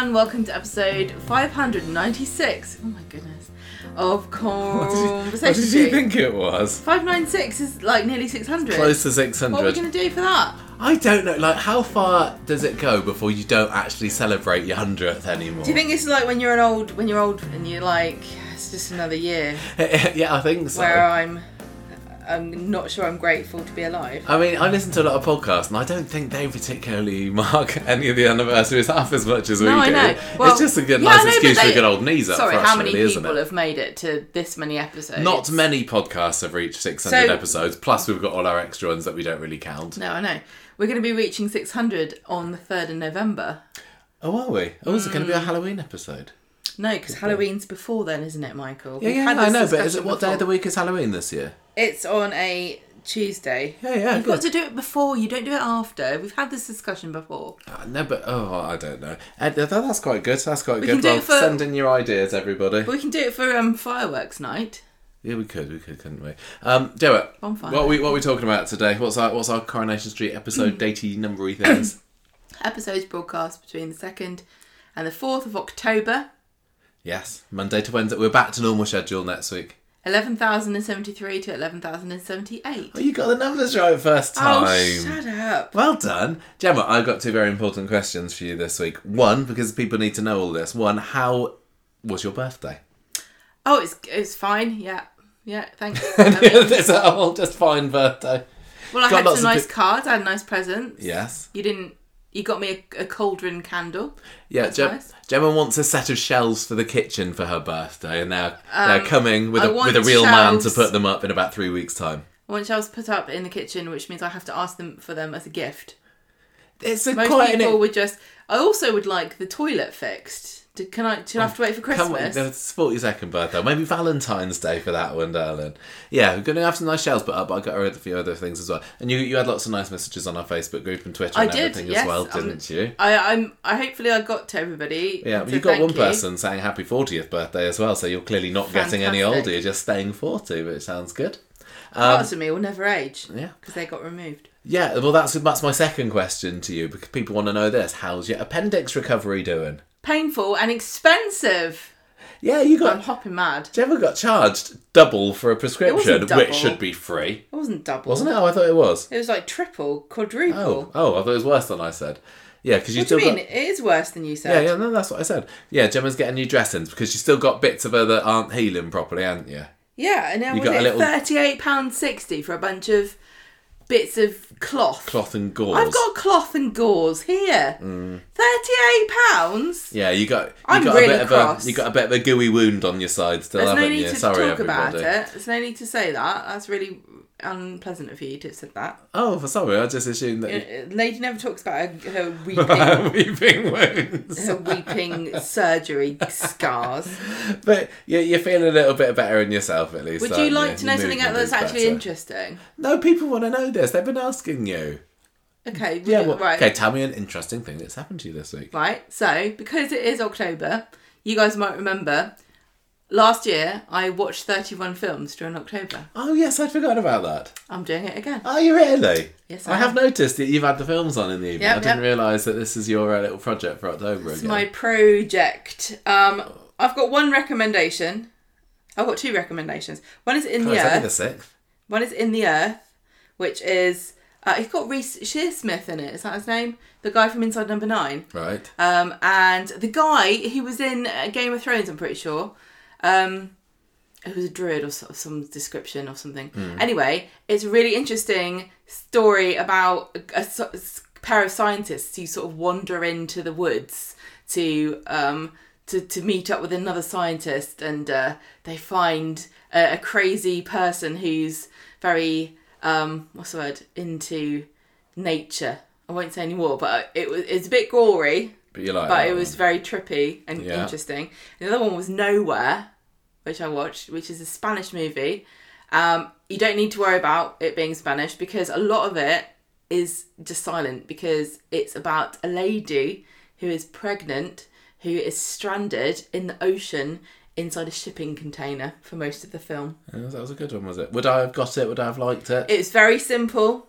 Everyone. Welcome to episode 596. Oh my goodness. Of you, what did you think it was? 596 is like nearly 600. Close to 600. What are we going to do for that? I don't know. Like, how far does it go before you don't actually celebrate your hundredth anymore? Do you think it's like when you're an old, when you're old and you're like, it's just another year yeah, I think so. where I'm, I'm not sure I'm grateful to be alive. I mean, I listen to a lot of podcasts, and I don't think they particularly mark any of the anniversaries half as much as we No, I do. know. Well, it's just a good, yeah, nice know, excuse but for a good old knees up Sorry, how many really, people have made it to this many episodes? Not many podcasts have reached 600 So- episodes, plus we've got all our extra ones that we don't really count. No, I know. We're going to be reaching 600 on the 3rd of November. Oh, are we? Oh, is it going to be Mm. a Halloween episode? No, because Halloween's before then, isn't it, Michael? Yeah, We've yeah, had I this know, but is it discussion what day of the before. week is Halloween this year? It's on a Tuesday. Yeah, yeah, You've good. got to do it before. You don't do it after. We've had this discussion before. Uh, no, but oh, I don't know. Uh, th- that's quite good. That's quite We good. can do Well, it for- send in your ideas, everybody. But we can do it for um, fireworks night. Yeah, we could, we could, couldn't we? Um, do it. Bonfire. What we what we talking about today? What's our what's our Coronation Street episode datey numbery things? Episodes broadcast between the 2nd and the 4th of October. Yes, Monday to Wednesday. We're back to normal schedule next week. 11,073 to 11,078. Oh, you got the numbers right first oh, time. Oh, shut up. Well done, Gemma. I've got two very important questions for you this week. One, because people need to know all this. One, how was your birthday? Oh, it's it's fine. Yeah. Yeah, thanks. It's a whole just fine birthday. well, I Got had some nice pe- cards. I had nice presents. Yes. You didn't. You got me a, a cauldron candle. Yeah, That's Gem- nice. Gemma wants a set of shelves for the kitchen for her birthday, and now they're Um, coming with I a, want with a real man to shelves. put them up in about three weeks' time. I want shelves put up in the kitchen, which means I have to ask them for them as a gift. It's a Most quite people an. would just. I also would like the toilet fixed. Do, can I? Do I have to wait for Come on, Christmas? it's forty second birthday, maybe Valentine's Day for that one, darling. Yeah, we're gonna have some nice shells put up. But I got a few other things as well, and you you had lots of nice messages on our Facebook group and Twitter I and did, everything yes, as well, um, didn't you? I, I'm. I hopefully I got to everybody. Yeah, so you got one you. person saying happy 40th birthday as well, so you're clearly not getting any older, you're just staying 40, which sounds good. Um, Parts of me will never age. Yeah. because they got removed. Yeah, well, that's that's my second question to you because people want to know this: How's your appendix recovery doing? Painful and expensive. Yeah, you got. I'm hopping mad. Gemma got charged double for a prescription, double. which should be free, It wasn't double. wasn't it? Oh, I thought it was. It was like triple, quadruple. Oh, oh, I thought it was worse than I said. Yeah, because you what do still you mean? got. It is worse than you said. yeah, yeah, no, that's what I said. Yeah, Gemma's getting new dressings because she's still got bits of her that aren't healing properly, haven't you? Yeah, and now You was got a it little- thirty-eight pound sixty for a bunch of bits of cloth. Cloth and gauze. I've got cloth and gauze here. Mm. Thirty-eight pounds. Yeah, you got. You I'm got really a bit cross. of a. You got a bit of a gooey wound on your side still, There's no haven't need you? to Sorry, talk everybody. about it. There's no need to say that. That's really unpleasant of you to have said that. Oh, for sorry, I just assumed that. Uh, Lady never talks about her, her weeping, weeping wounds. her weeping surgery scars. But you're, you're feeling a little bit better in yourself at least. Would you like to know something movement that's actually better. interesting? No, people want to know this. They've been asking you. Okay. Yeah, well, right. okay. Tell me an interesting thing that's happened to you this week. Right. So, because it is October, you guys might remember last year I watched 31 films during October. Oh yes, I'd forgotten about that. I'm doing it again. Are you really? Yes, I I have noticed that you've had the films on in the evening. Yep, I didn't yep. realise that this is your uh, little project for October It's again. my project. Um, I've got one recommendation. I've got two recommendations. One is in Oh, the only earth. the sixth. One is in the earth, which is uh, it's got Reece Shearsmith in it. Is that his name? The guy from Inside Number Nine. Right. Um, and the guy he was in uh, Game of Thrones, I'm pretty sure. Um, it was a druid or some description or something. Anyway, it's a really interesting story about a, a pair of scientists who sort of wander into the woods to um, to, to meet up with another scientist, and uh, they find a, a crazy person who's very um, what's the word into nature. I won't say any more, but it was it's a bit gory, But you like but it was very trippy and Yeah. interesting. The other one was Nowhere, which I watched, which is a Spanish movie. Um, you don't need to worry about it being Spanish because a lot of it is just silent because it's about a lady who is pregnant who is stranded in the ocean inside a shipping container for most of the film. Yeah, that was a good one, was it? Would I have got it? Would I have liked it? It's very simple.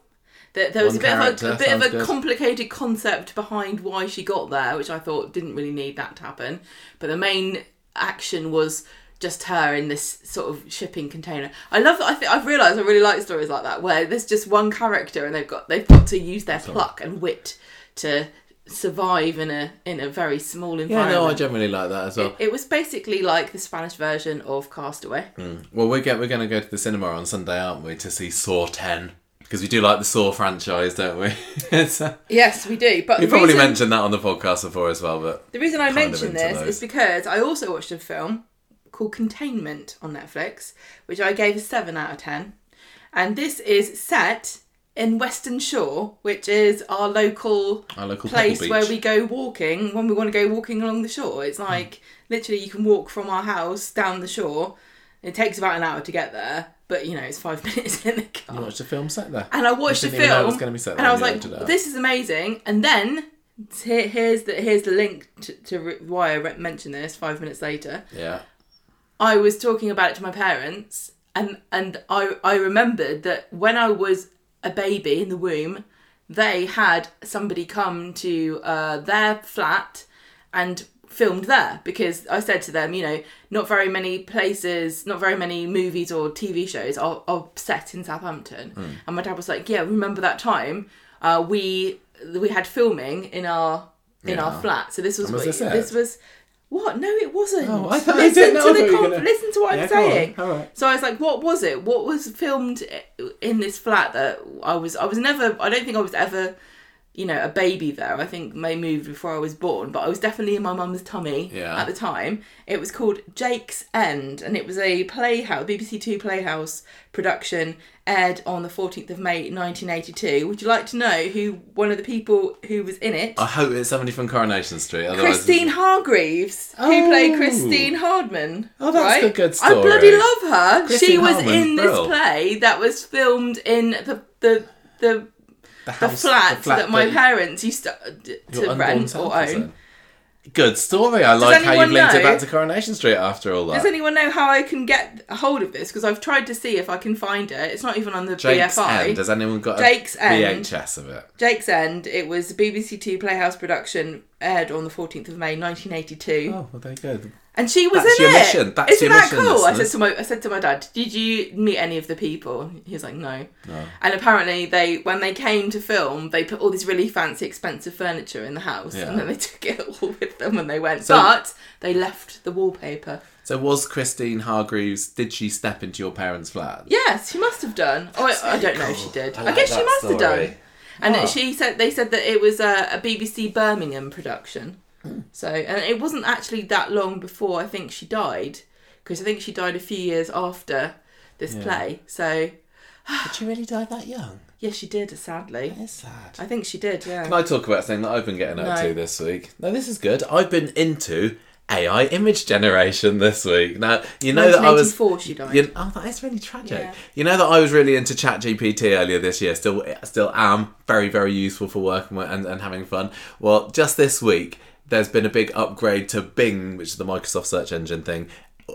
There, there was One a bit of a, a bit of a good. complicated concept behind why she got there, which I thought didn't really need that to happen. But the main action was just her in this sort of shipping container. I love that. I think I've realised I really like stories like that where there's just one character and they've got they've got to use their pluck and wit to survive in a in a very small Yeah, environment. no, I generally like that as well. It was basically like the Spanish version of Castaway. Well, we're, get, we're going to go to the cinema on Sunday, aren't we, to see Saw 10? Because we do like the Saw franchise, don't we? uh, Yes, we do. But we probably reason, mentioned that on the podcast before as well, but the reason I kind of mention this those. is because I also watched a film called Containment on Netflix, which I gave a seven out of ten, and this is set in Weston Shore, which is our local our local place where we go walking when we want to go walking along the shore. It's hmm. like literally you can walk from our house down the shore. It takes about an hour to get there, but you know it's five minutes in the car. You watched a film set there. And I watched the know it film, was gonna be set there, and I was like, "This is amazing." And then here, here's the here's the link to, to why I re- mentioned this. Five minutes later, Yeah. I was talking about it to my parents, and and I I remembered that when I was a baby in the womb, they had somebody come to uh, their flat and filmed there because I said to them, you know, not very many places, not very many movies or TV shows are, are set in Southampton. And my dad was like, yeah, remember that time uh, we we had filming in our in our flat. So this was was what- this this was what? No, it wasn't. Oh, I thought- I listen didn't to I the thought con- gonna- listen to what Yeah, I'm saying. Right. So I was like, what was it? What was filmed in this flat that I was I was never I don't think I was ever you know, a baby there. I think may moved before I was born, but I was definitely in my mum's tummy Yeah. at the time. It was called Jake's End, and it was a playhouse, BBC Two Playhouse production, aired on the 14th of May 1982. Would you like to know who one of the people who was in it? I hope it's somebody from Coronation Street. Otherwise, Christine Hargreaves, who Oh. played Christine Hardman. Oh, that's right? a good story. I bloody love her. she was Hardman's in this brill. play that was filmed in the the the, the, the flat, the flat that my parents used to, to rent or own. Good story. I like how you've linked it back to Coronation Street after all that. Does anyone know how I can get a hold of this? Because I've tried to see if I can find it. It's not even on the Jake's BFI. End. Has anyone got Jake's a End. VHS of it? Jake's End. It was a BBC Two Playhouse production, aired on the 14th of May 1982. Oh, well, there you go. And she was That's in your it. mission. That's Isn't your that mission, cool? I said listeners. to my I said to my dad, "Did you meet any of the people?" He was like, "No." No. And apparently, they when they came to film, they put all this really fancy, expensive furniture in the house, Yeah. and then they took it all with them when they went. So- but they left the wallpaper. So was Christine Hargreaves? Did she step into your parents' flat? Yes, she must have done. Oh, I, I don't know if she did. I guess she must have done. And Wow. she said they said that it was a, a BBC Birmingham production. So and it wasn't actually that long before I think she died because I think she died a few years after this Yeah. play. So Did she really die that young? yes, she did. Sadly, It's sad. I think she did. Yeah. Can I talk about something that I've been getting up No. to this week? No, this is good. I've been into AI image generation this week. Now, you know that I was 1984 she died. You, oh, that is really tragic. Yeah. You know that I was really into ChatGPT earlier this year. Still, still am very, very useful for working with and, and having fun. Well, just this week, there's been a big upgrade to Bing, which is the Microsoft search engine thing.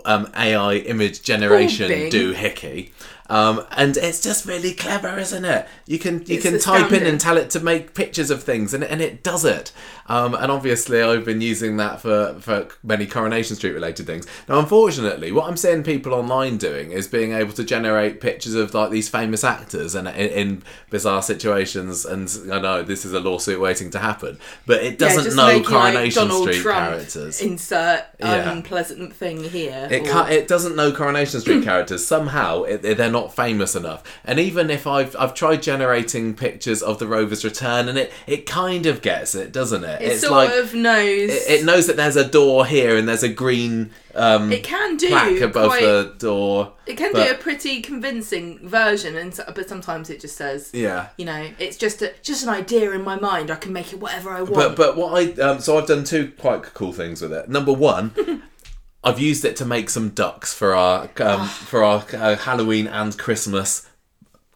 Um, AI image generation doohickey. Um, and it's just really clever, isn't it? You can you It's can type in and tell it to make pictures of things, and, and it does it. Um, and obviously, I've been using that for, for many Coronation Street related things. Now, unfortunately, what I'm seeing people online doing is being able to generate pictures of like these famous actors and in, in bizarre situations. And I know this is a lawsuit waiting to happen, but it doesn't just know making, like, Coronation Donald Street Trump characters. Insert Yeah. unpleasant thing here. It or- it doesn't know Coronation Street characters. Somehow it, they're not famous enough. And even if I've I've tried generating pictures of the rover's return, and it it kind of gets it, doesn't it? it sort of knows. it, it knows that there's a door here and there's a green um, It can do plaque above quite- the door. It can but- do a pretty convincing version, and so, but sometimes it just says, Yeah. you know, it's just a just an idea in my mind. I can make it whatever I want. But but what I um, so I've done two quite cool things with it. Number one, I've used it to make some ducks for our um, for our uh, Halloween and Christmas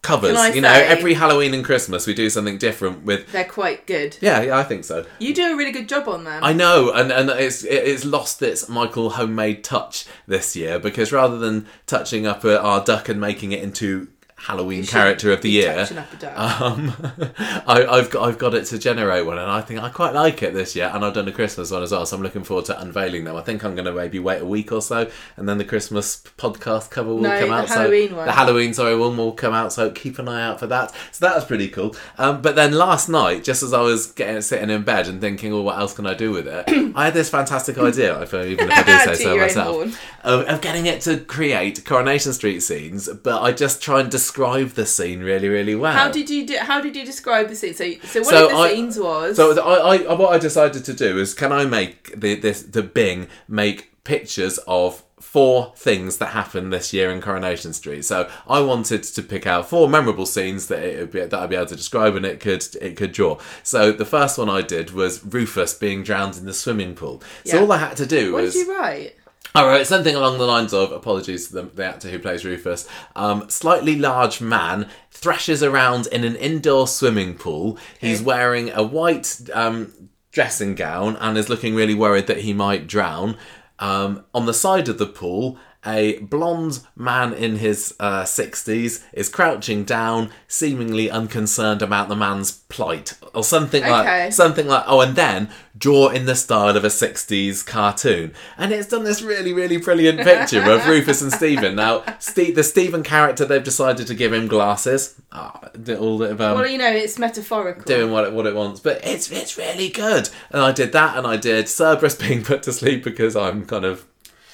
covers. You know, say- every Halloween and Christmas we do something different with. They're quite good. Yeah, yeah, I think so. You do a really good job on them. I know, and, and it's it- it's lost its Michael homemade touch this year because rather than touching up uh, our duck and making it into Halloween character of the year. touching up a duck. Um, I, I've got I've got it to generate one, and I think I quite like it this year. And I've done a Christmas one as well, so I'm looking forward to unveiling them. I think I'm going to maybe wait a week or so, and then the Christmas podcast cover will No, come out. Halloween so one. the Halloween sorry one will come out. So keep an eye out for that. So that was pretty cool. Um, but then last night, just as I was getting sitting in bed and thinking, "Oh, what else can I do with it?" I had this fantastic idea. If even if I do say so myself of, of getting it to create Coronation Street scenes, but I just try and describe the scene really, really well. How did you do, How did you describe the scene? So, so one So of the I- scenes was So I, I, what I decided to do is, can I make the this the Bing make pictures of four things that happened this year in Coronation Street? So I wanted to pick out four memorable scenes that it would be, that I'd be able to describe and it could it could draw. So the first one I did was Rufus being drowned in the swimming pool. So Yeah. all I had to do what was did you write? I wrote something along the lines of apologies to the, the actor who plays Rufus. Um, slightly large man thrashes around in an indoor swimming pool. He's wearing a white um, dressing gown and is looking really worried that he might drown. Um, on the side of the pool, a blonde man in his uh, 60s is crouching down, seemingly unconcerned about the man's plight, or something Okay. like something like. Oh, and then draw in the style of a 60s cartoon, and it's done this really, really brilliant picture of Rufus and Stephen. Now, Steve, the Stephen character, they've decided to give him glasses. Ah, did all the, um, Well, you know, it's metaphorical. doing what it, what it wants, but it's it's really good. And I did that, and I did Cerberus being put to sleep because I'm kind of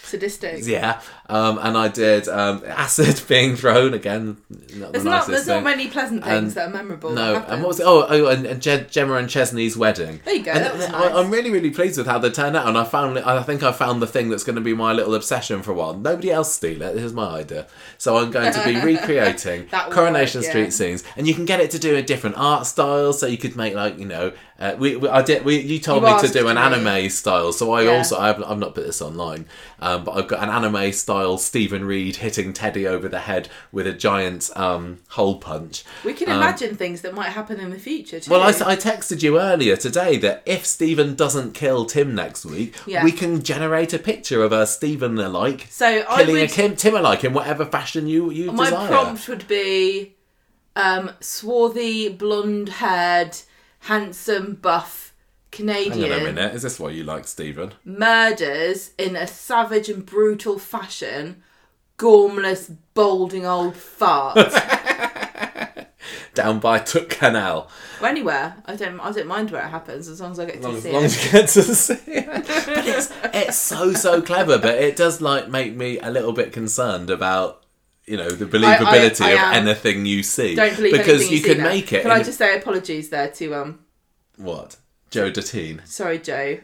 Sadistic. yeah, um, and I did um, acid being thrown again. Not the There's not. There's thing. not many pleasant things And- that are memorable. No, and what was it? Oh, oh and, and Je- Gemma and Chesney's wedding. There you go, And that was I, nice. I'm really, really pleased with how they turned out, and I found, I think I found the thing that's going to be my little obsession for a while. Nobody else steal it. This is my idea. So I'm going to be recreating Coronation work, yeah. Street scenes, and you can get it to do a different art style. So you could make like you know, uh, we, we I did we you told You me to do an me. anime style. So I Yeah. also I've, I've not put this online, um, but I've got an anime style Stephen Reid hitting Teddy over the head with a giant um, hole punch. we can imagine things that might happen in the future too. Well, I, I texted you earlier today that if Stephen doesn't kill Tim next week, Yeah. we can generate a picture of a Stephen alike so I killing a would. Kim, Tim alike in whatever fashion you you my desire. prompt would be um, swarthy, blonde-haired, handsome, buff Hang on a Canadian minute, is this why you like Stephen? murders in a savage and brutal fashion. Gormless, balding old fart. Down by Took Canal. or anywhere. I don't. I don't mind where it happens as long as I get long to as, see as long it. as you get to see it. But it's, it's so, so clever, but it does like make me a little bit concerned about. You know the believability I of am. anything you see Don't believe because anything you see can now. make it. Can I just say apologies there to um? what Joe Duttine? Sorry, Joe.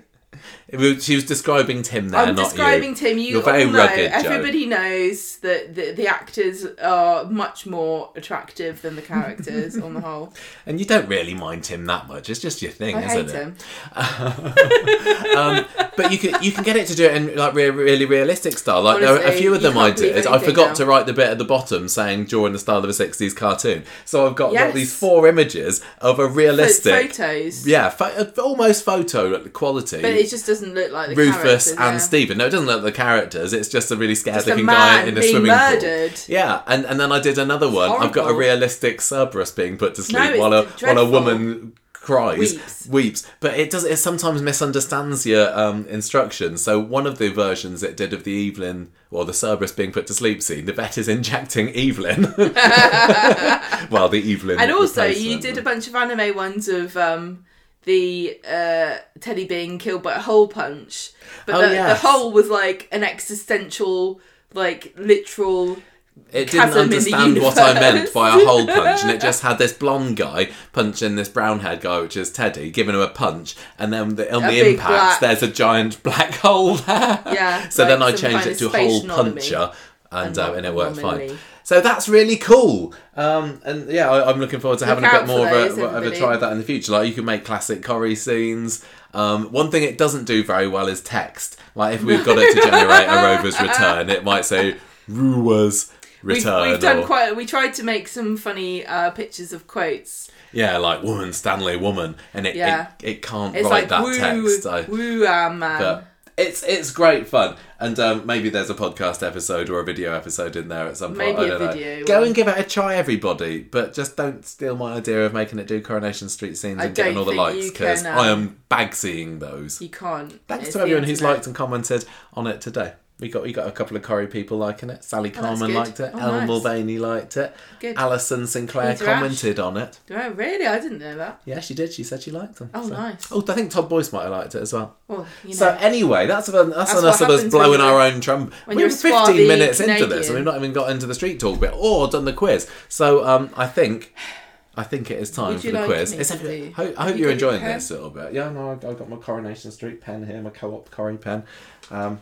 Was- She was describing Tim there, I'm not describing you. Tim. You You're very know. rugged, Joe. Everybody knows that the, the actors are much more attractive than the characters on the whole. And you don't really mind Tim that much. It's just your thing, I isn't hate it? him. Um, but you can you can get it to do it in like re- really realistic style. Like there are a few of them I did. I forgot now. to write the bit at the bottom saying during the style of a '60s cartoon. So I've got, got these four images of a realistic, photos. yeah, pho- almost photo quality. It just doesn't look like the Rufus and yeah. Stephen. No, it doesn't look like the characters. It's just a really scared just looking guy in a swimming murdered. pool. Yeah, and, and then I did another one. I've got a realistic Cerberus being put to sleep it's while a while a woman cries Weeps. weeps but it does it sometimes misunderstands your um instructions so one of the versions it did of the evelyn or the cerberus being put to sleep scene the vet is injecting evelyn well the evelyn And also, you did a bunch of anime ones of um, the uh, Teddy being killed by a hole punch, but Oh, the, yes. the hole was like an existential, like literal. It didn't chasm in the understand what I meant by a hole punch, and it just had this blonde guy punching this brown haired guy, which is Teddy, giving him a punch, and then the, on A the impact, black- there's a giant black hole there. Yeah, so like then I changed kind it to hole puncher, and, uh, and it worked fine. So that's really cool, um, and yeah, I, I'm looking forward to having a bit more of a, of a try of that in the future. Like you can make classic Corrie scenes. Um, one thing it doesn't do very well is text. Like if we've got it to generate a rover's return, it might say We've, return. we've done or- quite. We tried to make some funny uh, pictures of quotes. Yeah, like woman, Stanley, woman, and it Yeah. it, it can't It's write like that woo, text. I, woo, ah, man. but it's it's great fun, and um, maybe there's a podcast episode or a video episode in there at some point. Maybe I a don't video know. Go and give it a try, everybody, but just don't steal my idea of making it do Coronation Street scenes I and getting all the likes because can, I um, am bag seeing those. You can't. Thanks It's to everyone who's liked and commented on it today. We got we got a couple of Corrie people liking it. Sally Oh, Carmen liked it. Oh, Elle nice. Mulvaney liked it. Good. Alison Sinclair commented on it. Oh, really? I didn't know that. Yeah, she did. She said she liked them. Oh, So- nice. Oh, I think Todd Boyce might have liked it as well. Well, you know. So anyway, that's that's, that's, what of us blowing our own trumpet. We're you're 15 swarthy minutes into this, and we've not even got into the street talk bit or done the quiz. So um, I think. I think it is time for the like quiz. me It's- to do- I hope, I hope you you're enjoying this a little bit. Yeah, no, I've I've got my Coronation Street pen here, my co-op Corrie pen. Um,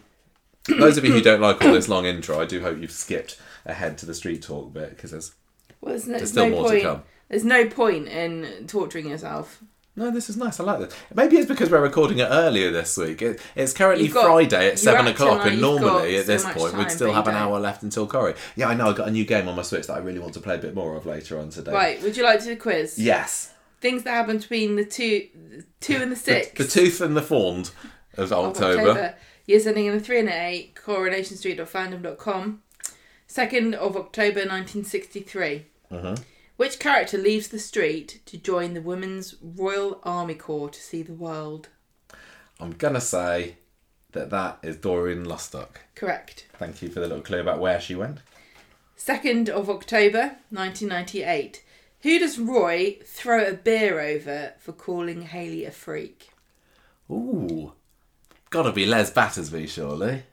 those of you who don't like all this long intro, I do hope you've skipped ahead to the street talk bit because there's well, there's no, there's still no more to point. come. There's no point in torturing yourself. No, this is nice. I like this. Maybe it's because we're recording it earlier this week. It, it's currently got- Friday at seven o'clock, like and normally at this so much point we'd still have an hour left until Corrie. Yeah, I know. I've got a new game on my Switch that I really want to play a bit more of later on today. Right, would you like to do a quiz? Yes. Things that happen between the two, the two and the The, six. the tooth and the fawnd of of October. Years ending in the 3 and an 8, coronationstreet.fandom.com. 2nd of October 1963. Mhm. Which character leaves the street to join the Women's Royal Army Corps to see the world? I'm gonna say that that is Doreen Lostock. Correct. Thank you for the little clue about where she went. 2nd of October 1998. Who does Roy throw a beer over for calling Hayley a freak? Ooh, gotta be Les Battersby, surely.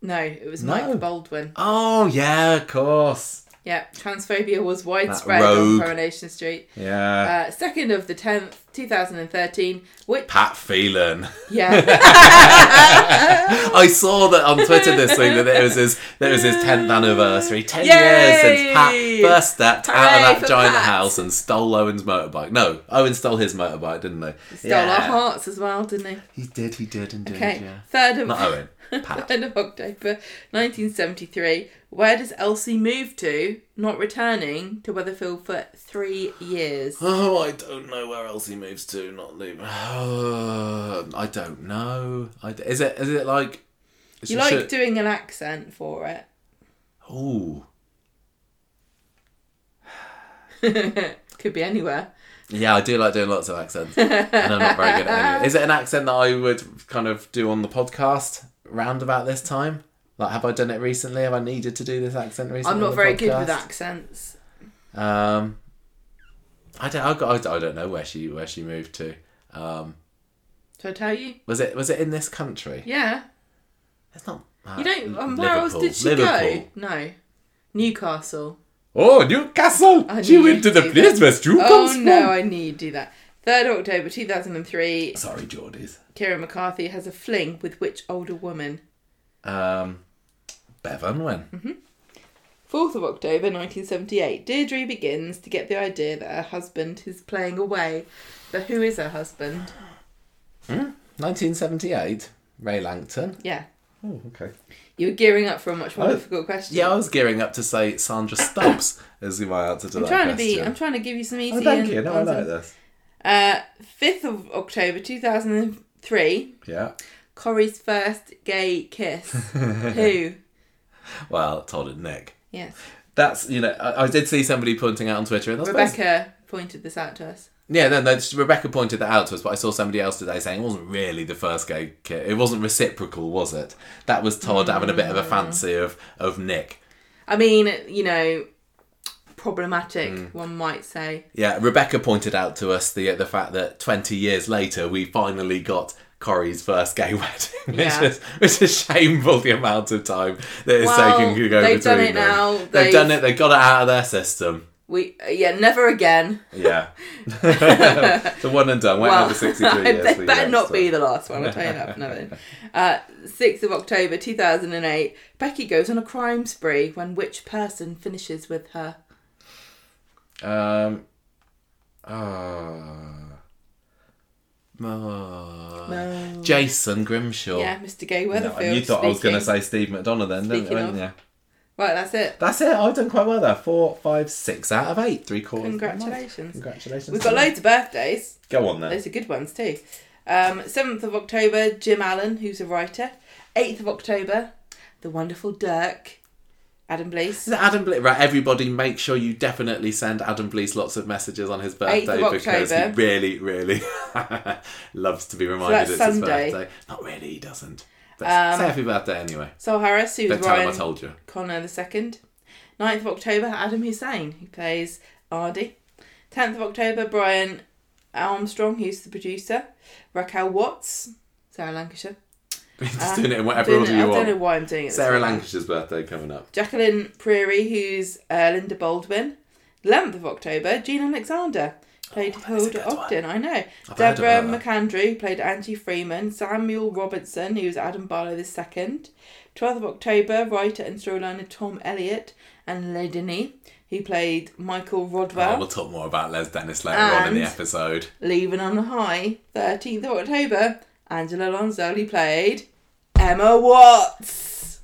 No, it was No. Mike Baldwin. Oh yeah, of course. Yeah, transphobia was widespread on. Coronation Street. Yeah. Uh, second of the tenth, two thousand and thirteen. Which Pat Phelan. yeah, I saw that on Twitter this week that it was his that it was his tenth anniversary. Ten Yay! years since Pat first stepped out of that giant Pat. house and stole Owen's motorbike. No, Owen stole his motorbike, didn't he? stole our hearts as well, didn't he? He did. He did indeed. Okay, Yeah. third of Not Owen. Pat. third of October, nineteen seventy three. Where does Elsie move to? Not returning to Weatherfield for three years. Oh, I don't know where else he moves to. Not leave. I don't know. I, is it? Is it like? You like doing an accent for it. Oh, Could be anywhere. yeah, I do like doing lots of accents, and I'm not very good at any. Is it an accent that I would kind of do on the podcast round about this time? Like, have I done it recently? Have I needed to do this accent recently? I'm not very good with accents. Um, I don't. I, got, I don't know where she where she moved to. Um, Shall I tell you? was it was it in this country? Yeah. It's not. uh, You don't. Um, where else did she Liverpool. go? No. Newcastle. Oh, Newcastle! I she went to the place where Stu Oh comes no, from. I need you'd do that. 3rd October 2003, Sorry, Geordies. Ciaran McCarthy has a fling with which older woman? Um, Bev Unwin. Mm-hmm. 4th of October 1978, Deirdre begins to get the idea that her husband is playing away. But who is her husband? 1978. Ray Langton. Yeah. Oh, okay. You were gearing up for a much more Oh, difficult question. Yeah, I was gearing up to say Sandra Stubbs as my answer to that. I'm that trying to question. be. I'm trying to give you some easy. oh, thank you. No, I answers. like this. Uh, 5th of October 2003, Yeah. Corrie's first gay kiss. Who? Well, Todd and Nick. Yes. That's you know I, I did see somebody pointing out on Twitter. And Rebecca pointed this out to us. Yeah, no, no. Rebecca pointed that out to us, but I saw somebody else today saying it wasn't really the first gay kid. It wasn't reciprocal, was it? That was Todd having a bit of a fancy of of Nick. I mean, you know, problematic, Mm. one might say. Yeah, Rebecca pointed out to us the the fact that twenty years later we finally got Corrie's first gay wedding, which Yeah. is which is shameful the amount of time that it's Well, taking to go they've done it them. now, They've, they've- done it. They've got it out of their system. We uh, yeah, never again. Yeah, the one and done. Went well, over sixty three years. that better not be the last one. I'll tell you that for nothing. Uh, 6th of October 2008, Becky goes on a crime spree when which person finishes with her? Um. Uh, uh, No. Jason Grimshaw. Yeah, Mr. Gay No, Weatherfield. and you thought I was going to say Steve McDonald then, didn't Speaking you? Right, that's it. That's it. I've done quite well there. Four, five, six out of eight. Three quarters. of. Congratulations. Congratulations. We've got loads of birthdays. Go on then. Those are good ones too. Um, 7th of October, Jim Allen, who's a writer. 8th of October, the wonderful Dirk, Adam Blease. Is Adam Blease? Right, everybody make sure you definitely send Adam Blease lots of messages on his birthday 8th of because he really, really loves to be reminded that's it's Sunday. his birthday. Not really, he doesn't. But Um, say happy birthday anyway. Sol Heras, who's Don't tell him I told you. Connor the second. 9th of October, Adam Hussain, who plays Aadi. 10th of October, Brian Armstrong, who's the producer. Raquel Watts, Sarah Lancashire. Just Uh, doing it in whatever order you I don't know want. why I'm doing it. Sarah. Lancashire's birthday coming up. Jacqueline Pirie, who's uh, Linda Baldwin. 11th of October, Jean Alexander. Played Oh, that is a Hilda good one. Ogden, I know. I've Deborah. McAndrew played Angie Freeman. Samuel Robertson, who was Adam Barlow the second. 12th of October, writer and storyliner Tom Elliott and Les Dennis, who played Michael Oh, Rodwell. we'll talk more about Les Dennis later on in the episode. Leaving on a high, 13th of October, Angela Lonsdale played Emma Watts.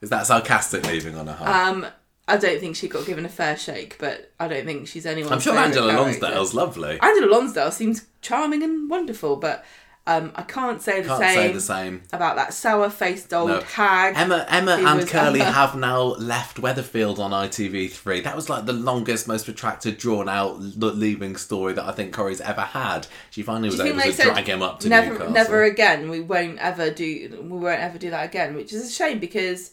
Is that sarcastic leaving on a high? Um, I don't think she got given a fair shake, but I don't think she's anyone. I'm sure Angela character. Lonsdale's lovely. Angela Lonsdale seems charming and wonderful, but um, I can't say the Can't same say the same. about that sour-faced old No. hag. Emma, Emma and Curly Emma. have now left Weatherfield on ITV3. That was like the longest, most protracted, drawn out leaving story that I think Corrie's ever had. She finally was able to said drag him up to never, Newcastle. never again. We won't ever do. We won't ever do that again, which is a shame because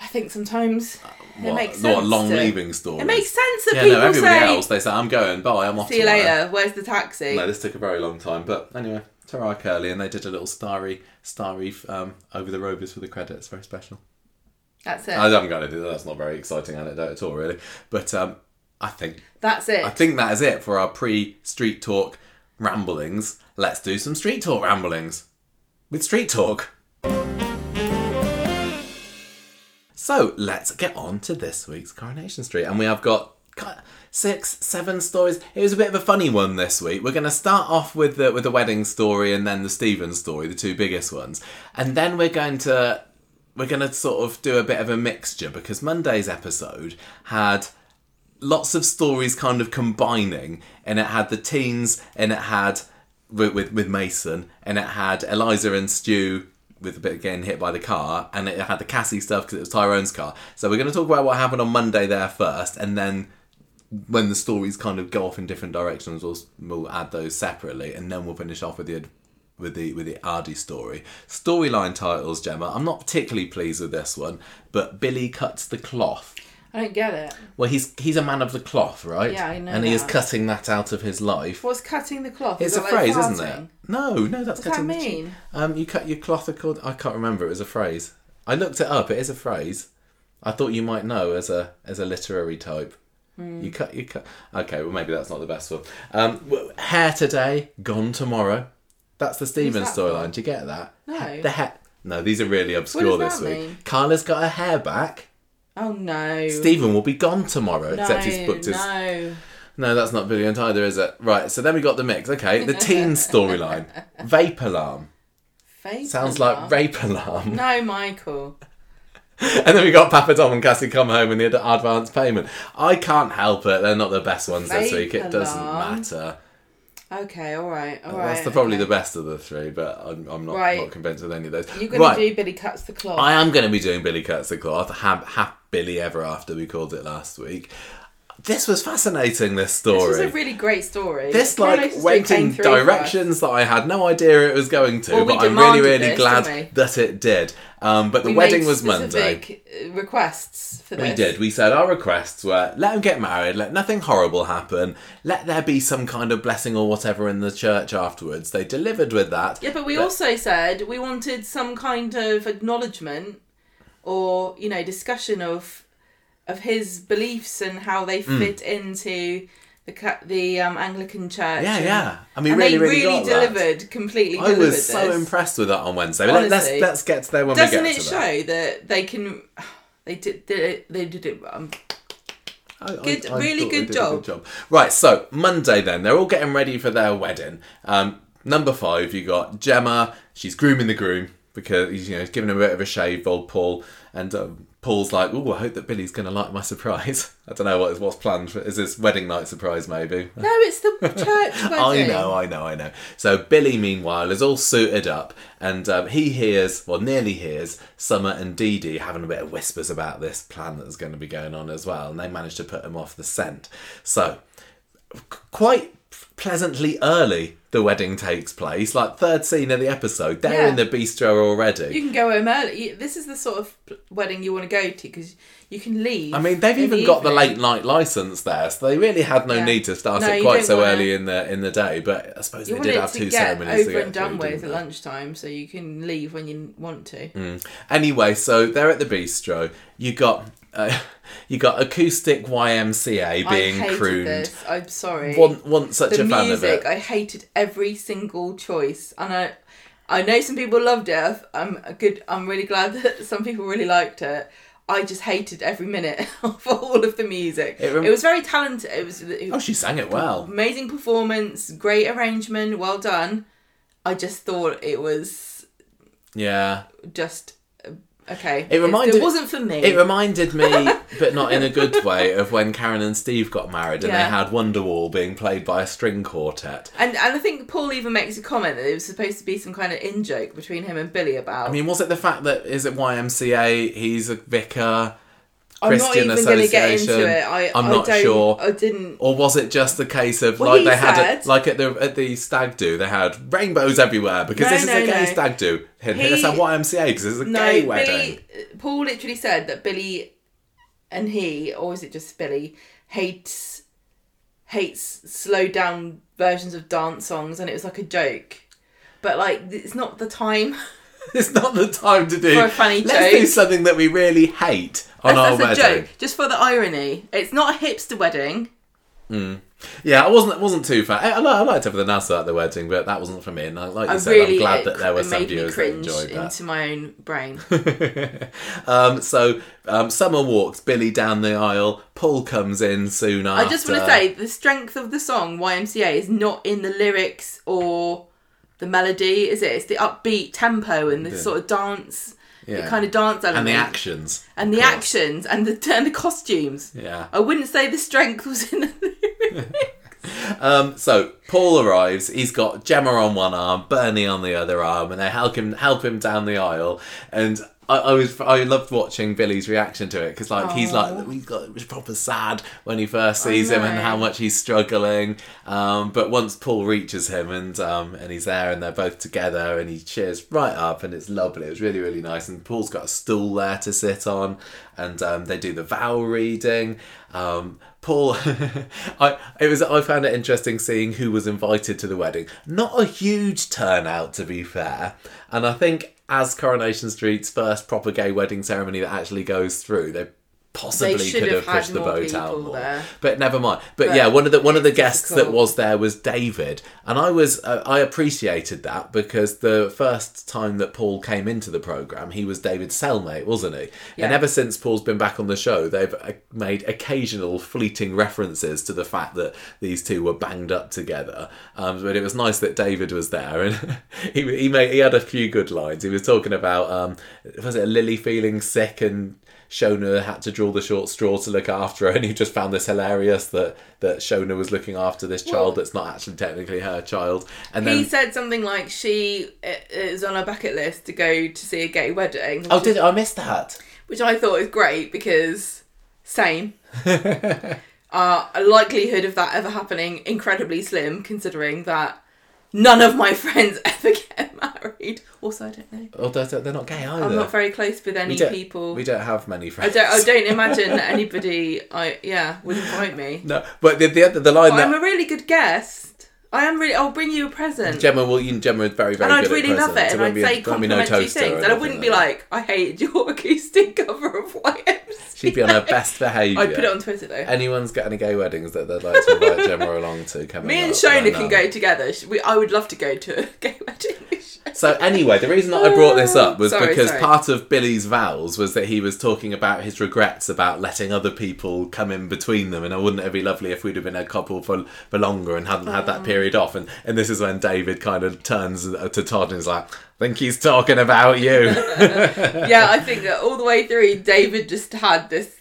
I think sometimes it what, makes what sense. long to- leaving story. It makes sense that Yeah, people no, everybody say, else, they say, I'm going, bye, I'm off to "See you tomorrow." later. Where's the taxi?" No, this took a very long time, but anyway, Tara Curly, and they did a little starry, starry um, over the Rovers for the credits. Very special. That's it. I haven't got anything. That's not a very exciting anecdote at all, really. But um, I think That's it. I think that is it for our pre-street talk ramblings. Let's do some street talk ramblings with street talk. So let's get on to this week's Coronation Street, and we have got six, seven stories. It was a bit of a funny one this week. We're going to start off with the with the wedding story, and then the Stephen's story, the two biggest ones, and then we're going to we're going to sort of do a bit of a mixture because Monday's episode had lots of stories kind of combining, and it had the teens, and it had with with, with Mason, and it had Eliza and Stu with a bit of getting hit by the car, and it had the Cassie stuff because it was Tyrone's car. So we're going to talk about what happened on Monday there first, and then when the stories kind of go off in different directions, we'll, we'll add those separately, and then we'll finish off with the with the with the Aadi story. Storyline titles, Gemma. I'm not particularly pleased with this one, but Billy cuts the cloth. I don't get it. Well, he's he's a man of the cloth, right? Yeah, I know And he is cutting that out of his life. What's cutting the cloth? It's Is a that like phrase, isn't it? No, no, that's What's that cutting. the- mean? Um, you cut your cloth according. I can't remember. It was a phrase. I looked it up. It is a phrase. I thought you might know as a as a literary type. Hmm. You cut. You cut. Okay, well maybe that's not the best one. Um, hair today, gone tomorrow. That's the Stephen's that storyline. Do you get that? No. The hair. No, these are really obscure does this that week. mean? Carla's got her hair back. Oh no. Stephen will be gone tomorrow, no, except he's booked his. no. No, that's not brilliant either, is it? Right, so then we got the mix. Okay, the teen storyline. Vape alarm. Vape Sounds alarm? like rape alarm. No, Michael. And then we got Papa Tom and Cassie come home and the ad- advance payment. I can't help it. They're not the best ones this week. It doesn't matter. Okay, all right, all right. That's the, probably okay. the best of the three, but I'm, I'm not, Right. not convinced with any of those. You're going right, to do Billy cuts the cloth. I am going to be doing Billy Cuts the Cloth. Ha- ha- Billy Ever After, we called it last week. This was fascinating, this story. This was a really great story. this like went in through for us. directions that I had no idea it was going to, Well, but I'm really, really this, glad that it did. Um, but the We wedding was Monday. uh, Requests for this. We did. We said our requests were let them get married, let nothing horrible happen, let there be some kind of blessing or whatever in the church afterwards. They delivered with that. Yeah, but we also said we wanted some kind of acknowledgement or you know discussion of of his beliefs and how they Hmm. fit into the the um, Anglican Church. Yeah, and, yeah. I mean, and really, they really, really got that. delivered, completely I delivered was so this. impressed with that on Wednesday. Let- let's let's get to there when Doesn't we it get to show that. that they can? They did, did it. They did it. Um, I- I- Good- I really thought they good job. job. Right, so Monday then they're all getting ready for their wedding. Um, number five, you got Gemma. She's grooming the groom because he's, you know he's giving him a bit of a shave, old Paul, and um, Paul's like, "Oh, I hope that Billy's going to like my surprise." I don't know what what's planned. For, is this wedding night surprise? Maybe. No, it's the church wedding. I know, I know, I know. So Billy, meanwhile, is all suited up, and um, he hears, well, nearly hears, Summer and Dee Dee having a bit of whispers about this plan that's going to be going on as well, and they manage to put him off the scent. So, quite pleasantly early, the wedding takes place, like third scene of the episode. They're Yeah. in the bistro already. You can go home early. This is the sort of wedding you want to go to because you can leave. I mean, they've even the got the late night license there, so they really had no Yeah. need to start No, it quite so wanna- early in the in the day. But I suppose You they did have to two get ceremonies to over get and done through, with at lunchtime, so you can leave when you want to. Mm. Anyway, so they're at the bistro. You got uh, you got acoustic YMCA being I hated crooned. this. I'm sorry. Want such the a fan music, of it. I hated every single choice, and I, I know some people loved it. I'm a good. I'm really glad that some people really liked it. I just hated every minute of all of the music. It It, was very talented. It was it Oh, she sang it well. amazing performance, great arrangement, well done. I just thought it was Yeah, just okay. It reminded- It wasn't for me. it reminded me, but not in a good way, of when Karen and Steve got married and they Yeah. had Wonderwall being played by a string quartet. and and I think Paul even makes a comment that it was supposed to be some kind of in joke between him and Billy about. I mean, was it the fact that is it YMCA? He's a vicar, I'm not even going to get into it. I, I'm I not sure. I didn't. Or was it just a case of Well, like he they had said- it, like at the at the stag do they had rainbows everywhere because No, this is no, a gay no. stag do. He- let's have YMCA because it's a gay wedding. Billy. Paul literally said that Billy and he, or is it just Billy, hates hates slowed down versions of dance songs, and it was like a joke. But like, it's not the time. It's not the time to do For a funny Let's do something that we really hate on our That's, that's a wedding. joke, just for the irony. It's not a hipster wedding. Yeah, I wasn't wasn't too fan. I, I, li- I liked everything else about the wedding, but that wasn't for me. And I- like you I said, really I'm glad it, that there were some viewers that enjoyed that. into my own brain. um, so um, Summer walks Billy down the aisle. Paul comes in soon after. I just want to say the strength of the song YMCA is not in the lyrics or the melody, is it? It's the upbeat tempo and the sort of dance, Yeah. the kind of dance element, and the actions and the course. actions, and the and the costumes. Yeah. I wouldn't say the strength was in the. Um, so Paul arrives. He's got Gemma on one arm, Bernie on the other arm, and they help him help him down the aisle. And I, I was I loved watching Billy's reaction to it because like he's like he's got it was proper sad when he first sees him and how much he's struggling. Um, but once Paul reaches him and um, and he's there and they're both together and he cheers right up and it's lovely. It was really really nice. And Paul's got a stool there to sit on, and um, they do the vow reading. Um, Paul, I it was I found it interesting seeing who was invited to the wedding. Not a huge turnout, to be fair, and I think as Coronation Street's first proper gay wedding ceremony that actually goes through, they possibly could have have pushed had the boat out more. there. But never mind. But, But yeah, one of the one of the guests that was there was David, and I was uh, I appreciated that because the first time that Paul came into the program, he was David's cellmate, wasn't he? And ever since Paul's been back on the show, they've uh, made occasional fleeting references to the fact that these two were banged up together. Um, but it was nice that David was there, and he he made he had a few good lines. He was talking about um, was it Lily feeling sick and. Shona had to draw the short straw to look after her, and he just found this hilarious that that Shona was looking after this child Well- that's not actually technically her child. And He then, said something like she uh, is on her bucket list to go to see a gay wedding. oh, did is- I miss that? which I thought was great because same. uh, a likelihood of that ever happening incredibly slim, considering that none of my friends ever get married. Also, I don't know. Oh, they're, they're not gay either. I'm not very close with any we people. We don't have many friends. I don't. I don't imagine that anybody. I yeah would invite me. No, but the the, other, the line But I'm a really good guest. I am really. I'll bring you a present. Gemma will, you, Gemma is very very and I'd really love it, and I'd say won't be no complimentary things, and I wouldn't be like, "I hated your acoustic cover of YMCA." She'd be on her best behaviour. I'd put it on Twitter though. Anyone's got any gay weddings that they'd like to invite Gemma along to? Coming Me and Shona can go together. We, I would love to go to a gay wedding. So anyway, the reason that I brought this up was Sorry, because sorry. part of Billy's vows was that he was talking about his regrets about letting other people come in between them, and I wouldn't it be lovely if we'd have been a couple for for longer and hadn't had that mm. period off? And and this is when David kind of turns to Todd and is like, "I think he's talking about you." yeah, I think that all the way through, David just had this,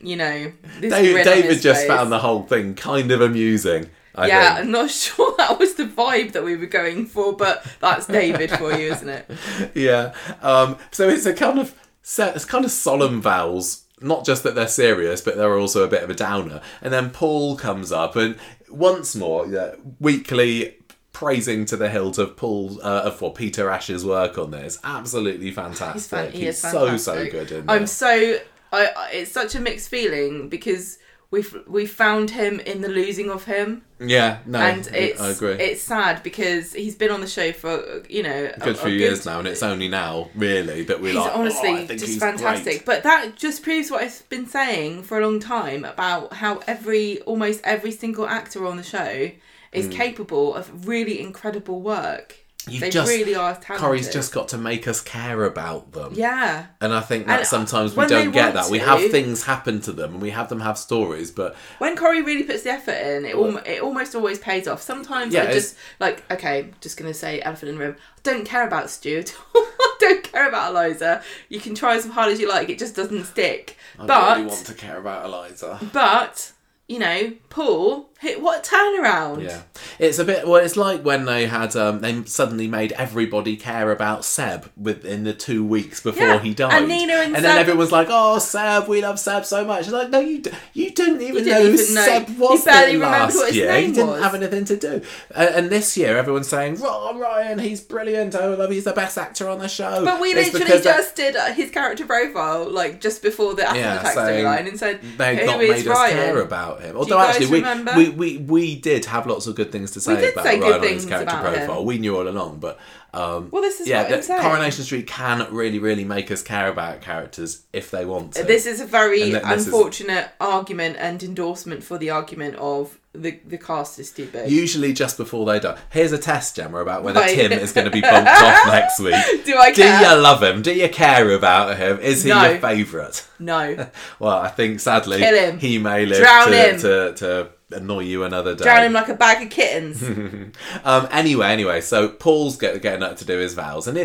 you know, this David, David just face. found the whole thing kind of amusing. I yeah, think. I'm not sure that was the vibe that we were going for, but that's David for you, isn't it? yeah. Um, so it's a kind of set, it's kind of solemn vows. Not just that they're serious, but they're also a bit of a downer. And then Paul comes up and once more, yeah, weekly praising to the hilt of Paul uh, what Peter Ash's work on this. Absolutely fantastic. He's, fan- he He's is so so good in I'm so I, I. It's such a mixed feeling because we've we found him in the losing of him, Yeah, no, and I- it's I agree. it's sad because he's been on the show for you know a good few years now, and it's only now really that we're He's like, honestly oh, I think just he's fantastic. great. But that just proves what I've been saying for a long time about how every almost every single actor on the show is hmm. capable of really incredible work. You've they just- really are talented. Corrie's just got to make us care about them. yeah. And I think that And, uh, sometimes we don't get that. We have things happen to them and we have them have stories, but When Corey really puts the effort in, it, al- it almost always pays off. Sometimes Yeah, I just like okay, just gonna say elephant in the room. I don't care about Stuart. I don't care about Eliza. You can try as hard as you like, it just doesn't stick. I but really want to care about Eliza. but you know, Paul what a turnaround. Yeah, it's a bit. Well, it's like when they had um, they suddenly made everybody care about Seb within the two weeks before Yeah, he died, and Nina and then Seb- everyone's like, "Oh, Seb, we love Seb so much." It's like, no, you d- you didn't even didn't know who even know. Seb He was barely there remembered last what his year. he didn't was. have anything to do. Uh, and this year, everyone's saying, "Oh, Ryan, he's brilliant. I love. He's the best actor on the show." But we It's literally because that- just did uh, his character profile like just before the after Yeah, the attack storyline and said, they've not is made us Ryan?" care about him. you Although guys actually, remember? we we we we did have lots of good things to say about say Ryan on his character about him. profile. We knew all along, but um, Well, this is yeah, what saying. Coronation Street can really, really make us care about characters if they want to. This is a very this is- unfortunate argument and endorsement for the argument of the the cast is too big. Usually just before they die. Here's a test, Gemma, about whether Right. Tim is going to be bumped off next week. Do I Do you love him? Do you care about him? Is he No. your favourite? No, Well, I think sadly Kill him. he may live Drown to, him. to to annoy you another day. drown him like a bag of kittens. Um, anyway, anyway, so Paul's get, getting up to do his vows, and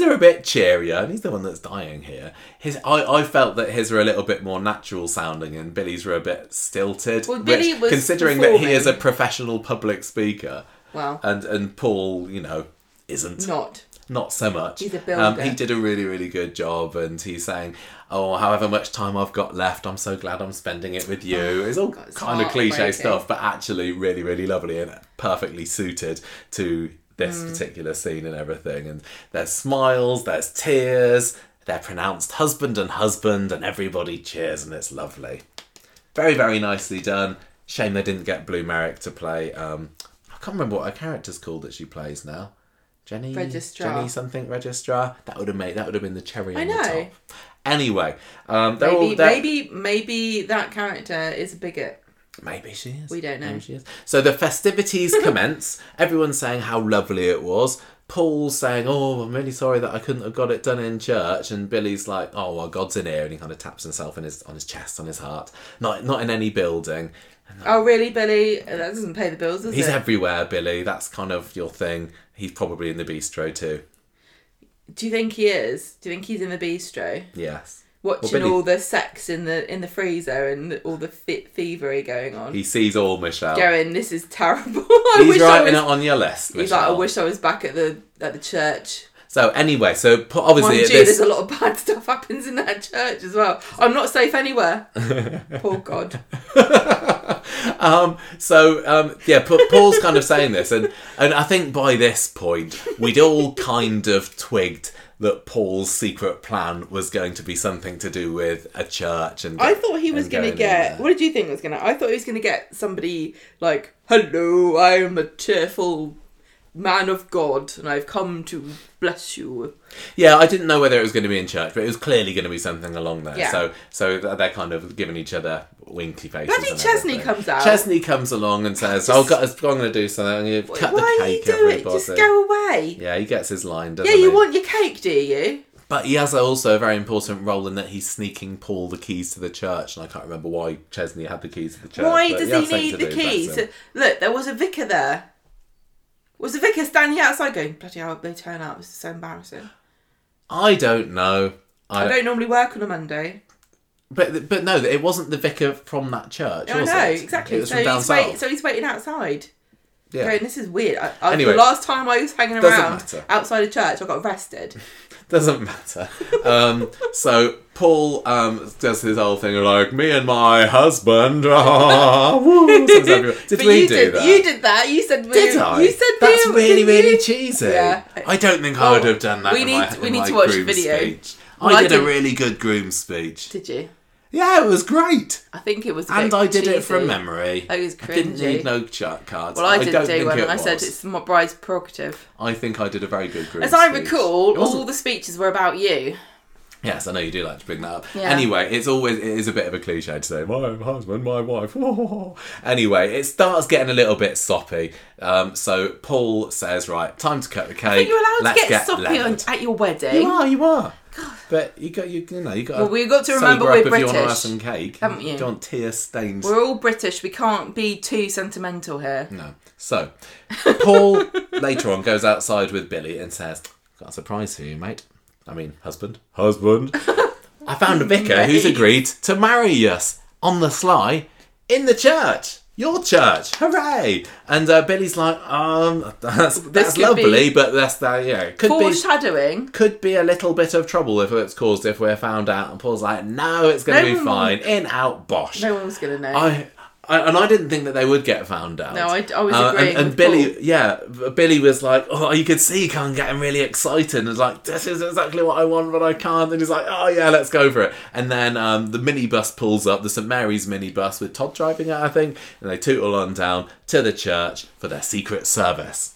are a bit cheerier, and he's the one that's dying here. His, I, I felt that his were a little bit more natural sounding, and Billy's were a bit stilted. Well, Billy which, was considering that he is a professional public speaker, Well, and and Paul, you know, isn't not. Not so much. He's a Um, he did a really, really good job, and he's saying, "Oh, however much time I've got left, I'm so glad I'm spending it with you." It's all God, it's kind of cliche stuff, but actually really, really lovely and perfectly suited to this Mm. particular scene and everything. And there's smiles, there's tears, they're pronounced husband and husband, and everybody cheers, and it's lovely. Very, very nicely done. Shame they didn't get Blue Merrick to play. Um, I can't remember what her character's called that she plays now. Jenny, Registrar. Jenny something registrar. That would have made that would have been the cherry I on know. the top. Anyway, um, they're all Maybe, they're- maybe, maybe that character is a bigot. Maybe she is. We don't know. Maybe she is. So the festivities commence. Everyone's saying how lovely it was. Paul's saying, "Oh, I'm really sorry that I couldn't have got it done in church." And Billy's like, "Oh, well, God's in here," and he kind of taps himself in his on his chest, on his heart. Not not in any building. Oh, really, Billy? That doesn't pay the bills, does it? He's it? everywhere, Billy. That's kind of your thing. He's probably in the bistro too. Do you think he is? Do you think he's in the bistro Yes. watching Billy- all the sex in the in the freezer and all the fit thievery going on? He sees all Michelle. Going, this is terrible. I He's wish I writing was. it on your list. He's like, I wish I was back at the at the church. So anyway, so obviously Mind you, this, there's a lot of bad stuff happens in that church as well. I'm not safe anywhere. Poor God. um, so um, yeah, Paul's kind of saying this, and and I think by this point we'd all kind of twigged that Paul's secret plan was going to be something to do with a church, and I thought he was going to get. What did you think was going to? I thought he was going to get somebody like, "Hello, I'm a cheerful man of God, and I've come to bless you. Yeah, I didn't know whether it was going to be in church, but it was clearly going to be something along there. Yeah. So, so they're kind of giving each other winky faces. Bloody Chesney everything. comes out. Chesney comes along and says, "Oh, I'm going to do something. I'm going to cut the cake, it? everybody." Just go away. Yeah, he gets his line, doesn't Yeah, you he? want your cake, do you? But he has also a very important role in that he's sneaking Paul the keys to the church, and I can't remember why Chesney had the keys to the church. Why does has he need the do, keys? Look, there was a vicar there. Was the vicar standing outside going, bloody hell, they turn up, this is so embarrassing. I don't know. I, I don't normally work on a Monday. But but no, it wasn't the vicar from that church. I was know, it? exactly. It was So from down he's, wait, so he's waiting outside. yeah. Going, this is weird. I, I, Anyway, the last time I was hanging doesn't around matter. outside a church, I got arrested. Doesn't matter. Um, so Paul um, does his whole thing of like me and my husband. ah, woo," Did but we you do did, that? You did that. You said Did I? You said that's really really you? cheesy. Yeah. I don't think I would have done that. we need- my, we need my to watch the video. Speech. Well, I did a really good groom speech. Did you? Yeah, it was great, I think it was. And I did it from memory. It was I didn't need no chart cards. Well, I did don't do one, and I said it's my bride's prerogative. I think I did a very good group. As I speech. recall, all the speeches were about you. Yes, I know you do like to bring that up. Yeah. Anyway, it's always it is a bit of a cliche to say my husband, my wife. anyway, it starts getting a little bit soppy. Um, so Paul says, "Right, time to cut the cake. I you're allowed Let's to get, soppy on, at your wedding. You are, you are. But you got you, you know you got. Well, we've got to remember we're if you want to have British, some cake, haven't you? Don't tear stains. We're all British. We can't be too sentimental here. No. So, Paul later on goes outside with Billy and says, "Got a surprise for you, mate. I mean, husband, husband. I found a vicar who's agreed to marry us on the sly in the church." Your church, hooray! And uh, Billy's like, um, that's that's lovely, be- but that's that, yeah, could be Foreshadowing. could be a little bit of trouble if it's caused if we're found out. And Paul's like, no, it's going to No be fine. In, out, bosh. No one's gonna know. I, I and I didn't think that they would get found out. No, I- I was Uh, agreeing And, and Billy, Paul. yeah, Billy was like, oh, you could see Khan getting really excited and like, this is exactly what I want, but I can't. And he's like, oh yeah, let's go for it. And then um, the minibus pulls up, the St Mary's minibus with Todd driving it, I think, and they tootle on down to the church for their secret service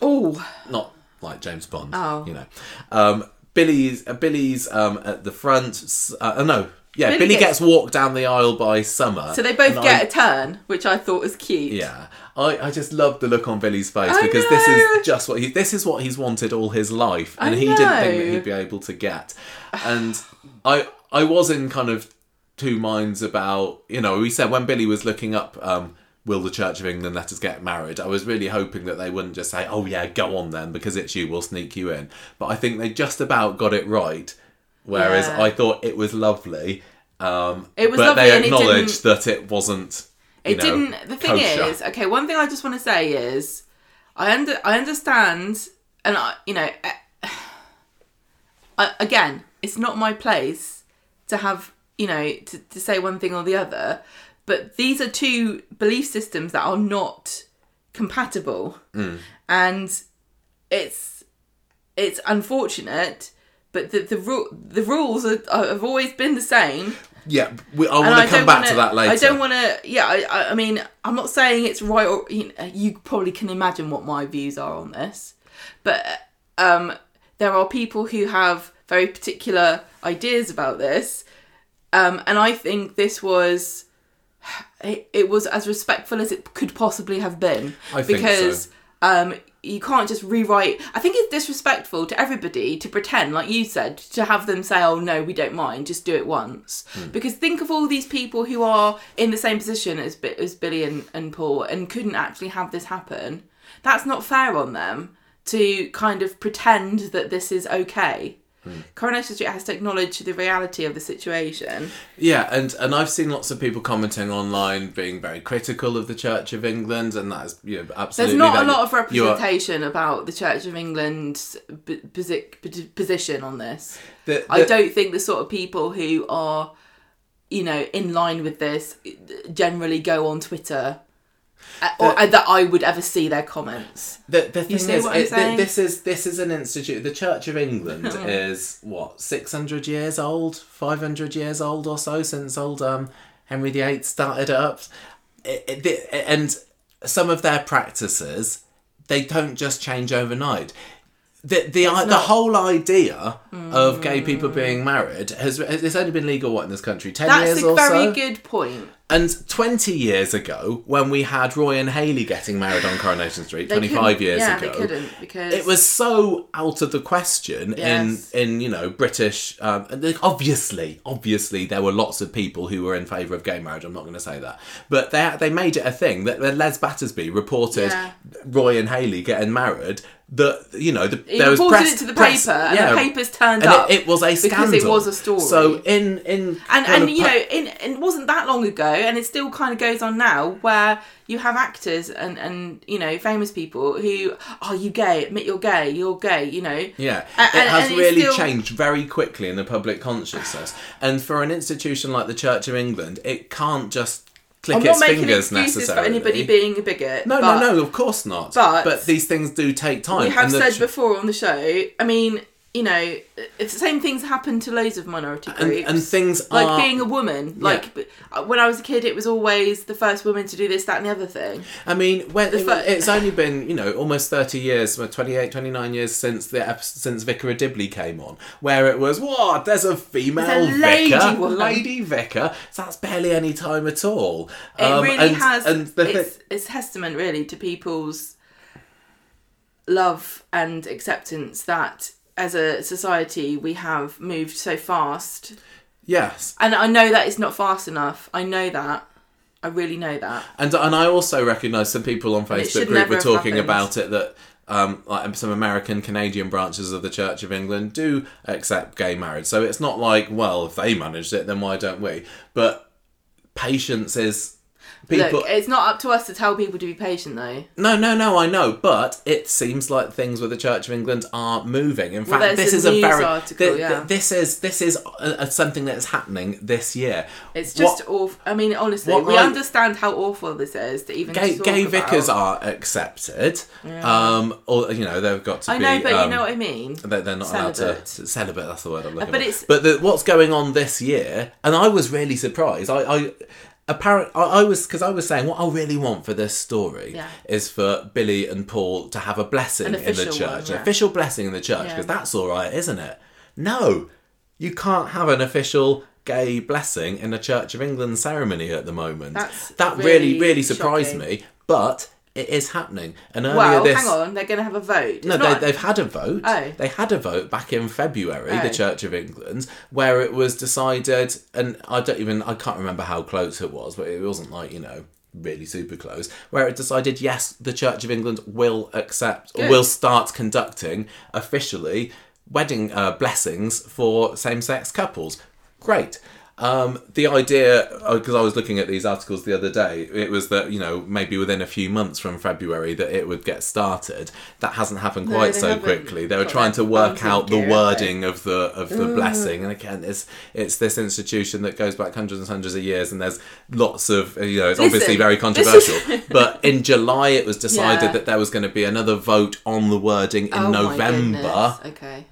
oh, not like James Bond. Oh. you know. Um, Billy's uh, Billy's um, at the front. Uh, uh, no, yeah, Billy Billy, gets- gets, walked down the aisle by Summer. so they both get I- a turn, which I thought was cute. yeah, I, I just love the look on Billy's face I because this is just what he this is what he's wanted all his life, and he didn't think that he'd be able to get. And I I was in kind of two minds about you know we said when Billy was looking up. Um, Will the Church of England let us get married? I was really hoping that they wouldn't just say, "Oh yeah, go on then," because it's you. We'll sneak you in. But I think they just about got it right. Whereas Yeah. I thought it was lovely. Um, It was but lovely they acknowledged that it wasn't. It know, didn't. The thing kosher. is, okay. One thing I just want to say is, I under I understand, and I, you know, eh, I, again, it's not my place to have, you know, to, to say one thing or the other. But these are two belief systems that are not compatible, and it's it's unfortunate. But the the, ru- the rules are, are, have always been the same. Yeah, we, I want to come back wanna- to that later. I don't want to. Yeah, I, I, mean, I'm not saying it's right or you, know, you probably can imagine what my views are on this, but um, there are people who have very particular ideas about this, um, and I think this was. It, it was as respectful as it could possibly have been I think because so. um, you can't just rewrite. I think it's disrespectful to everybody to pretend, like you said, to have them say, "Oh no, we don't mind, just do it once." Hmm. Because think of all these people who are in the same position as as Billy and, and Paul and couldn't actually have this happen. That's not fair on them to kind of pretend that this is okay. Hmm. Coronation Street has to acknowledge the reality of the situation. Yeah, and and I've seen lots of people commenting online being very critical of the Church of England, and that's you know, absolutely. There's not a lot of you are- representation about the Church of England's b- posi- position on this. the- I don't think the sort of people who are, you know, in line with this generally go on Twitter, uh, or uh, that I would ever see their comments. The, the thing see is, what I'm it- saying? this is this is an institute. The Church of England is what six hundred years old, five hundred years old or so since old um, Henry VIII started up, It- it- the- and some of their practices they don't just change overnight. The the the whole idea of gay people being married has it's only been legal what in this country ten That's years a or very so. good point. And 20 years ago, when we had Roy and Hayley getting married on Coronation Street, 25 years yeah, ago, they couldn't because it was so out of the question Yes. in in you know British. Um, obviously, obviously, there were lots of people who were in favour of gay marriage. I'm not going to say that, but they they made it a thing that that Les Battersby reported Yeah. Roy and Hayley getting married. That you know, the, He there was reported press, it to the press- paper, and yeah. the papers turned and up It, it was a scandal because it was a story. So in in and and you pu- know, in, it wasn't that long ago, and it still kind of goes on now, where you have actors and and you know famous people who are you gay? Admit you're gay. You're gay. You know. Yeah, And- it has really still- changed very quickly in the public consciousness. And for an institution like the Church of England, it can't just click I'm its not making fingers excuses for necessarily. anybody being a bigot. no, but no, no, of course not. but- But- these things do take time. We have and the said ch- before on the show. I mean, you know, it's the same things happen to loads of minority and, groups. and things like are being a woman. Like b- when I was a kid, it was always the first woman to do this, that, and the other thing. I mean, when The fir- it's only been you know almost thirty years, well, 28, 29 years since the since Vicar of Dibley came on, where it was what there's a female There's a lady vicar, woman. lady vicar. So that's barely any time at all. It Um, really and- has. And the thi- it's, it's testament really to people's love and acceptance that as a society we have moved so fast. yes, And I know that it's not fast enough. I know that. I really know that. And and I also recognise some people on Facebook group were talking about it that um, like some American Canadian branches of the Church of England do accept gay marriage. So it's not like well if they managed it then why don't we? But patience is people. Look, it's not up to us to tell people to be patient though. no, no, no. I know, but it seems like things with the Church of England are moving. In fact, there's this a is a very article, thi- yeah. this is this is uh uh something that is happening this year. It's What- just awful. I mean, honestly, we I- understand how awful this is to even Gay, gay vicars are accepted, um, or you know they've got to I be. know, but um, you know what I mean. They're, they're not allowed to celibate. That's the word I'm looking but for. it's- but the, what's going on this year, and I was really surprised. I, I apparent I, I was because I was saying what I really want for this story Yeah. is for Billy and Paul to have a blessing in the church, one, an official blessing in the church, Yeah. because that's all right, isn't it? No, you can't have an official gay blessing in a Church of England ceremony at the moment. That's that really, really really surprised me, but. It is happening, and earlier Well, this. hang on, they're going to have a vote. It's No, not- they, they've had a vote. Oh. They had a vote back in February, the Oh. Church of England, where it was decided, and I don't even, I can't remember how close it was, but it wasn't like, you know, really super close, where it decided, yes, the Church of England will accept, Good. will start conducting officially wedding uh, blessings for same sex couples. Great. Um, the idea, because I was looking at these articles the other day, it was that you know maybe within a few months from February that it would get started. That hasn't happened quite they so haven't quickly. They were got trying to work out the gear, have they? wording of the of the blessing, and again, it's it's this institution that goes back hundreds and hundreds of years, and there's lots of you know it's obviously very controversial. is- but in July, it was decided Yeah. that there was going to be another vote on the wording in Oh November. Okay.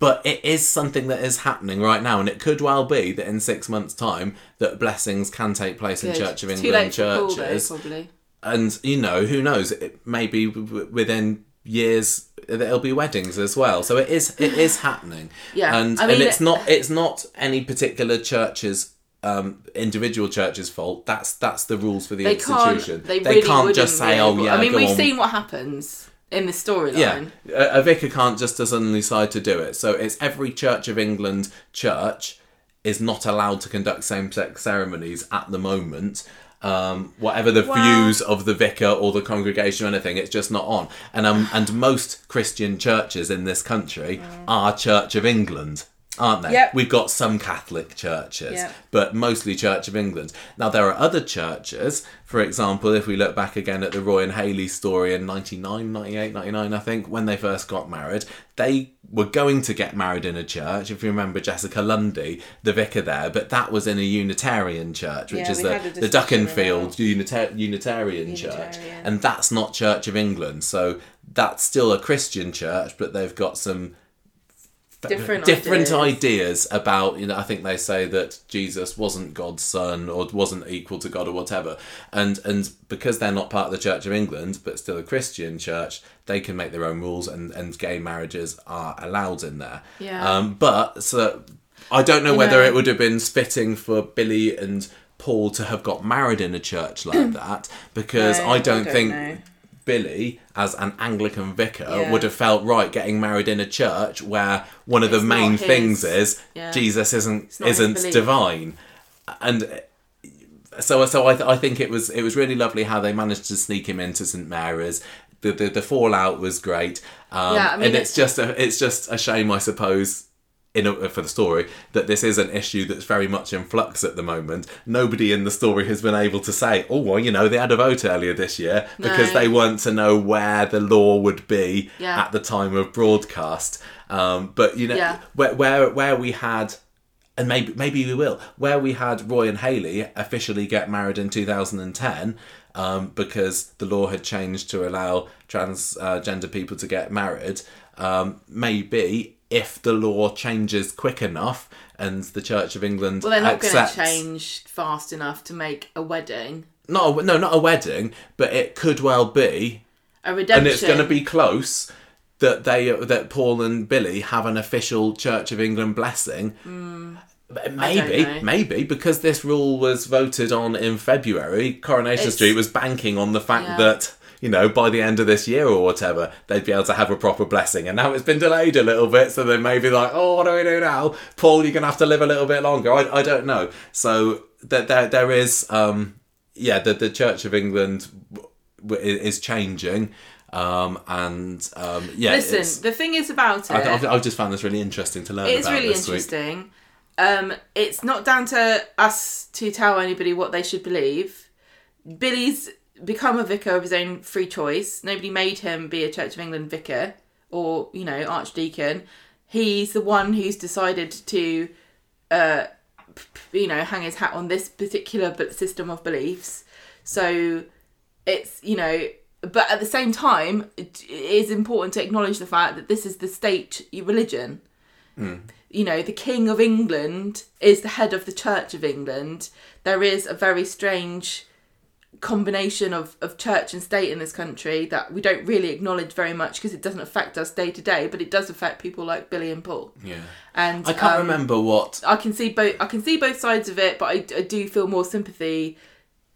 But it is something that is happening right now, and it could well be that in six months' time that blessings can take place in Church of England Paul, though, churches, probably. and you know who knows, it maybe w- w- within years there'll be weddings as well. So it is it is happening, Yeah, and I mean, and it's not it's not any particular church's. Um, individual church's fault. That's that's the rules for the They can't. institution. They, really can't just say, "Oh yeah." I mean, we've on. seen what happens in the storyline. Yeah, a, a vicar can't just suddenly decide to do it. So it's every Church of England church is not allowed to conduct same-sex ceremonies at the moment. Um, whatever the views of the vicar or the congregation or anything, it's just not on. And um, and most Christian churches in this country are Church of England, aren't they? Yep. We've got some Catholic churches, Yep. but mostly Church of England. Now, there are other churches, for example, if we look back again at the Roy and Hayley story in 99, 98, 99, I think, when they first got married, they were going to get married in a church. If you remember Jessica Lundy, the vicar there, but that was in a Unitarian church, which Yeah, is the, the Dukinfield Unita- Unitarian, church. And that's not Church of England. So that's still a Christian church, but they've got some different different ideas. ideas. about you know i think they say that jesus wasn't god's son or wasn't equal to god or whatever and and because they're not part of the church of england but still a christian church they can make their own rules and and gay marriages are allowed in there Yeah. um but so i don't know whether know- it would have been fitting for billy and paul to have got married in a church like that because No, i I don't, don't think know. Billy, as an Anglican vicar, Yeah. would have felt right getting married in a church where one of the It's not main things is yeah. Jesus isn't isn't divine, and so so I, th- I think it was it was really lovely how they managed to sneak him into St Mary's. The, the, the fallout was great, um, Yeah, I mean, and it's it- just a it's just a shame, I suppose, in a, for the story that this is an issue that's very much in flux at the moment. Nobody in the story has been able to say, "Oh, well, you know, they had a vote earlier this year," because No. they want to know where the law would be Yeah. at the time of broadcast. Um, but you know, Yeah. where, where where we had. And maybe maybe we will. Where we had Roy and Hayley officially get married in 2010, um, because the law had changed to allow transgender people to get married. Um, maybe if the law changes quick enough and the Church of England Well, they're not going to change fast enough to make a wedding not a, no not a wedding, but it could well be a redemption. and it's going to be close that they that Paul and Billy have an official Church of England blessing. Hmm. But Maybe, maybe because this rule was voted on in February, Coronation It's- Street was banking on the fact Yeah. that you know by the end of this year or whatever they'd be able to have a proper blessing, and now it's been delayed a little bit, so they may be like, oh, what do we do now? Paul, you're gonna have to live a little bit longer. I, I don't know. So that there there is um yeah the the Church of England is changing. Um, and um, yeah, Listen, the thing is about it. I, I've, I've just found this really interesting to learn It's about really interesting. Um, it's not down to us to tell anybody what they should believe. Billy's become a vicar of his own free choice. Nobody made him be a Church of England vicar or, you know, archdeacon. He's the one who's decided to, uh, p- you know, hang his hat on this particular system of beliefs. So it's, you know, but at the same time, it is important to acknowledge the fact that this is the state religion you know, the King of England is the head of the Church of England. There is a very strange combination of, of church and state in this country that we don't really acknowledge very much because it doesn't affect us day to day, but it does affect people like Billy and Paul. Yeah, And I can't um, remember what I can see both. I can see both sides of it, but I, I do feel more sympathy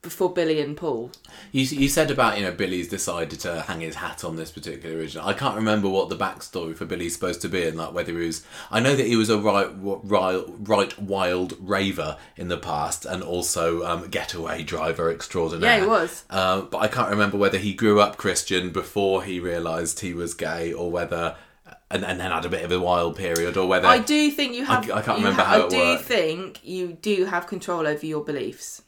for Billy and Paul. You, you said about you know Billy's decided to hang his hat on this particular original. I can't remember what the backstory for Billy's supposed to be, and like whether he was. I know that he was a right, right, right wild raver in the past, and also um, getaway driver extraordinaire. Yeah, he was. Uh, but I can't remember whether he grew up Christian before he realised he was gay, or whether. And, and then had a bit of a wild period, or whether I do think you have. I can't you remember ha- how I do worked. think you do have control over your beliefs.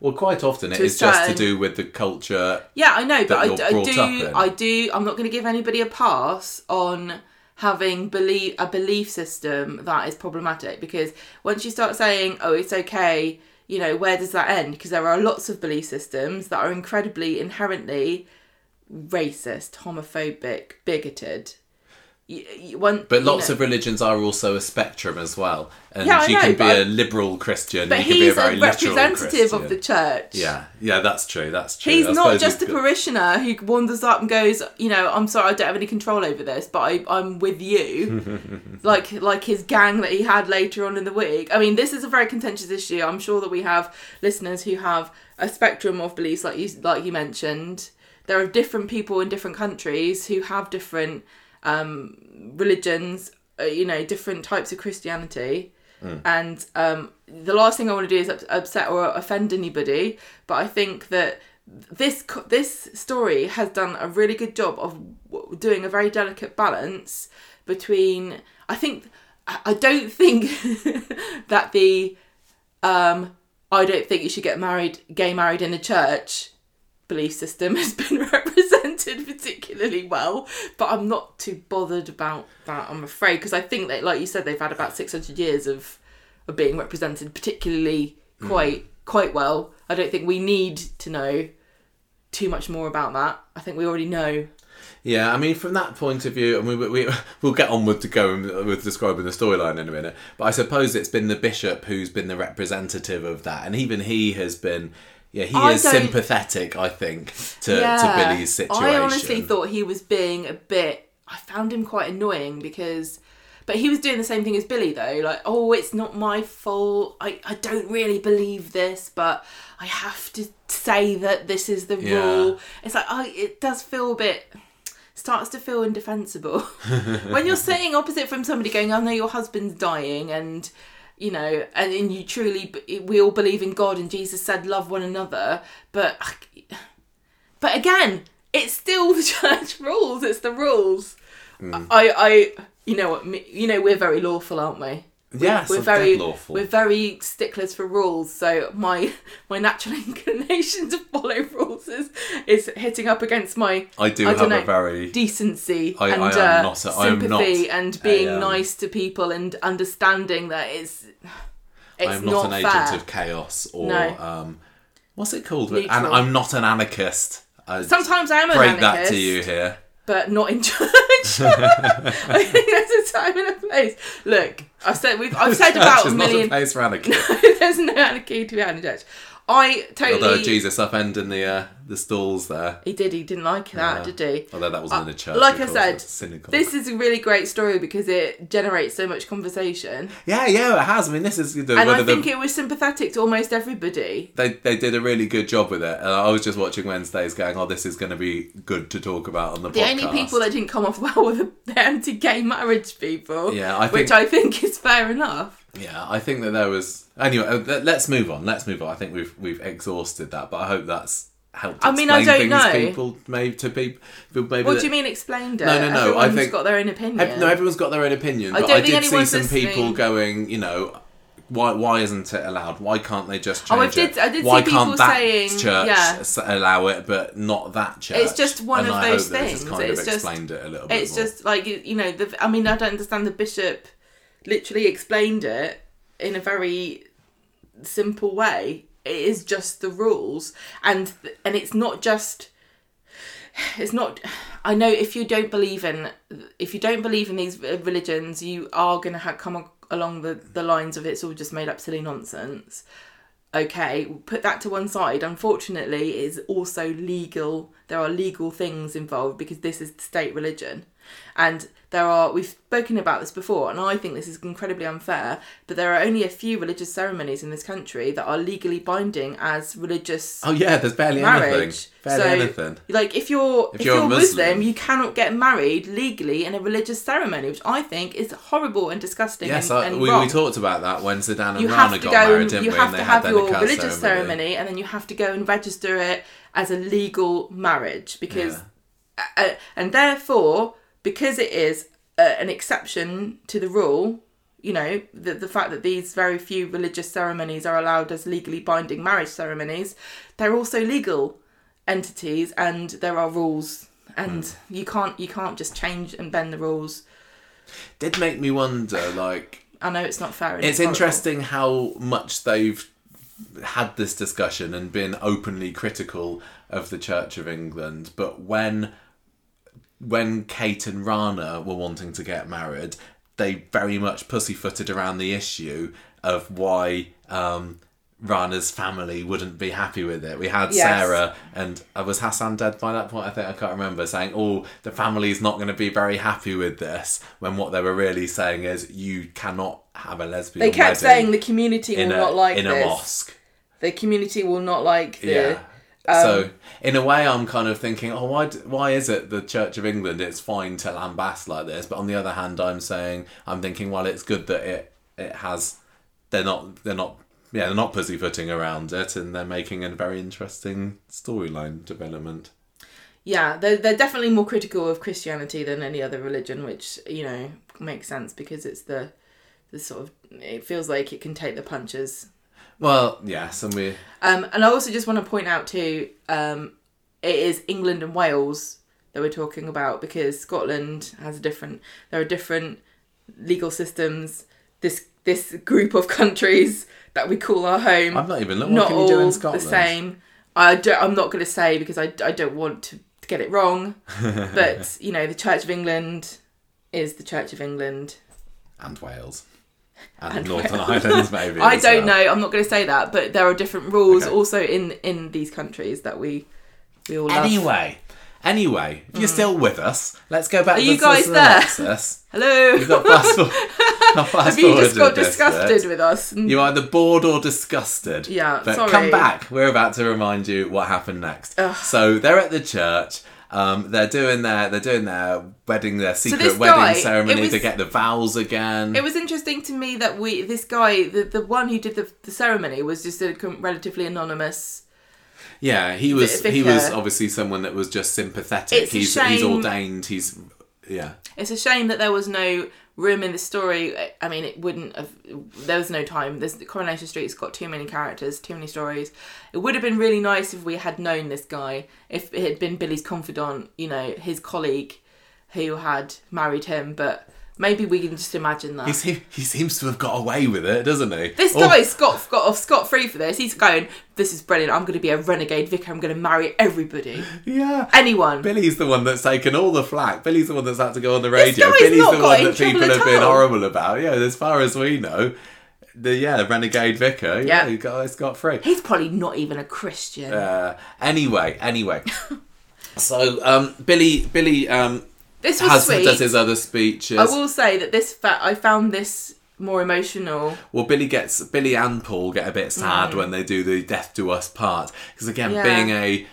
Well, quite often it is just to do with the culture. Yeah, I know, but I, you're d- I do. I do. I'm not going to give anybody a pass on having believe a belief system that is problematic because once you start saying, "Oh, it's okay," you know, where does that end? Because there are lots of belief systems that are incredibly inherently racist, homophobic, bigoted. One, But lots know- of religions are also a spectrum as well, and Yeah, you know, can be a liberal Christian, But you can be a very a representative of the church. Yeah, yeah, that's true. That's true. He's I not just a parishioner who wanders up and goes, you know, I'm sorry, I don't have any control over this, but I, I'm with you. like like his gang that he had later on in the week. I mean, this is a very contentious issue. I'm sure that we have listeners who have a spectrum of beliefs, like you like you mentioned. There are different people in different countries who have different um, religions, uh, you know, different types of Christianity. And um, the last thing I want to do is upset or offend anybody, but I think that this this story has done a really good job of doing a very delicate balance between. I think I I don't think that the um, I don't think you should get married, gay married in a church belief system has been represented particularly well, but I'm not too bothered about that. I'm afraid because I think that, like you said, they've had about 600 years of of being represented particularly hmm. quite quite well. I don't think we need to know too much more about that. I think we already know Yeah, I mean, from that point of view, and we, we we'll get on with to go uh, with describing the storyline in a minute. But I suppose it's been the bishop who's been the representative of that, and even he has been. Yeah, he I is don't- sympathetic, I think, to, to Billy's situation. I honestly thought he was being a bit. I found him quite annoying because. But he was doing the same thing as Billy, though. Like, oh, it's not my fault. I, I don't really believe this, but I have to say that this is the Yeah. rule. It's like, oh, it does feel a bit. Starts to feel indefensible when you're sitting opposite from somebody going, oh, "I know your husband's dying," and you know, and, and you truly, we all believe in God, and Jesus said, "Love one another," but but again, it's still the church rules. It's the rules. Hmm. I, I, you know what? You know we're very lawful, aren't we? Yes, we're very we're very sticklers for rules. So my my natural inclination to follow rules is is hitting up against my I do I have don't a know, very decency I- and I am uh, not a- sympathy not and being a, um, nice to people and understanding that it's it's I'm not, not, an fair. agent of chaos or No. um, what's it called? And I'm not an anarchist. I Sometimes I am an anarchist. break that to you here. but not in church. I think there's a time and a place. Look, I've said we've I've said about a not a million. place for anarchy. there's no anarchy to be had in church. I totally. Although Jesus upending the uh, the stalls there. He did. He didn't like that, Yeah. did he? Although that wasn't in a church. like I said. This is a really great story because it generates so much conversation, Yeah, yeah, it has. I mean, this is the, and I of the, think it was sympathetic to almost everybody. they they did a really good job with it. And I was just watching Wednesdays, going, "Oh, this is going to be good to talk about on the The podcast." only people that didn't come off well were the, the anti-gay marriage people. Yeah, I which I think is fair enough. Yeah, I think that there was anyway. uh, let- Let's move on. Let's move on. I think we've we've exhausted that, but I hope that's helped. I mean, I don't things know. People maybe to people. Maybe What that- do you mean explained it? No, no, no, I Everyone's think- got their own opinion. Ev- No, everyone's got their own opinion. I But I, did see some people going, you know, why why isn't it allowed? Why can't they just Oh, I change did- it? I did why see can't people that saying- church yeah. allow it, but not that church? It's just one and of I those hope that this things. kind It's of just- explained it a little bit It's more. just like you you know. The, I mean, I don't understand. The bishop literally explained it in a very simple way. It is just the rules, and and it's not just. It's not. I know if you don't believe in if you don't believe in these religions, you are going to ha- come along the the lines of it's all just made up silly nonsense. Okay, put that to one side. Unfortunately, it is also legal. There are legal things involved because this is the state religion, and there are. We've spoken about this before, and I think this is incredibly unfair. But there are only a few religious ceremonies in this country that are legally binding as religious oh yeah, there's barely anything. marriage. Barely so, anything. like, if you're if, you're you're, Muslim, Muslim- you cannot get married legally in a religious ceremony, which I think is horrible and disgusting. Yes, and, I, and we, wrong. we talked about that when Zeedan and you Rana have to got go married, and didn't you we? have to have your religious Nikah ceremony. and then you have to go and register it as a legal marriage because uh, and therefore because it is uh, an exception to the rule you know the, the fact that these very few religious ceremonies are allowed as legally binding marriage ceremonies they're also legal entities and there are rules and Hmm. you can't you can't just change and bend the rules Did make me wonder, like, i know it's not fair and it's interesting how much they've had this discussion and been openly critical of the Church of England, but when when Kate and Rana were wanting to get married, they very much pussyfooted around the issue of why um, Rana's family wouldn't be happy with it. We had Yes. Sarah and uh, was Hasan dead by that point? I think I can't remember saying, "Oh, the family's not going to be very happy with this." When what they were really saying is, "You cannot have a lesbian." they kept saying the community will a not like in this a mosque. the community will not like the Yeah. Um, so in a way, I'm kind of thinking, oh, why? d- Why is it the Church of England? It's fine to lambast like this, but on the other hand, I'm saying, I'm thinking, well, it's good that it it has. They're not. They're not. Yeah, they're not pussyfooting around it, and they're making a very interesting storyline development. yeah they're, they're definitely more critical of christianity than any other religion which you know makes sense because it's the the sort of it feels like it can take the punches Well, yes, and we. um and i also just want to point out too um it is england and wales that we're talking about because scotland has a different there are different legal systems this this group of countries that we call our home I've not even looked. What not all do in the same. I don't, I'm not going to say because I, I don't want to get it wrong. but you know, the Church of England is the Church of England. and Wales and, And Northern. Islands maybe. I don't well. know. I'm not going to say that, but there are different rules Okay. also in in these countries that we we all love. Anyway, anyway, if you're mm. still with us, let's go back Are to you the guys there? synopsis. Hello. You've got fast forward. Have you just got disgusted with us? You're either bored or disgusted. Yeah, But sorry. come back. We're about to remind you what happened next. Ugh. So they're at the church. Um, they're doing their they're doing their wedding their secret this wedding guy, ceremony was- to get the vows again. It was interesting to me that we this guy, the the one who did the, the ceremony, was just a relatively anonymous. yeah, he was Vicar. he was obviously someone that was just sympathetic. It's a he's he's ordained. He's yeah. It's a shame that there was no room in the story. I mean, it wouldn't have. There was no time. There's Coronation Street's got too many characters, too many stories. It would have been really nice if we had known this guy. If it had been Billy's confidant, you know, his colleague, who had married him. But maybe we can just imagine that. He, seem, he seems to have got away with it, doesn't he? This Oh, guy Scott got off scot free for this. He's going, "This is brilliant. I'm going to be a renegade vicar. I'm going to marry everybody, yeah. anyone." Billy's the one that's taken all the flack. Billy's the one that's had to go on the radio. Billy's the one that people have been horrible about. Yeah, as far as we know, the yeah, the renegade vicar. Yeah, Yeah. he got got free. He's probably not even a Christian. Uh, anyway, anyway. so um, Billy Billy um, this was has sweet. does his other speeches. I will say that this fa- I found this more emotional. Well, Billy gets Billy and Paul get a bit sad when they do the "Death to Us" part because again, Mm. Yeah. being a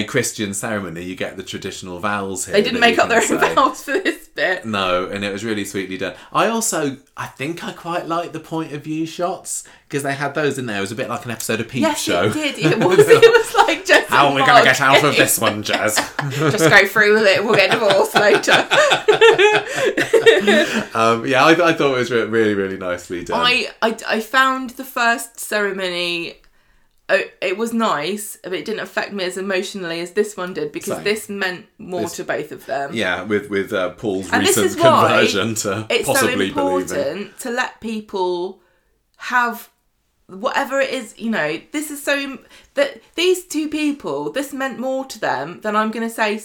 a Christian ceremony, you get the traditional vows here. They didn't make up their own say. vows for this bit. No, and it was really sweetly done. I also, I think I quite like the point of view shots because they had those in there. It was a bit like an episode of Peep Yes, Show. it did. It was. It was like just. How are we going to get out of this one, Jez? Just go through with it. We'll get divorced later. um, yeah, I, I thought it was really, really nicely done. I, I I found the first ceremony. Uh, It was nice, but it didn't affect me as emotionally as this one did because Same. this meant more This- to both of them. yeah, with with uh, Paul's And this recent is why conversion to it's so possibly believing. important to let people have whatever it is you know this is so that these two people this meant more to them than i'm going to say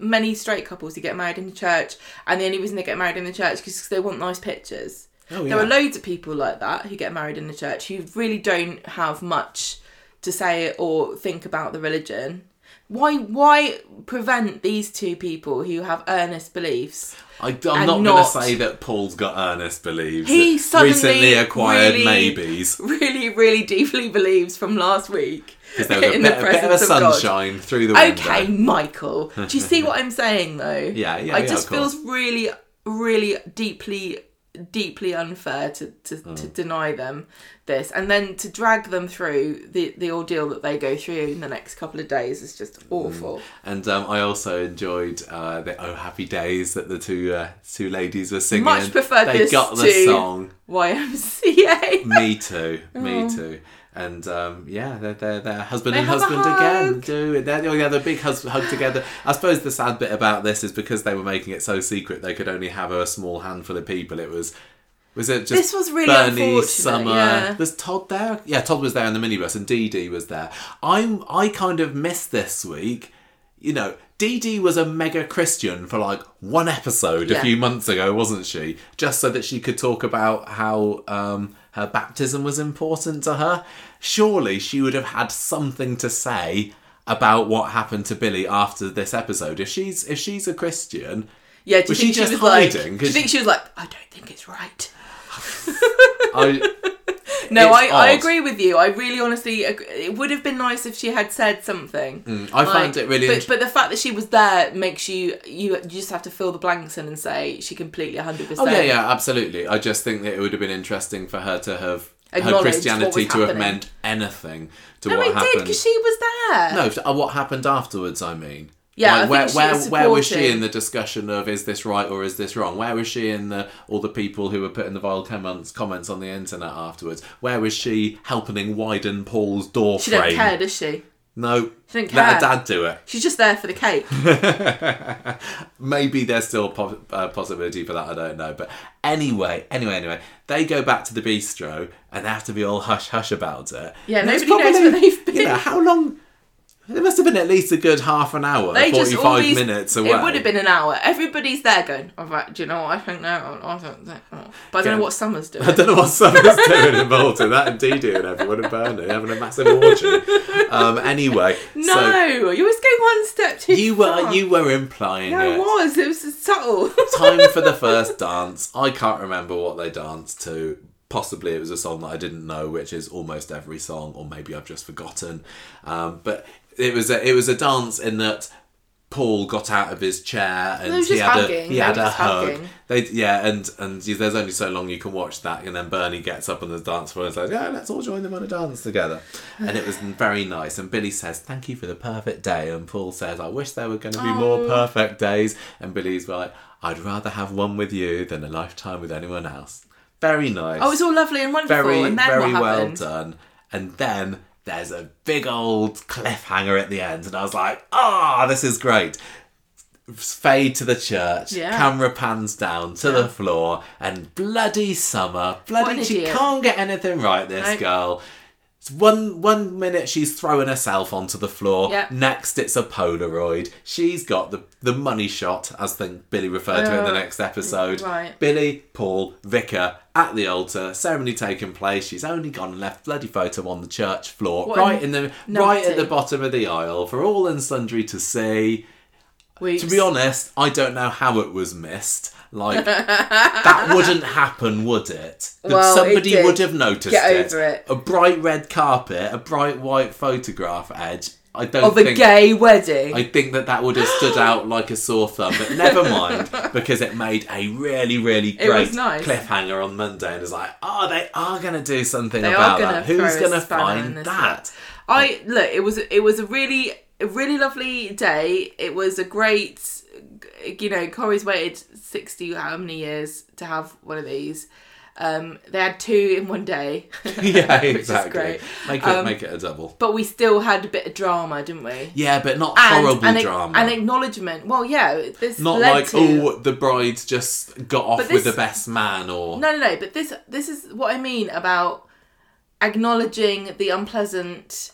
many straight couples who get married in the church and the only reason they get married in the church is because they want nice pictures Oh, there are loads of people like that who get married in the church who really don't have much to say or think about the religion why why prevent these two people who have earnest beliefs I, I'm and not, going to say that Paul's got earnest beliefs. He suddenly recently acquired really- maybes. really, really deeply believes from last week there was a in bit, the a bit of a presence of God. sunshine through the window. Okay, Michael. Do you see what I'm saying though? Yeah, yeah, It yeah, just feels really, really deeply, deeply unfair to, to, to Mm. deny them this and then to drag them through the, the ordeal that they go through in the next couple of days is just awful. And um, I also enjoyed uh, the "Oh Happy Days" that the two uh, two ladies were singing. Much preferred they got the to- song. YMCA. Me too, me too. And um, yeah, they're, they're, they're husband. They and husband again. Do it. They're, oh, yeah, the big hus- hug together. I suppose the sad bit about this is because they were making it so secret, they could only have a small handful of people. It was. Was it just This was really Bernie, Summer? yeah. Was Todd there? Yeah, Todd was there in the minibus, and Dee Dee was there. I'm I kind of missed this week. You know, Dee Dee was a mega Christian for like one episode a few months ago, wasn't she? Just so that she could talk about how um, her baptism was important to her. Surely she would have had something to say about what happened to Billy after this episode. If she's if she's a Christian, Yeah, do you Was think she just was like? hiding? Do you think she was like? I don't think it's right. I No, I, I agree with you. I really honestly, ag- it would have been nice if she had said something. Mm, I find it really But, int- but the fact that she was there makes you, you, you just have to fill the blanks in and say she completely 100%. Oh yeah, yeah, absolutely. I just think that it would have been interesting for her to have her Christianity to have meant anything to No, what it did happened. because she was there. No, uh, what happened afterwards? I mean, Yeah, Like, where where was where was she in the discussion of is this right or is this wrong? Where was she in the all the people who were putting the vile comments comments on the internet afterwards? Where was she helping widen Paul's door She frame? don't care, does she? No, She don't let her dad do it. She's just there for the cake. Maybe there's still a po- uh, possibility for that. I don't know. But anyway, anyway, anyway, they go back to the bistro and they have to be all hush hush about it. Yeah, And nobody knows where they've been. You know, how long? It must have been at least a good half an hour, They forty-five these- minutes away. It would have been an hour. Everybody's there going, all right, do you know what I think now? I don't think. oh." But I don't Yeah. know what Summer's doing. I don't know what Summer's doing involved in that, and Dee and everyone in Burnley having a massive orgy. Um, anyway, No, so you always go one step too you far. were you were implying No, it. it was. It was subtle. Time for the first dance. I can't remember what they danced to. Possibly it was a song that I didn't know, which is almost every song, or maybe I've just forgotten. Um, but it was a, it was a dance in that Paul got out of his chair and he had a he They had a hug. hugging. They yeah, and and there's only so long you can watch that, and then Bernie gets up on the dance floor and says, "Yeah, let's all join them on a dance together," and it was very nice. And Billy says, "Thank you for the perfect day," and Paul says, "I wish there were going to be more Oh. perfect days," and Billy's like, "I'd rather have one with you than a lifetime with anyone else." Very nice. oh, it's all lovely and wonderful. very and then very well done. And then there's a big old cliffhanger at the end, and I was like, "Ah, this is great." Fade to the church. Yeah. Camera pans down to the floor, and bloody summer. Bloody, she can't get anything right. This Nope. girl. It's One one minute she's throwing herself onto the floor. Yeah. Next it's a Polaroid. She's got the the money shot, as think Billy referred to it in the Oh, next episode. right. Billy, Paul, Vicar at the altar, ceremony taking place. She's only gone and left bloody photo on the church floor, What right in the right at the bottom of the aisle for all and sundry to see. Weeps. To be honest, I don't know how it was missed. Like that wouldn't happen, would it? That Well, it somebody did. would have noticed Get it. over it. A bright red carpet, a bright white photograph edge. I don't of a think gay wedding. I think that that would have stood out like a sore thumb, but never mind because it made a really, really great nice. cliffhanger on Monday, and it's like, oh, they are going to do something They about that. Who's going to to find that? one. I look. It was it was a really a really lovely day. It was a great. You know, Corrie's waited sixty how many years to have one of these. Um, they had two in one day. yeah, exactly. great. Make it Um, make it a double. But we still had a bit of drama, didn't we? Yeah, but not And horrible an, drama. An acknowledgement. Well, yeah, this not led like to, oh, the bride just got off But with the best man, or No, no, no. But this this is what I mean about acknowledging the unpleasant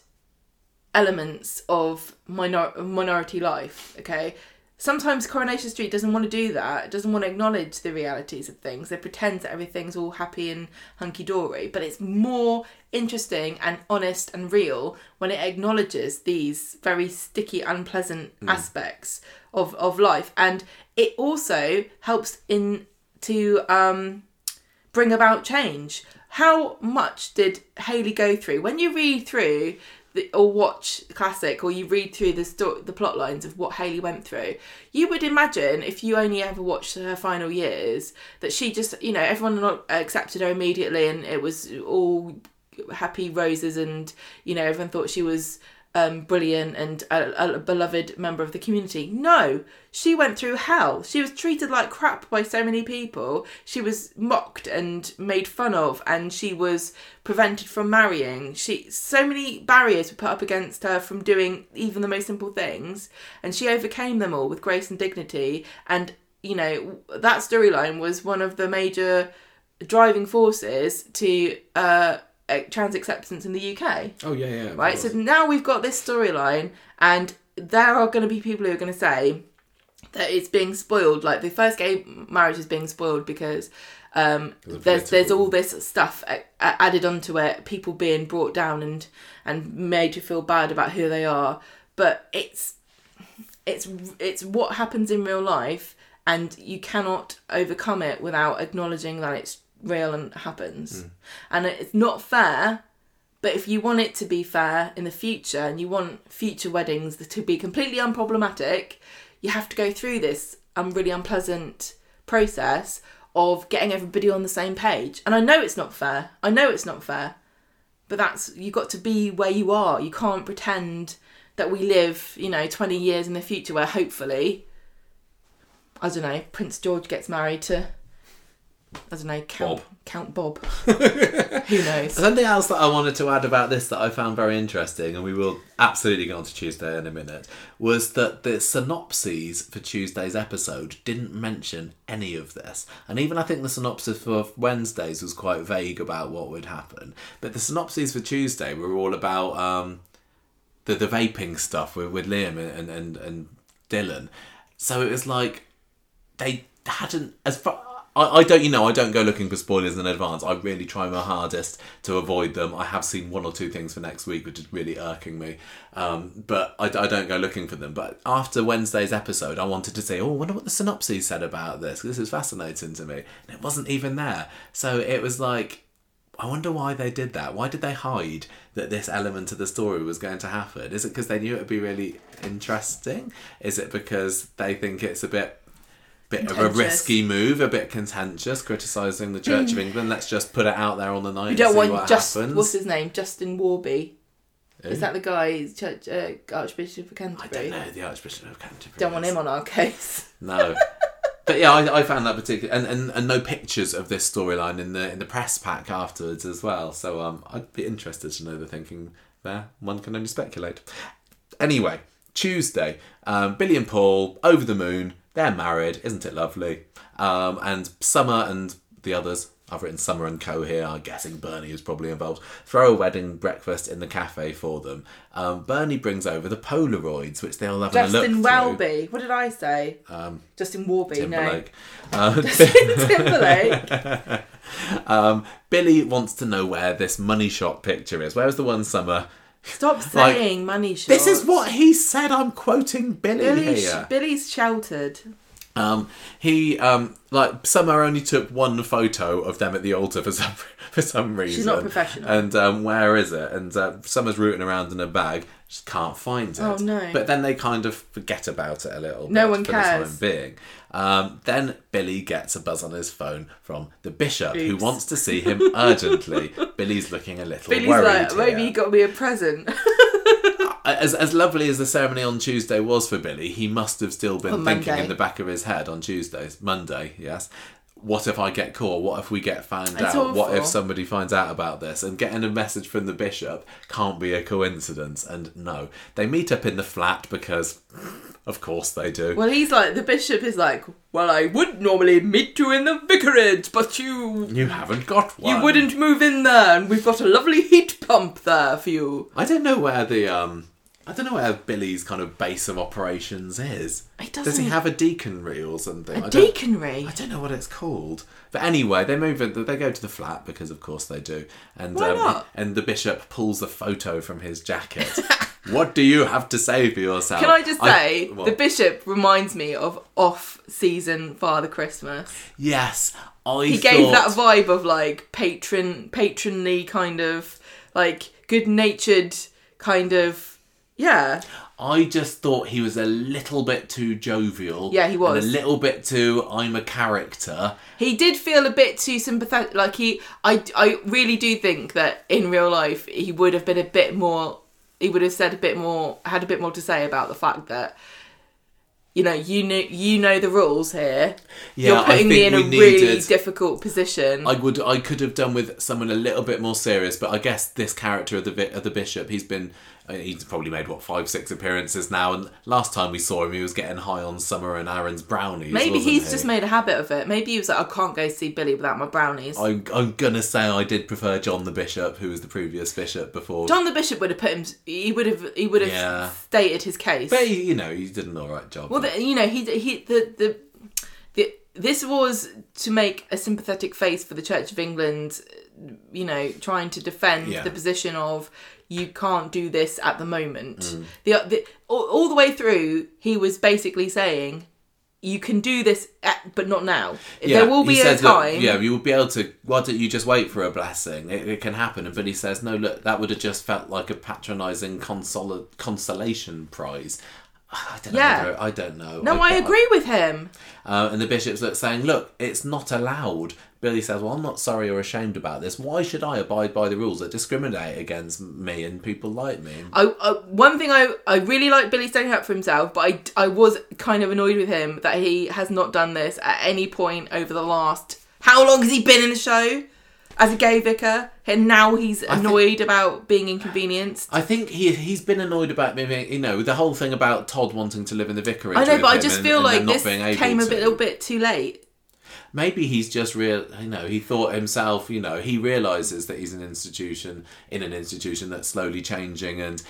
elements of minor- minority life. Okay. Sometimes Coronation Street doesn't want to do that. It doesn't want to acknowledge the realities of things. They pretend that everything's all happy and hunky dory. But it's more interesting and honest and real when it acknowledges these very sticky, unpleasant aspects of, of life. And it also helps in to um, bring about change. How much did Hayley go through? When you read through the, or watch classic, or you read through the sto- the plot lines of what Hayley went through, you would imagine if you only ever watched her final years that she just, you know, everyone not accepted her immediately, and it was all happy roses, and you know, everyone thought she was um, brilliant and a, a beloved member of the community. No, she went through hell. She was treated like crap by so many people. She was mocked and made fun of, and she was prevented from marrying. She so many barriers were put up against her from doing even the most simple things, and she overcame them all with grace and dignity. And you know that storyline was one of the major driving forces to uh, Uh, trans acceptance in the UK oh yeah, yeah, right? So now we've got this storyline, and there are going to be people who are going to say that it's being spoiled. Like the first gay marriage is being spoiled because um, there's there's all this stuff a- a- added onto it, people being brought down and and made to feel bad about who they are. But it's it's it's what happens in real life, and you cannot overcome it without acknowledging that it's real and happens. And it's not fair but if you want it to be fair in the future and you want future weddings to be completely unproblematic, you have to go through this um, really unpleasant process of getting everybody on the same page. And I know it's not fair. I know it's not fair. But that's you've got to be where you are. You can't pretend that we live, you know, 20 years in the future where hopefully I don't know, Prince George gets married to I don't know, Count Bob. Count Bob. Who knows? Something else that I wanted to add about this that I found very interesting, and we will absolutely go on to Tuesday in a minute, was that the synopses for Tuesday's episode didn't mention any of this. And even I think the synopsis for Wednesday's was quite vague about what would happen. But the synopses for Tuesday were all about um, the the vaping stuff with, with Liam and, and and Dylan. So it was like they hadn't as far. I, I don't, you know, I don't go looking for spoilers in advance. I really try my hardest to avoid them. I have seen one or two things for next week, which is really irking me. Um, but I, I don't go looking for them. But after Wednesday's episode, I wanted to say, oh, I wonder what the synopsis said about this. This is fascinating to me. And it wasn't even there. So it was like, I wonder why they did that. Why did they hide that this element of the story was going to happen? Is it because they knew it would be really interesting? Is it because they think it's a bit bit of a risky move, a bit contentious, criticising the Church of England? Let's just put it out there on the night You don't want just happens. what's his name? Justin Warby. Who? Is that the guy, Church, uh, Archbishop of Canterbury? I don't know the Archbishop of Canterbury. Don't want him on our case. No. But yeah, I, I found that particular, and, and, and no pictures of this storyline in the in the press pack afterwards as well. So um, I'd be interested to know the thinking there. One can only speculate. Anyway, Tuesday, um, Billy and Paul over the moon. They're married, isn't it lovely? Um, and Summer and the others. I've written Summer and Co here. I'm guessing Bernie is probably involved. Throw a wedding breakfast in the cafe for them. Um, Bernie brings over the Polaroids, which they'll have a look Justin. Welby. What did I say? Um, Justin Warby. Timberlake. Uh, No. Timberlake. um, Billy wants to know where this money shot picture is. Where's the one summer? Stop saying money. This is what he said. I'm quoting Billy Billy, here. Billy's sheltered. Um, he um, like Summer only took one photo of them at the altar for some for some reason. She's not professional. And um, where is it? And uh, Summer's rooting around in a bag, just can't find it. Oh, no. But then they kind of forget about it a little. No bit one for cares. The time being. Um, then Billy gets a buzz on his phone from the bishop, who wants to see him urgently. Billy's looking a little Billy's worried. like, maybe here you got me a present. as as lovely as the ceremony on Tuesday was for Billy, he must have still been On thinking Monday. in the back of his head on Tuesdays, Monday, yes. What if I get caught? What if we get found It's out? What if somebody finds out about this? And getting a message from the bishop can't be a coincidence. And no, they meet up in the flat because, of course, they do. well, he's like, the bishop is like, well, I would normally meet you in the vicarage, but you. you haven't got one. You wouldn't move in there, and we've got a lovely heat pump there for you. I don't know where the um. I don't know where Billy's kind of base of operations is. He Does he have a deaconry or something? I A don't- deaconry. I don't know what it's called. But anyway, they move. in- They go to the flat because, of course, they do. And Why um, not? and the bishop pulls a photo from his jacket. what do you have to say for yourself? Can I just say, what? the bishop reminds me of off-season Father Christmas. yes, I. He gave that vibe of like patron, patronly kind of like good-natured kind of yeah. I just thought he was a little bit too jovial. Yeah, he was. And a little bit too. I'm a character. He did feel a bit too sympathetic. Like he, I, I really do think that in real life he would have been a bit more. He would have said a bit more, had a bit more to say about the fact that, you know, you know, you know the rules here. Yeah, You're putting me in a we really difficult position. I would I could have done with someone a little bit more serious, but I guess this character of the of the bishop, he's been he's probably made what five six appearances now, and last time we saw him, he was getting high on Summer and Aaron's brownies. Maybe he's he? just made a habit of it. Maybe he was like, I can't go see Billy without my brownies. I'm, I'm gonna say I did prefer John the Bishop, who was the previous bishop before. John the Bishop would have put him. He would have. He would have Yeah. stated his case. but he, you know, he did an all right job. Well, the, you know, he he the the the this was to make a sympathetic face for the Church of England. You know, trying to defend Yeah. the position of you can't do this at the moment. Mm. The, the all, all the way through, he was basically saying. You can do this, at, but not now. Yeah, there will be a look, time. yeah, you will be able to. Why don't you just wait for a blessing? It, it can happen. But he says, no, look, that would have just felt like a patronising consol- consolation prize. I don't know. Yeah. whether- I don't know. no, I agree with him. Uh, and the bishop's look, saying, look, it's not allowed. Billy says, well, I'm not sorry or ashamed about this. Why should I abide by the rules that discriminate against me and people like me? I, I one thing I I really like Billy standing up for himself, but I I was kind of annoyed with him that he has not done this at any point over the last. How long has he been in the show as a gay vicar? And now he's think- annoyed about being inconvenienced. I think he he's been annoyed about me, being- you know, the whole thing about Todd wanting to live in the vicarage. I know, but I just and- feel and like this came a bit, little bit too late. Maybe he's just real you know he thought himself you know he realizes that he's an institution in an institution that's slowly changing and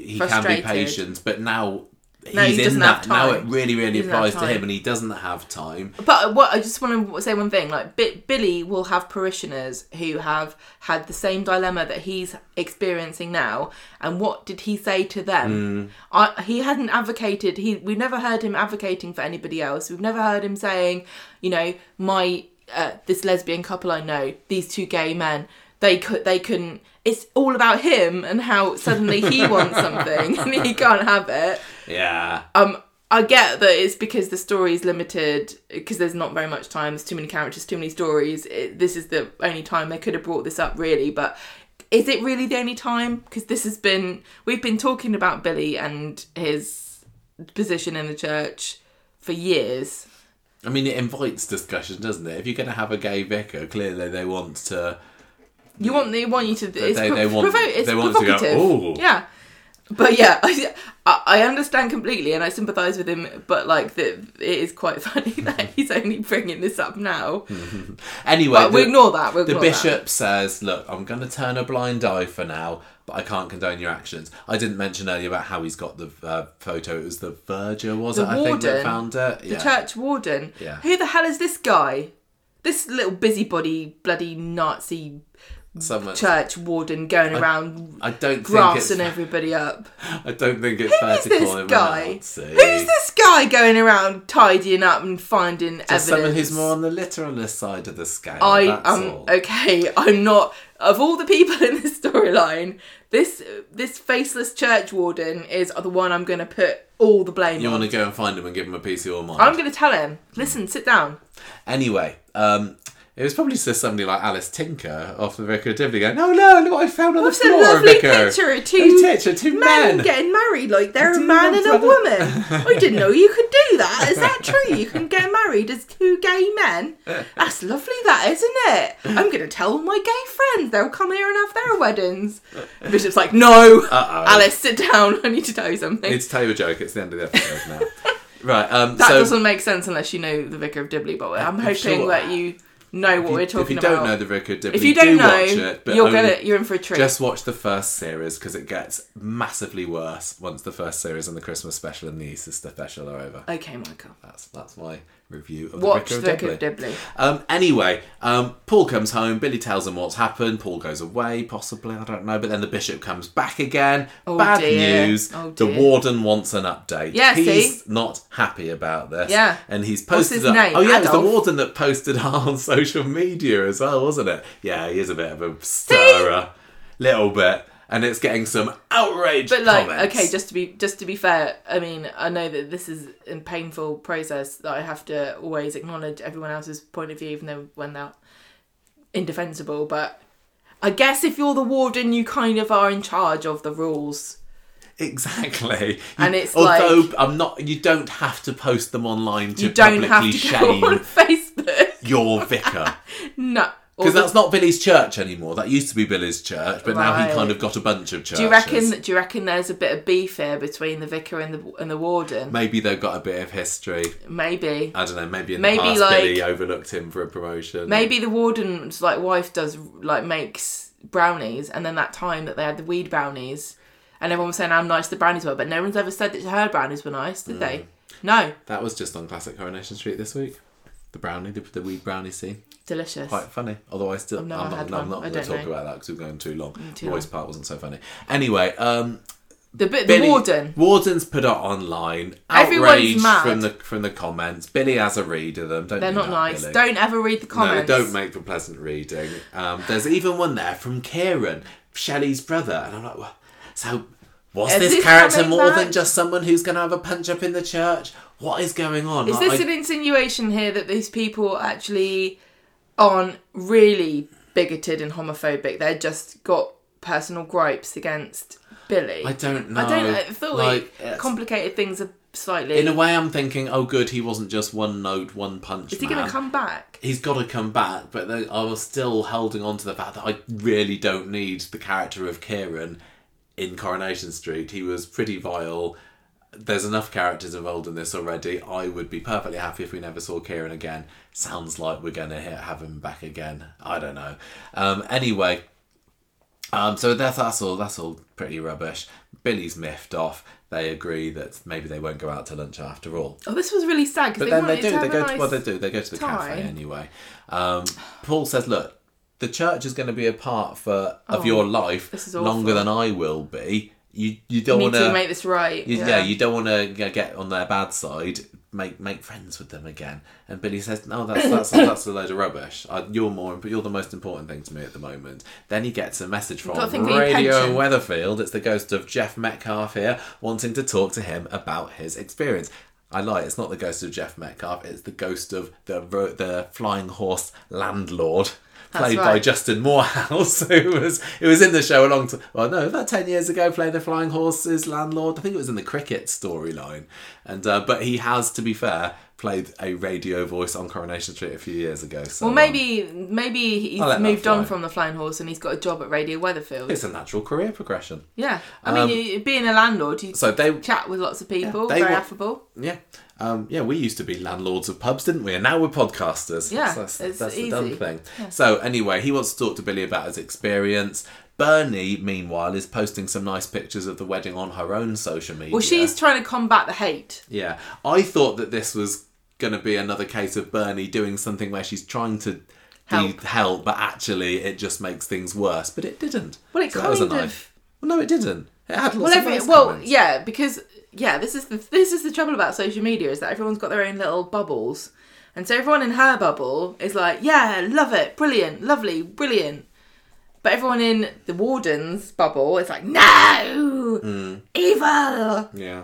he can be patient, but now he's No, he in doesn't that now. It really, really applies to him, and he doesn't have time. But what I just want to say one thing: like Bi- Billy will have parishioners who have had the same dilemma that he's experiencing now. And what did he say to them? I, he hadn't advocated. He we've never heard him advocating for anybody else. We've never heard him saying, you know, my uh, this lesbian couple I know, these two gay men, they could they couldn't. It's all about him and how suddenly he wants something and he can't have it Yeah, um I get that it's because the story is limited because there's not very much time. There's too many characters, too many stories. It, this is the only time they could have brought this up, really. But is it really the only time? Because this has been we've been talking about Billy and his position in the church for years. I mean, it invites discussion, doesn't it? If you're going to have a gay vicar, clearly they want to. You want they want you to. It's, they- they want- provo- it's they want to go, provocative. "Ooh." Yeah. But yeah, I, I understand completely, and I sympathise with him. But like, the, it is quite funny that he's only bringing this up now. Anyway, But we the- ignore that. We The ignore bishop says, "Look, I'm going to turn a blind eye for now, but I can't condone your actions." I didn't mention earlier about how he's got the uh, photo. It was the verger, was The it? I think that found it. The Yeah. church warden. Yeah. Who the hell is this guy? This little busybody, bloody Nazi Someone, church warden going around I don't grassing everybody up. I don't think it's fair Who's to this call him guy? Who's this guy going around tidying up and finding Just evidence? someone who's more on the literalist side of the scale. I am um okay. I'm not of all the people in this storyline. This this faceless church warden is the one I'm going to put all the blame on. You on. want to go and find him and give him a piece of your mind. I'm going to tell him. Listen, sit down. Anyway, um, it was probably just somebody like Alice Tinker off the Vicar of Dibley going, "No, no, look what I found on the It's a floor, lovely Vicar. picture of two picture, two men, men." getting married like they're a man and a woman. I didn't know you could do that. Is that true? You can get married as two gay men. That's lovely, that isn't it? I'm going to tell all my gay friends. They'll come here and have their weddings. The Bishop's like, no, Uh-oh. Alice, sit down. I need to tell you something. It's tell you a joke. It's the end of the episode now. right. Um, that so doesn't make sense unless you know the Vicar of Dibley, but I'm hoping sure. that you know what you, we're talking about. if you about. don't know the of Dibley, if you don't do know, watch it. But you're only- gonna you're in for a treat. Just watch the first series because it gets massively worse once the first series and the Christmas special and the Easter special are over. okay, Michael. That's that's my review of Watch the Vicar of Dibley. Dibley. Um, anyway, um, Paul comes home. Billy tells him what's happened. Paul goes away, possibly. I don't know. But then the bishop comes back again. Oh, Bad dear. news. Oh, the warden wants an update. Yeah, he's see? not happy about this. Yeah. and he's What's posted. his up- name? Oh yeah, it was the warden that posted on social media as well, wasn't it? Yeah, he is a bit of a stirrer, little bit, and it's getting some outrage. But like, comments. okay, just to be just to be fair, I mean, I know that this is a painful process that I have to always acknowledge everyone else's point of view, even though when they're indefensible. But I guess if you're the warden, you kind of are in charge of the rules. Exactly. And it's although like- I'm not. You don't have to post them online to You don't have publicly to shame go on Facebook. your vicar. No, Because that's not Billy's church anymore. That used to be Billy's church, but now he Right. kind of got a bunch of churches. Do you reckon? Do you reckon there's a bit of beef here between the vicar and the and the warden? Maybe they've got a bit of history. Maybe. I don't know. Maybe in Maybe, the past, like- Billy overlooked him for a promotion. Maybe the warden's like wife does like makes brownies, and then that time that they had the weed brownies, and everyone was saying how nice the brownies were, but no one's ever said that her brownies were nice, did they? Mm. No, that was just on Classic Coronation Street this week. The brownie, the, the weed brownie scene, delicious. quite funny. Although I still, I'm not, had no, I'm one. not going to talk know. about that because we're going too long. too Roy's long. part wasn't so funny. Anyway, um, The bit, the Billy, warden. Warden's put it online. Mad. from the from the comments. Billy has a read of them. Don't They're not that, nice. Billy. Don't ever read the comments. No, don't make for pleasant reading. Um, there's even one there from Kieran, Shelley's brother, and I'm like, well, so was Is this this character more than just someone who's going to have a punch up in the church? What is going on? Is Like, this I- an insinuation here that these people actually aren't really bigoted and homophobic? They're just got personal gripes against Billy. I don't know. I don't. I feel like, Like, complicated things are slightly. in a way, I'm thinking, oh, good, he wasn't just one note, one punch. is he going to come back? He's got to come back, but I was still holding on to the fact that I really don't need the character of Kieran in Coronation Street. He was pretty vile. There's enough characters involved in this already. I would be perfectly happy if we never saw Kieran again. Sounds like we're going to have him back again. I don't know. Um, anyway, um, so that's, that's all. That's all pretty rubbish. Billy's miffed off. They agree that maybe they won't go out to lunch after all. Oh, this was really sad But they then they do. They go. a To, nice... well, they do. They go to the cafe anyway. Um, Paul says, "Look, the church is going to be a part for of Oh, your life longer than I will be. You you You don't want to make this right. you, yeah. yeah. you don't want to get on their bad side. Make make friends with them again. And Billy says, "No, that's that's that's a load of rubbish. I, you're more. You're the most important thing to me at the moment." Then he gets a message from gotta think of your Radio. Weatherfield. It's the ghost of Geoff Metcalfe here, wanting to talk to him about his experience. I lie. It's not the ghost of Geoff Metcalfe. It's the ghost of the the flying horse landlord. Played by right. Justin Moorhouse, who was who was in the show a long time. Well, no, about ten years ago, playing the Flying Horses landlord. I think it was in the cricket storyline, and uh, but he has, to be fair, played a radio voice on Coronation Street a few years ago. So Well, um, maybe maybe he's I'll let that moved on from the Flying Horse and he's got a job at Radio Weatherfield. it's a natural career progression. Yeah, I mean, Um, you, being a landlord, you So they, chat with lots of people, they very were- affable. yeah, um, yeah, we used to be landlords of pubs, didn't we? And now we're podcasters. Yeah, that's, that's, the done easy. thing. So anyway, he wants to talk to Billy about his experience. Bernie, meanwhile, is posting some nice pictures of the wedding on her own social media. Well, she's trying to combat the hate. Yeah, I thought that this was going to be another case of Bernie doing something where she's trying to Help. help, but actually it just makes things worse. But it didn't. Well, it So that was a kind of- knife. Well, no, it didn't. It had lots Well, of every, nice well, comments. yeah, because yeah, this is the this is the trouble about social media is that everyone's got their own little bubbles, and so everyone in her bubble is like, yeah, love it, brilliant, lovely, brilliant. But everyone in the warden's bubble is like, no, Mm. evil. Yeah.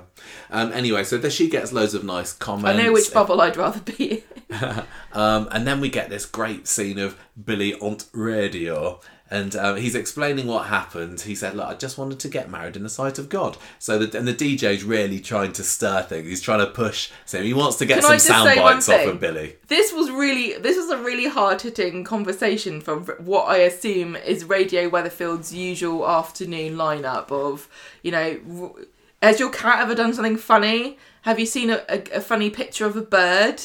Um, anyway, so there she gets loads of nice comments. I know which bubble I'd rather be in. Um, and then we get this great scene of Billy on radio. And um, he's explaining what happened. He said, "Look, I just wanted to get married in the sight of God." So, the, and the DJ's really trying to stir things. He's trying to push. So he wants to get Can some sound bites off of Billy. This was really this was a really hard hitting conversation for what I assume is Radio Weatherfield's usual afternoon lineup of you know. Has your cat ever done something funny? Have you seen a, a, a funny picture of a bird?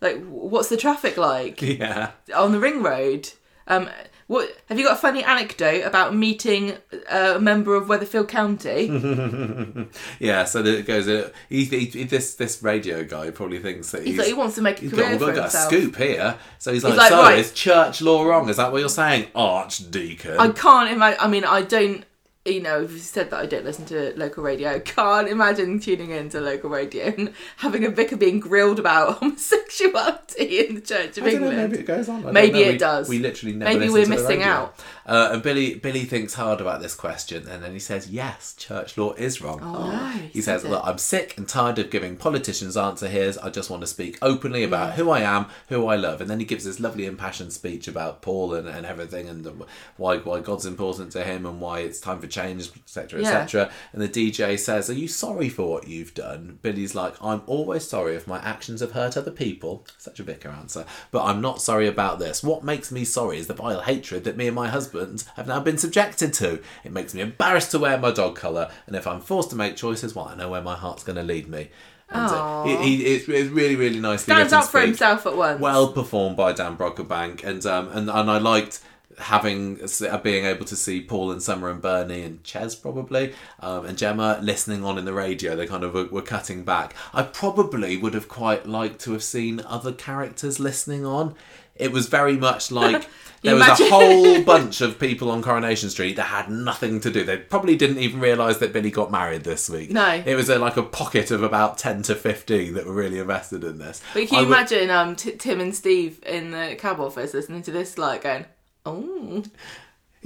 Like, what's the traffic like Yeah. on the ring road? Um, what have you got a funny anecdote about meeting a member of Weatherfield County? Yeah, so it goes. Uh, he, he, this this radio guy probably thinks that he's, He's like he wants to make a career got, we've for got, got a himself. scoop here. So he's like, like, so right. is church law wrong? Is that what you're saying, Archdeacon? I can't imagine. I mean, I don't. You know, you've said that I don't listen to local radio. Can't imagine tuning into local radio and having a vicar being grilled about homosexuality in the Church of don't know, England. maybe it goes on. I Maybe it We- does. We literally never. Maybe we're missing out. Uh, and Billy Billy thinks hard about this question, and then he says, "Yes, church law is wrong." Oh, he says, "Look. I'm sick and tired of giving politicians answer here's. I just want to speak openly about who I am, who I love." And then he gives this lovely impassioned speech about Paul and, and everything, and the, why why God's important to him, and why it's time for change, etc., etc. And the DJ says, "Are you sorry for what you've done?" Billy's like, "I'm always sorry if my actions have hurt other people." Such a vicar answer, but I'm not sorry about this. What makes me sorry is the vile hatred that me and my husband have now been subjected to. It makes me embarrassed to wear my dog collar, and if I'm forced to make choices, well, I know where my heart's going to lead me. And uh, he, he, it's, it's really, really nicely Stands up for speech himself at once. well performed by Dan Brocklebank, and um, and and I liked having uh, being able to see Paul and Summer and Bernie and Ches probably um, and Gemma listening on in the radio. They kind of were, were cutting back. I probably would have quite liked to have seen other characters listening on. It was very much like. You There was imagine- a whole bunch of people on Coronation Street that had nothing to do. They probably didn't even realise that Billy got married this week. No. It was a, like a pocket of about 10 to 15 that were really invested in this. but can I you would- imagine um, T- Tim and Steve in the cab office listening to this, like going, "Oh,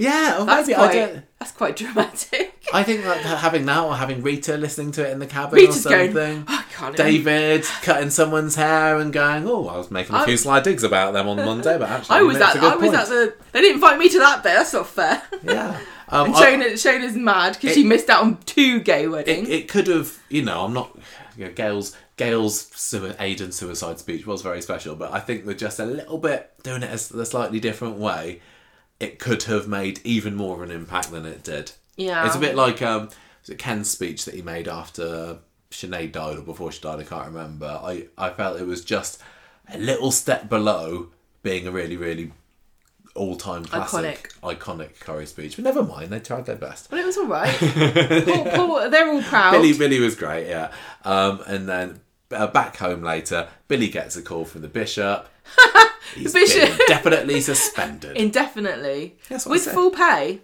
Yeah, or that's maybe I quite don't. that's quite dramatic." I think that having that or having Rita listening to it in the Kabin Rita's or going, something. "Oh, I can't. David cutting someone's hair and going, "Oh, I was making a few I'm- sly digs about them on Monday, but actually, I was at I was point." at the. They didn't invite me to that bit. That's not fair. yeah." Um, And I- Shona's mad because she missed out on two gay weddings. it could have, you know, I'm not. You know, Gail's Gail's Aidan suicide speech was very special, but I think with just a little bit doing it as a slightly different way, it could have made even more of an impact than it did. yeah, It's a bit like um, was it Ken's speech that he made after Sinead died or before she died. I can't remember. I, I felt it was just a little step below being a really really all-time classic, iconic Corrie speech. But never mind, they tried their best. But it was all right. Paul, Paul, they're all proud. Billy, Billy was great, yeah. Um, and then uh, back home later, Billy gets a call from the bishop. He's bishop. definitely suspended. Indefinitely. That's what I With full pay.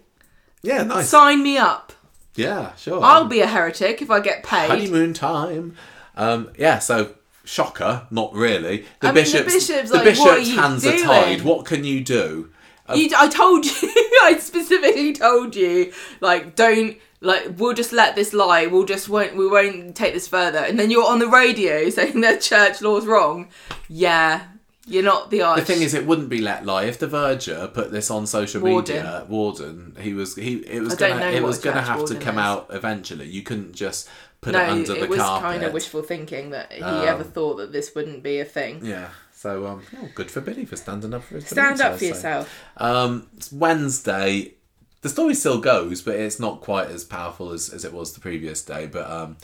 yeah, nice. Sign me up. yeah, sure. I'll be a heretic if I get paid. honeymoon time. Um, yeah, so shocker, not really. The I mean, the bishop's, bishop's the like, bishop's "What are you hands are tied. What can you do? You, I told you. I specifically told you, like, don't like. We'll just let this lie. We'll just won't. We won't take this further. And then you're on the radio saying that church law's wrong. Yeah, you're not the arch. The thing is, it wouldn't be let lie if the Verger put this on social Warden. media. Warden, he was he. It was I gonna it was gonna have to come is. out eventually. You couldn't just put no, it under the carpet. it was kind of wishful thinking that he Um, ever thought that this wouldn't be a thing. Yeah. So um, oh, good for Billy for standing up for his. Stand up for yourself. Um, it's Wednesday. The story still goes, but it's not quite as powerful as, as it was the previous day. But um,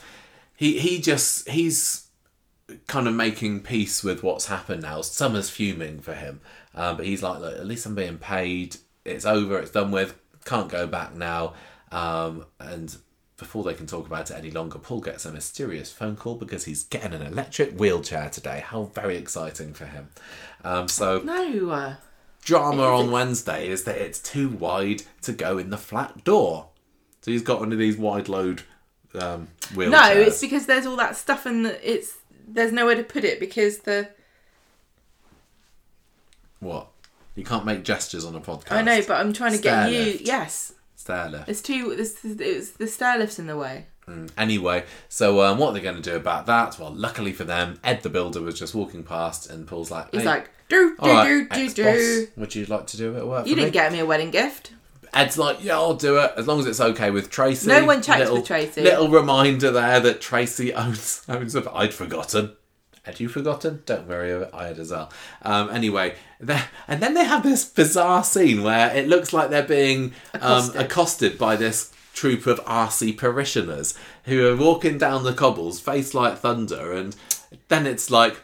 he he just he's kind of making peace with what's happened now. Summer's fuming for him, um, but he's like, Look, at least I'm being paid. It's over. It's done with. Can't go back now. Um, and before they can talk about it any longer, Paul gets a mysterious phone call because he's getting an electric wheelchair today. How very exciting for him. Um, so No. Drama on Wednesday is that it's too wide to go in the flat door. So he's got one of these wide load um, wheelchairs. no, it's because there's all that stuff and it's there's nowhere to put it because the what? You can't make gestures on a podcast. I know, but I'm trying to get Stair you. Yes, Stair lift. there's two. There's, it's the stair lift's in the way. Anyway, so um, what are they going to do about that? Well, luckily for them, Ed the builder was just walking past, and Paul's like, He's like, do do all right, do do ex-boss, do. would you like to do it at work You for didn't me?" get me a wedding gift. Ed's like, yeah, I'll do it as long as it's okay with Tracy. No one checks little, with Tracy. Little reminder there that Tracy owns owns a. I'd forgotten. Had you forgotten? Don't worry, I had as well. Um, anyway, there- and then they have this bizarre scene where it looks like they're being um, Accosted. accosted by this troop of RC parishioners who are walking down the cobbles, face like thunder, and then it's like.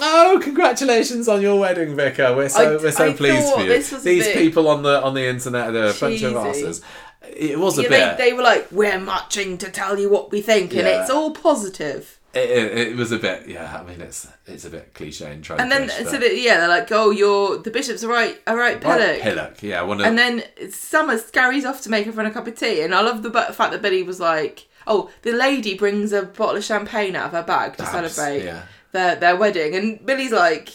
Oh, congratulations on your wedding, Vicar. We're so I- we're so I pleased for you. These people on the on the internet, they're a bunch of asses. It was a Yeah, bit. they, they were like, we're marching to tell you what we think, and it's all positive. It, it, it was a bit. Yeah, I mean, it's it's a bit cliche and tropish. And then but- so that, yeah, they're like, oh, you're the bishop's right, a right pillock. Right, Pillock, yeah, one of And then Summer scurries off to make everyone a cup of tea, and I love the fact that Billy was like, "Oh, the lady brings a bottle of champagne out of her bag to Babs, celebrate yeah. Their their wedding," and Billy's like,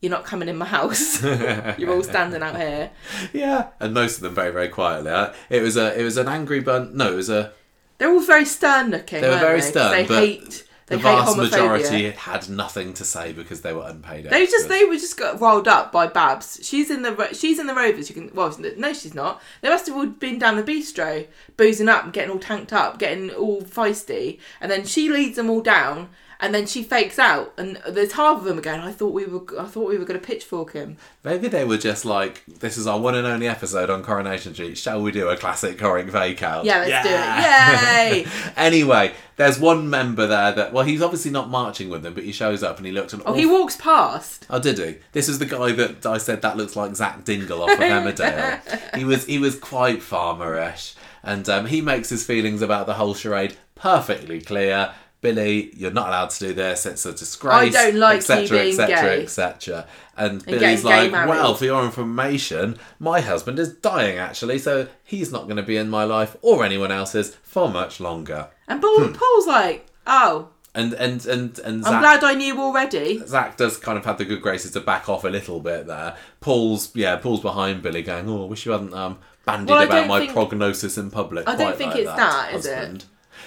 "You're not coming in my house. You're all standing out here." yeah, and most of them very very quietly. It was a it was an angry bun. No, it was a They're all very stern looking. They were very they? stern, They but hate. They the vast majority had nothing to say because they were unpaid. They just they were just got rolled up by Babs. She's in the she's in the Rovers. You can well no she's not. They must have all been down the bistro, boozing up and getting all tanked up, getting all feisty, and then she leads them all down, and then she fakes out, and there's half of them again. I thought we were I thought we were going to pitchfork him. Maybe they were just like, this is our one and only episode on Coronation Street. Shall we do a classic Corrie fake out? Yeah, let's do it. Yay! anyway, there's one member there that, well, he's obviously not marching with them, but he shows up and he looks. an Oh, he walks past. Oh, did he? This is the guy that I said that looks like Zak Dingle off of Emmerdale. he was he was quite farmerish, and um, he makes his feelings about the whole charade perfectly clear. Billy, you're not allowed to do this. It's a disgrace. I don't like etc., etc., etc. And getting Billy's like, well, for your information, my husband is dying actually, so he's not going to be in my life or anyone else's for much longer. And Paul, Hmm. Paul's like, oh, And and and and I'm glad I knew already. Zak does kind of have the good graces to back off a little bit there. Paul's yeah, Paul's behind Billy, going, "Oh, I wish you hadn't um, bandied Well, about my think- prognosis in public." I don't think like it's that, is it?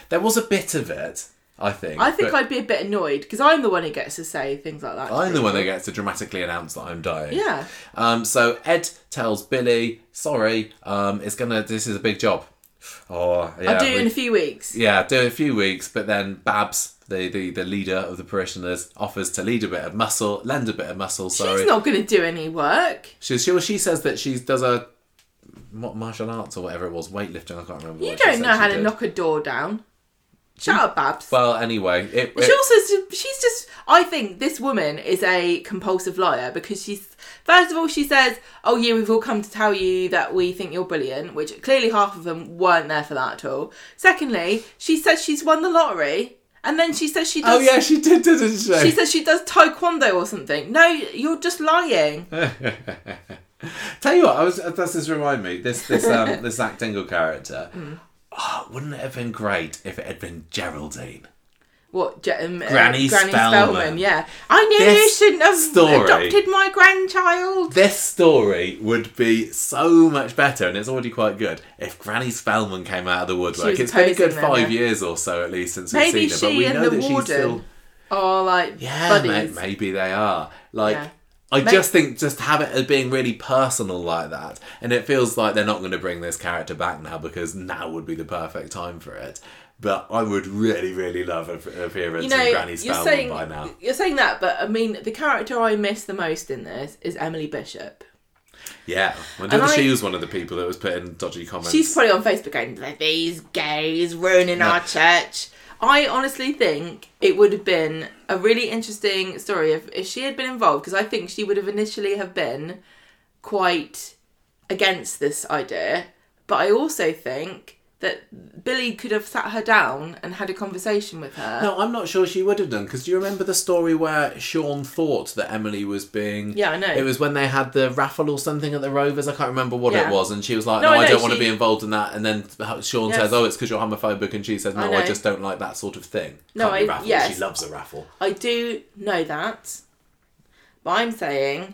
There was a bit of it, I think. I think I'd be a bit annoyed because I'm the one who gets to say things like that. I'm the one that gets to dramatically announce that I'm dying. Yeah. Um. So Ed tells Billy, "Sorry, um, it's gonna. This is a big job. Oh, yeah. I'll do it we- in a few weeks. Yeah, do it in a few weeks, but then Babs, the, the, the leader of the parishioners, offers to lead a bit of muscle, lend a bit of muscle. Sorry, She's not going to do any work. She, she, she says that she does a what martial arts or whatever it was, weightlifting. I can't remember. You don't know she how to knock a door down. Shut up, Babs. Well, anyway, it, she also she's just. I think this woman is a compulsive liar because she's First of all, she says, "Oh yeah, we've all come to tell you that we think you're brilliant," which clearly half of them weren't there for that at all. Secondly, she says she's won the lottery, and then she says she does. Oh yeah, she did, didn't she? She says she does taekwondo or something. No, you're just lying. Tell you what, I was. Does this remind me? This this um this Zak Dingle character. Oh, wouldn't it have been great if it had been Geraldine? What, um, uh, Granny Spellman. Yeah, I knew you shouldn't have story- adopted my grandchild. This story would be so much better, and it's already quite good if Granny Spellman came out of the woodwork. It's been a good five yeah. years or so at least since we've seen her, but we know that she's still. are like Yeah, may- maybe they are. Like, Yeah. I May- just think just have it as being really personal like that, and it feels like they're not going to bring this character back now because now would be the perfect time for it. But I would really, really love a a appearance You know, of Granny Spellman saying by now. you're saying that, but I mean, the character I miss the most in this is Emily Bishop. Yeah, I And wonder if she was one of the people that was putting dodgy comments. She's probably on Facebook going, "These gays ruining our church." I honestly think it would have been a really interesting story if, if she had been involved because I think she would have initially have been quite against this idea. But I also think that Billy could have sat her down and had a conversation with her. No, I'm not sure she would have done because do you remember the story where Sean thought that Emily was being? Yeah, I know. It was when they had the raffle or something at the Rovers. I can't remember what Yeah. it was, and she was like, No, "No, I I, don't want to she- be involved in that." And then Sean Yes. says, "Oh, it's because you're homophobic," and she says, "No, I, know. just don't like that sort of thing." No, Can't I- yes. She loves a raffle. I do know that, but I'm saying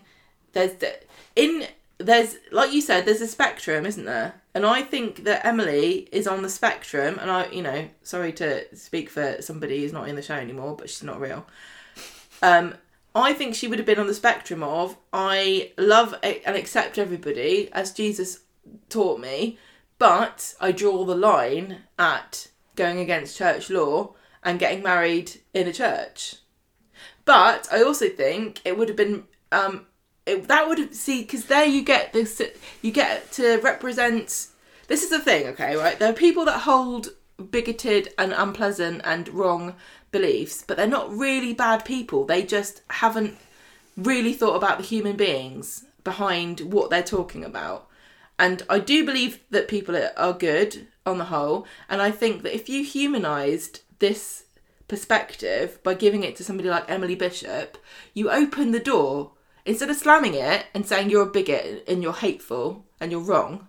there's the, in there's like you said there's a spectrum, isn't there? And I think that Emily is on the spectrum. And I, you know, sorry to speak for somebody who's not in the show anymore, but she's not real. Um, I think she would have been on the spectrum of I love and accept everybody as Jesus taught me, but I draw the line at going against church law and getting married in a church. But I also think it would have been um, it, that would see because there you get this you get to represent. This is the thing, okay, right? There are people that hold bigoted and unpleasant and wrong beliefs, but they're not really bad people. They just haven't really thought about the human beings behind what they're talking about. And I do believe that people are- are good on the whole. And I think that if you humanized this perspective by giving it to somebody like Emily Bishop, you open the door. Instead of slamming it and saying you're a bigot and you're hateful and you're wrong,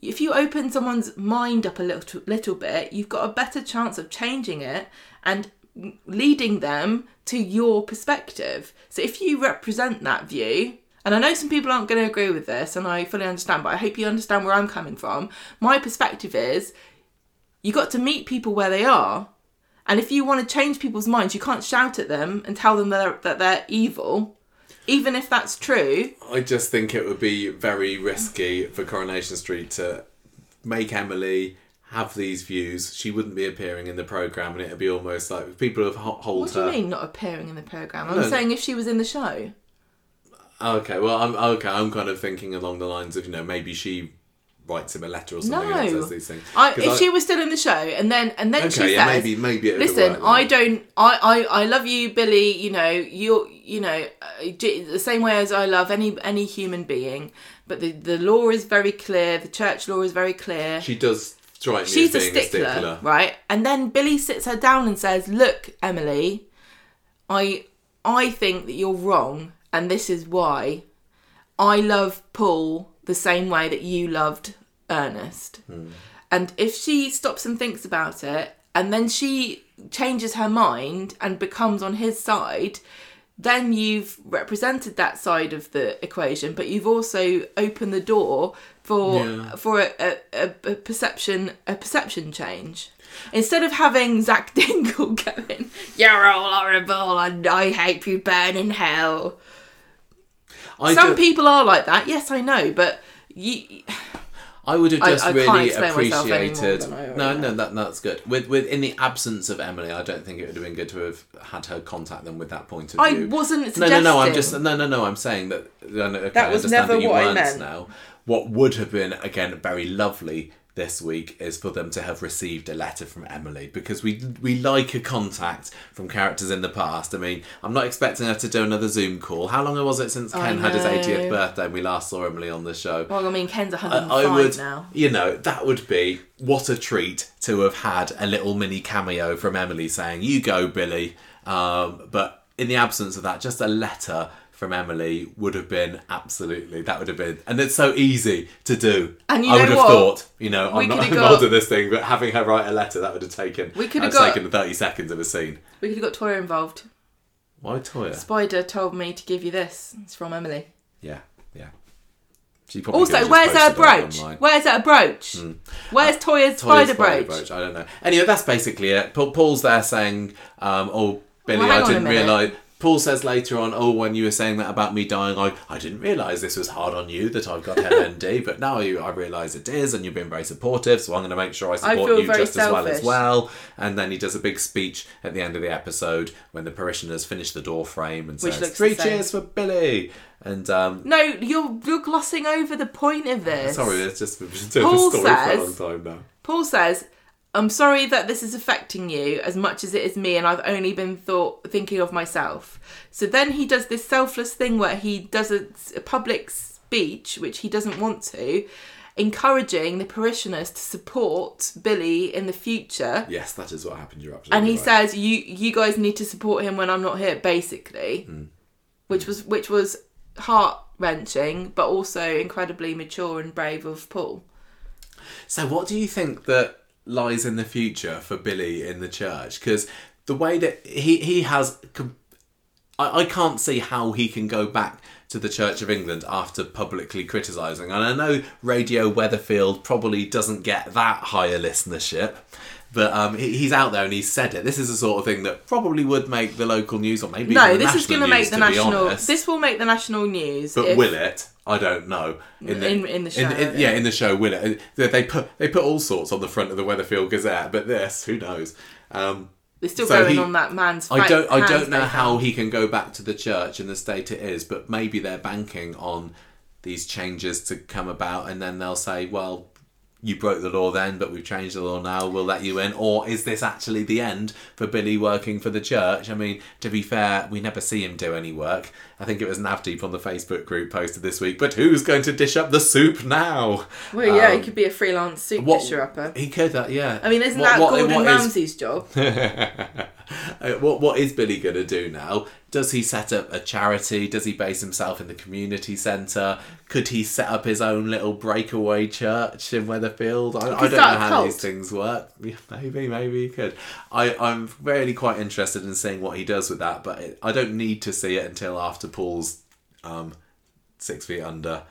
if you open someone's mind up a little little bit, you've got a better chance of changing it and leading them to your perspective. So if you represent that view, and I know some people aren't going to agree with this, and I fully understand, but I hope you understand where I'm coming from. My perspective is you got to meet people where they are. And if you want to change people's minds, you can't shout at them and tell them that they're, that they're evil, even if that's true. I just think it would be very risky for Coronation Street to make Emily have these views. She wouldn't be appearing in the program, and it'd be almost like people have ho- hold What do her. you mean not appearing in the program? I'm No. saying if she was in the show. Okay, well, I'm okay. I'm kind of thinking along the lines of you know maybe she writes him a letter or something and No. says these things. I, if I- she was still in the show and then and then okay, she yeah, says, maybe maybe listen i don't I, I i love you billy you know you're you know uh, the same way as i love any any human being but the the law is very clear the church law is very clear She does strike she's a stickler, a stickler. right and then billy sits her down and says look emily i i think that you're wrong and this is why i love paul the same way that you loved ernest hmm. and if she stops and thinks about it, and then she changes her mind and becomes on his side, then you've represented that side of the equation, but you've also opened the door for Yeah. for a, a, a, perception a perception change. Instead of having Zak Dingle going, "You're all horrible, and I hope you burn in hell." I Some ju- people are like that. Yes, I know, but you. I would have just I can't really appreciated. No, no, that that's good. With with in the absence of Emily, I don't think it would have been good to have had her contact them with that point of I view. I wasn't No, suggesting. no, no. I'm just no, no, no. I'm saying that. no, no, Okay, That I was understand never that you what I meant. now. What would have been again very lovely this week is for them to have received a letter from Emily because we we like a contact from characters in the past. I mean, I'm not expecting her to do another Zoom call. How long was it since Ken had his 80th birthday and we last saw Emily on the show? Well, I mean, Ken's 105 I would, now. you know, that would be what a treat to have had a little mini cameo from Emily saying, "You go, Billy." Um, but in the absence of that, just a letter from Emily would have been absolutely that would have been, and it's so easy to do. And you I would have what? thought, you know, We I'm not involved got- in this thing, but having her write a letter that would have taken. We would have got- taken 30 seconds of a scene. We could have got Toyah involved. Why Toyah? Spider told me to give you this. It's from Emily. Yeah, yeah. She probably Also, where's her brooch? Where's her brooch? Where's Toyah's Toyah's spider spider brooch? I don't know. Anyway, that's basically it. Paul, Paul's there saying, um, "Oh, Billy, Well, I didn't realise." Paul says later on, "Oh, when you were saying that about me dying, I, I didn't realise this was hard on you that I've got MND, but now you, I realise it is, and you've been very supportive. So I'm going to make sure I support feel you just as well as well." And then he does a big speech at the end of the episode when the parishioners finish the door frame and Which says, three cheers for Billy." And um, No, you're you're glossing over the point of this. sorry, it's just been doing Paul the story for a says- long time now. Paul says, "I'm sorry that this is affecting you as much as it is me, and I've only been thought thinking of myself." So then he does this selfless thing where he does a, a public speech, which he doesn't want to, encouraging the parishioners to support Billy in the future. Yes, that is what happened. You're absolutely and he right. says you you guys need to support him when I'm not here basically Hmm. which was which was heart wrenching but also incredibly mature and brave of Paul So, what do you think that lies in the future for Billy in the church? Because the way that he he has, I, I can't see how he can go back to the Church of England after publicly criticising. And I know Radio Weatherfield probably doesn't get that higher listenership. But um, he, he's out there and he's said it. This is the sort of thing that probably would make the local news, or maybe no even the this is national going to make news, the to be national honest. this will make the national news But if- will it? I don't know. In- in the show, yeah. yeah. in the show, will it? They they put they put all sorts on the front of the Weatherfield Gazette, but this, who knows? Um, they're still so going he- on that man's I don't I don't know how he can go back to the church in the state it is, but maybe they're banking on these changes to come about, and then they'll say, well. You broke the law then, but we've changed the law now. We'll let you in. Or is this actually the end for Billy working for the church? I mean, to be fair, we never see him do any work. I think it was Navdeep on the Facebook group posted this week. But who's going to dish up the soup now? well yeah Um, he could be a freelance soup what- disher upper He could, uh, yeah. I mean isn't What- that what- Gordon what is- Ramsay's job what what is Billy going to do now? Does he set up a charity? Does he base himself in the community centre? Could he set up his own little breakaway church in Weatherfield? I, I don't know how cult. these things work. Yeah, maybe, maybe he could. I, I'm really quite interested in seeing what he does with that, but it, I don't need to see it until after Paul's um, six feet under.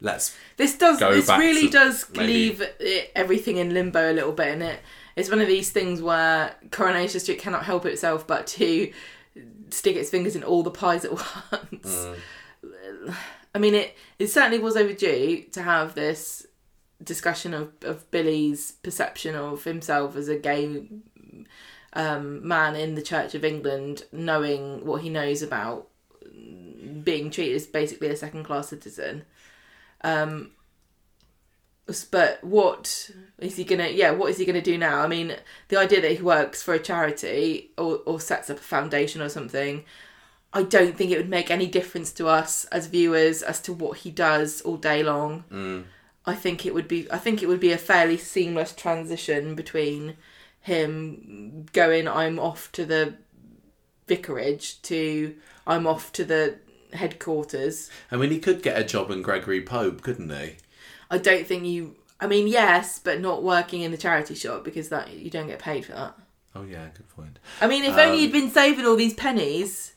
Let's This does. This really to does maybe- leave it, everything in limbo a little bit, and it it's one of these things where Coronation Street cannot help itself but to stick its fingers in all the pies at once. Mm. I mean, it it certainly was overdue to have this discussion of of Billy's perception of himself as a gay um, man in the Church of England, knowing what he knows about being treated as basically a second class citizen. Um, but what is he gonna? Yeah, what is he gonna do now? I mean, the idea that he works for a charity or or sets up a foundation or something. I don't think it would make any difference to us as viewers as to what he does all day long. Mm. I think it would be I think it would be a fairly seamless transition between him going I'm off to the vicarage to I'm off to the headquarters. I mean, he could get a job in Gregory Pope, couldn't he? I don't think you I mean yes, but not working in the charity shop because that you don't get paid for that. Oh yeah, good point. I mean if Um, only he'd been saving all these pennies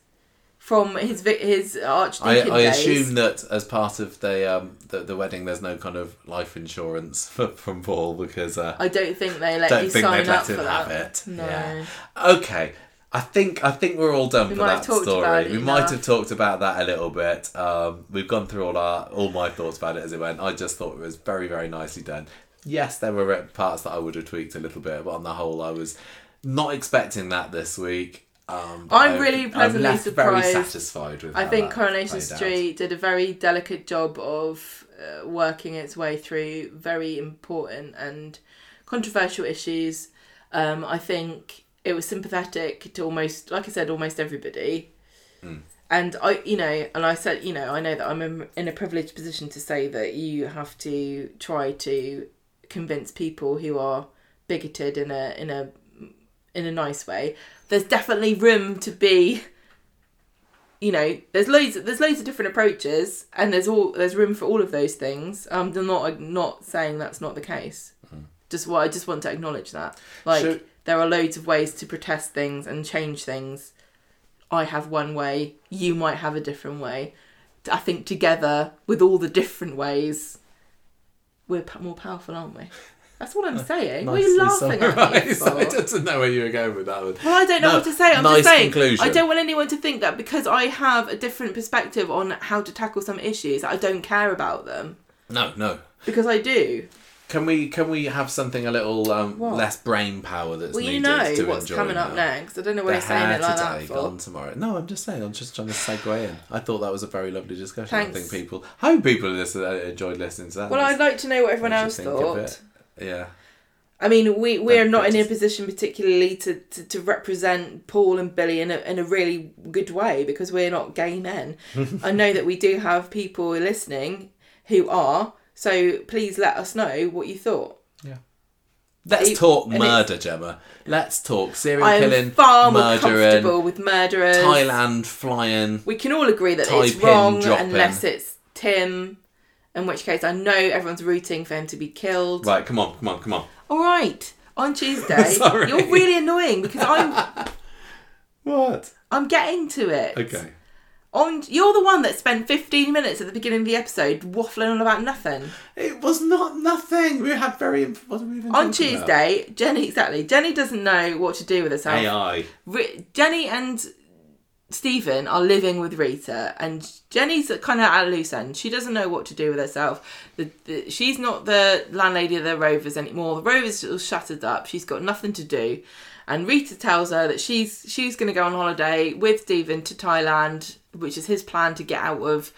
from his his I, archdeacon I days. assume that as part of the um the, the wedding, there's no kind of life insurance for, from Paul because uh, I don't think they let don't you think sign they'd up let him for have that. it. No. Yeah. Okay. I think I think we're all done We for that story. we might have talked about that a little bit. Um, we've gone through all our all my thoughts about it as it went. I just thought it was very very nicely done. Yes, there were parts that I would have tweaked a little bit, but on the whole, I was not expecting that this week. Um, I'm really pleasantly I'm left very surprised. satisfied with. I think Coronation played out. Street did a very delicate job of uh, working its way through very important and controversial issues. Um, I think it was sympathetic to almost, like I said, almost everybody. Hmm. And I, you know, and I said, you know, I know that I'm in- a privileged position to say that you have to try to convince people who are bigoted in a in a in a nice way. There's definitely room to be you know, there's loads there's loads of different approaches and there's all there's room for all of those things. Um I'm not not saying that's not the case. Just what I just want to acknowledge that. Like So- there are loads of ways to protest things and change things. I have one way, you might have a different way. I think together with all the different ways we're p- more powerful, aren't we? That's what I'm uh, saying. what are you laughing at me for? I didn't know where you were going with that one. Well, I don't know No, what to say. I'm nice just saying. conclusion. I don't want anyone to think that because I have a different perspective on how to tackle some issues, I don't care about them. No, no. Because I do. Can we can we have something a little um, less brain power that's Well, you know to what's enjoy coming up now? next. I don't know why you're saying it like that for. gone tomorrow. No, I'm just saying. I'm just trying to segue in. I thought that was a very lovely discussion. Thanks. I think people, hope people listen, uh, enjoyed listening to that. Well, I'd like to know what everyone What else thought. Yeah. I mean, we we're Don't in a position particularly to, to, to represent Paul and Billy in a in a really good way because we're not gay men. I know that we do have people listening who are. So please let us know what you thought. Yeah. Let's It- talk murder, Gemma. Let's talk serial I am killing, far more murdering, comfortable with murderers. Thailand flying. We can all agree that it's wrong dropping. unless it's Tim. In which case, I know everyone's rooting for him to be killed. Right, come on, come on, come on. All right, on Tuesday, Sorry. you're really annoying because I'm What? I'm getting to it. Okay. On you're the one that spent 15 minutes at the beginning of the episode waffling on about nothing. It was not nothing. We had very. What did we even On talk about? Tuesday, Jenny exactly. Jenny doesn't know what to do with herself. AI. Ri- Jenny and Stephen are living with Rita, and Jenny's kind of at a loose end. She doesn't know what to do with herself. The, the, she's not the landlady of the Rovers anymore. The Rovers are shattered up. She's got nothing to do, and Rita tells her that she's she's going to go on holiday with Stephen to Thailand, which is his plan to get out of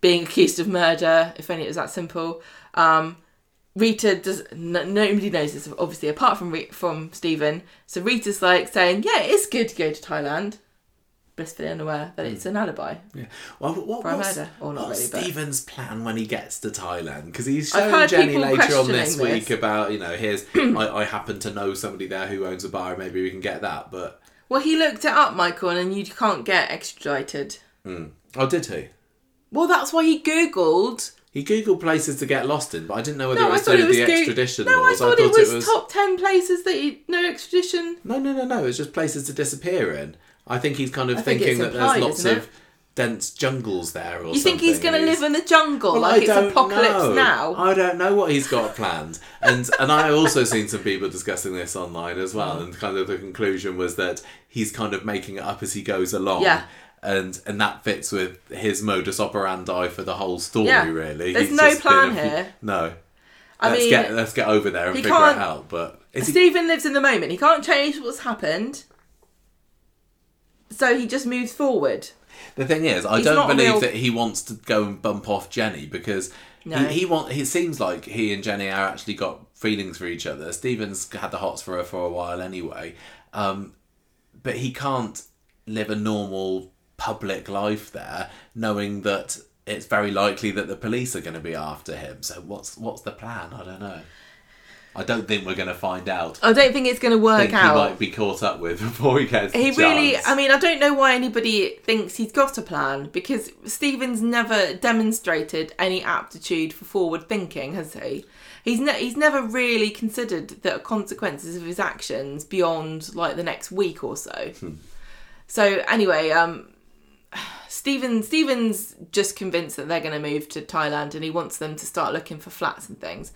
being accused of murder. If only it was that simple. Um, Rita does. N- nobody knows this, obviously, apart from from Stephen. So Rita's like saying, "Yeah, it's good to go to Thailand." Blissfully unaware that it's mm. an alibi. Yeah. Well, what, For a murder. Or not what's really, but- Stephen's plan when he gets to Thailand? Because he's shown Jenny later on this questioning week about, you know, here's I, I happen to know somebody there who owns a bar. Maybe we can get that. But Well, he looked it up, Michael, and you can't get extradited. Mm. oh, did he? Well, that's why he googled. He googled places to get lost in, but I didn't know whether No, it I was thought it was the Goo- extradition No, laws. I thought, it, was top ten places that you no extradition. No, no, no, no. It was just places to disappear in. I think he's kind of I think thinking it's that there's lots of dense jungles there or You something. think he's going to live in the jungle Well, like I it's apocalypse know. now? I don't know what he's got planned, and and I also seen some people discussing this online as well, Mm. and kind of the conclusion was that he's kind of making it up as he goes along. Yeah. And and that fits with his modus operandi for the whole story. Yeah. Really, There's He's no plan a here. No. I let's mean, get let's get over there and figure it out. But is he, Stephen lives in the moment. He can't change what's happened. So he just moves forward. The thing is, I He's don't not believe real- that he wants to go and bump off Jenny because No. he, he want. He seems like he and Jenny are actually got feelings for each other. Stephen's had the hots for her for a while anyway, um, but he can't live a normal public life there, knowing that it's very likely that the police are going to be after him. So what's what's the plan? I don't know. I don't think we're going to find out. I don't think it's going to work think he might be caught up with before he gets. He the really. I mean, I don't know why anybody thinks he's got a plan because Stephen's never demonstrated any aptitude for forward thinking, has he? He's ne- he's never really considered the consequences of his actions beyond like the next week or so. So anyway, um, Stephen Stephen's just convinced that they're going to move to Thailand and he wants them to start looking for flats and things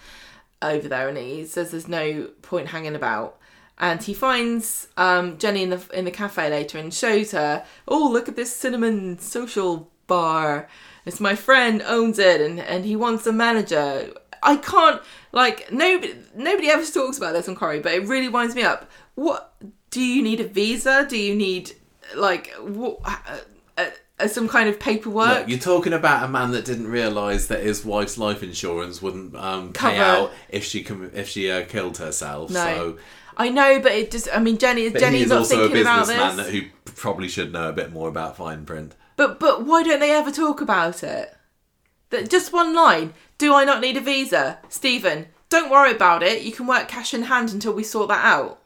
over there and he says there's no point hanging about and he finds um, Jenny in the in the cafe later and shows her oh look at this cinnamon social bar it's my friend owns it and, and he wants a manager I can't like nobody nobody ever talks about this on Corrie but it really winds me up what do you need a visa? Do you need like what? Uh, uh, some kind of paperwork. Look, you're talking about a man that didn't realise that his wife's life insurance wouldn't um, pay Cover. out if she com- if she uh, killed herself. No. So I know, but it just. I mean, Jenny. but Jenny's he's not also a thinking about businessman that- who probably should know a bit more about fine print. But but why don't they ever talk about it? That just one line. Do I not need a visa, Stephen? Don't worry about it. You can work cash in hand until we sort that out.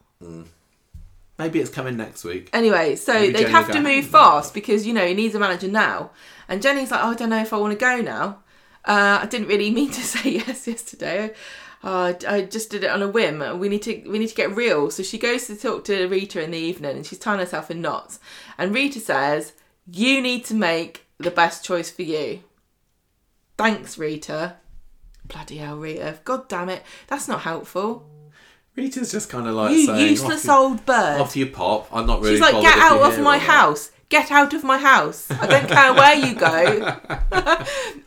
Maybe it's coming next week. Anyway, so Maybe they'd Jenny have to go, move fast because you know he needs a manager now. And Jenny's like, oh, I don't know if I want to go now. Uh, I didn't really mean to say yes yesterday. Uh, I just did it on a whim. We need to we need to get real. So she goes to talk to Rita in the evening, and she's tying herself in knots. And Rita says, "You need to make the best choice for you." Thanks, Rita. Bloody hell, Rita! God damn it, that's not helpful. Rita's just kind of like You saying, useless off, old bird. off you pop. I'm not really. She's like, get out of my or not." house. Get out of my house. I don't care where you go.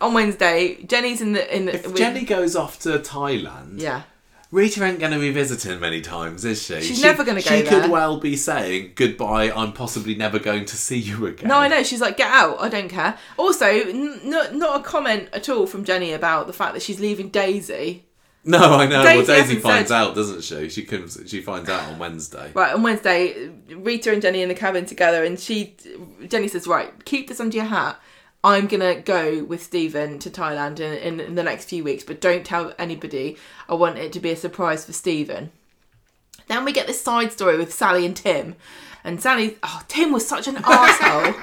On Wednesday, Jenny's in the in the. If with- Jenny goes off to Thailand, yeah, Rita ain't going to be visiting many times, is she? She's She- never gonna go She there. could well be saying goodbye. I'm possibly never going to see you again. no, I know. She's like, get out. I don't care. Also, n- not not a comment at all from Jenny about the fact that she's leaving Daisy. No, I know. Daisy well, Daisy finds said- out, doesn't she? She comes. She finds out on Wednesday. Right on Wednesday, Rita and Jenny in the Kabin together, and she, Jenny says, right, keep this under your hat. I'm gonna go with Stephen to Thailand in, in, in the next few weeks, but don't tell anybody. I want it to be a surprise for Stephen. Then we get this side story with Sally and Tim. And Sally, oh, Tim was such an asshole.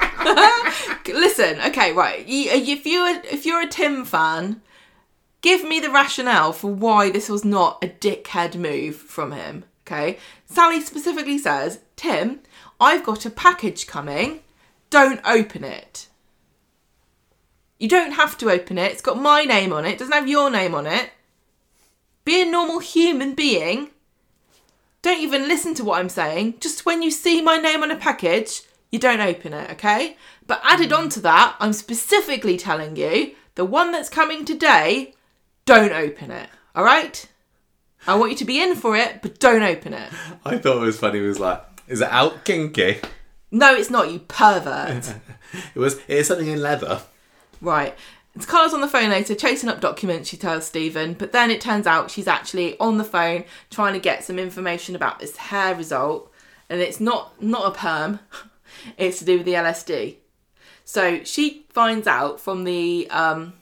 Listen, okay, right. If you're if you're a Tim fan, give me the rationale for why this was not a dickhead move from him. Okay, Sally specifically says, Tim, I've got a package coming. Don't open it. You don't have to open it. It's got my name on it. It doesn't have your name on it. Be a normal human being. Don't even listen to what I'm saying. Just when you see my name on a package, you don't open it, okay? But added on to that, I'm specifically telling you the one that's coming today, don't open it, all right? I want you to be in for it, but don't open it. I thought it was funny. It was like, is it out kinky? No, it's not, you pervert. It was. It is something in leather. Right. It's Carla's on the phone later, chasing up documents, she tells Stephen, but then it turns out she's actually on the phone trying to get some information about this hair result, and it's not not a perm, it's to do with the LSD. So she finds out from the um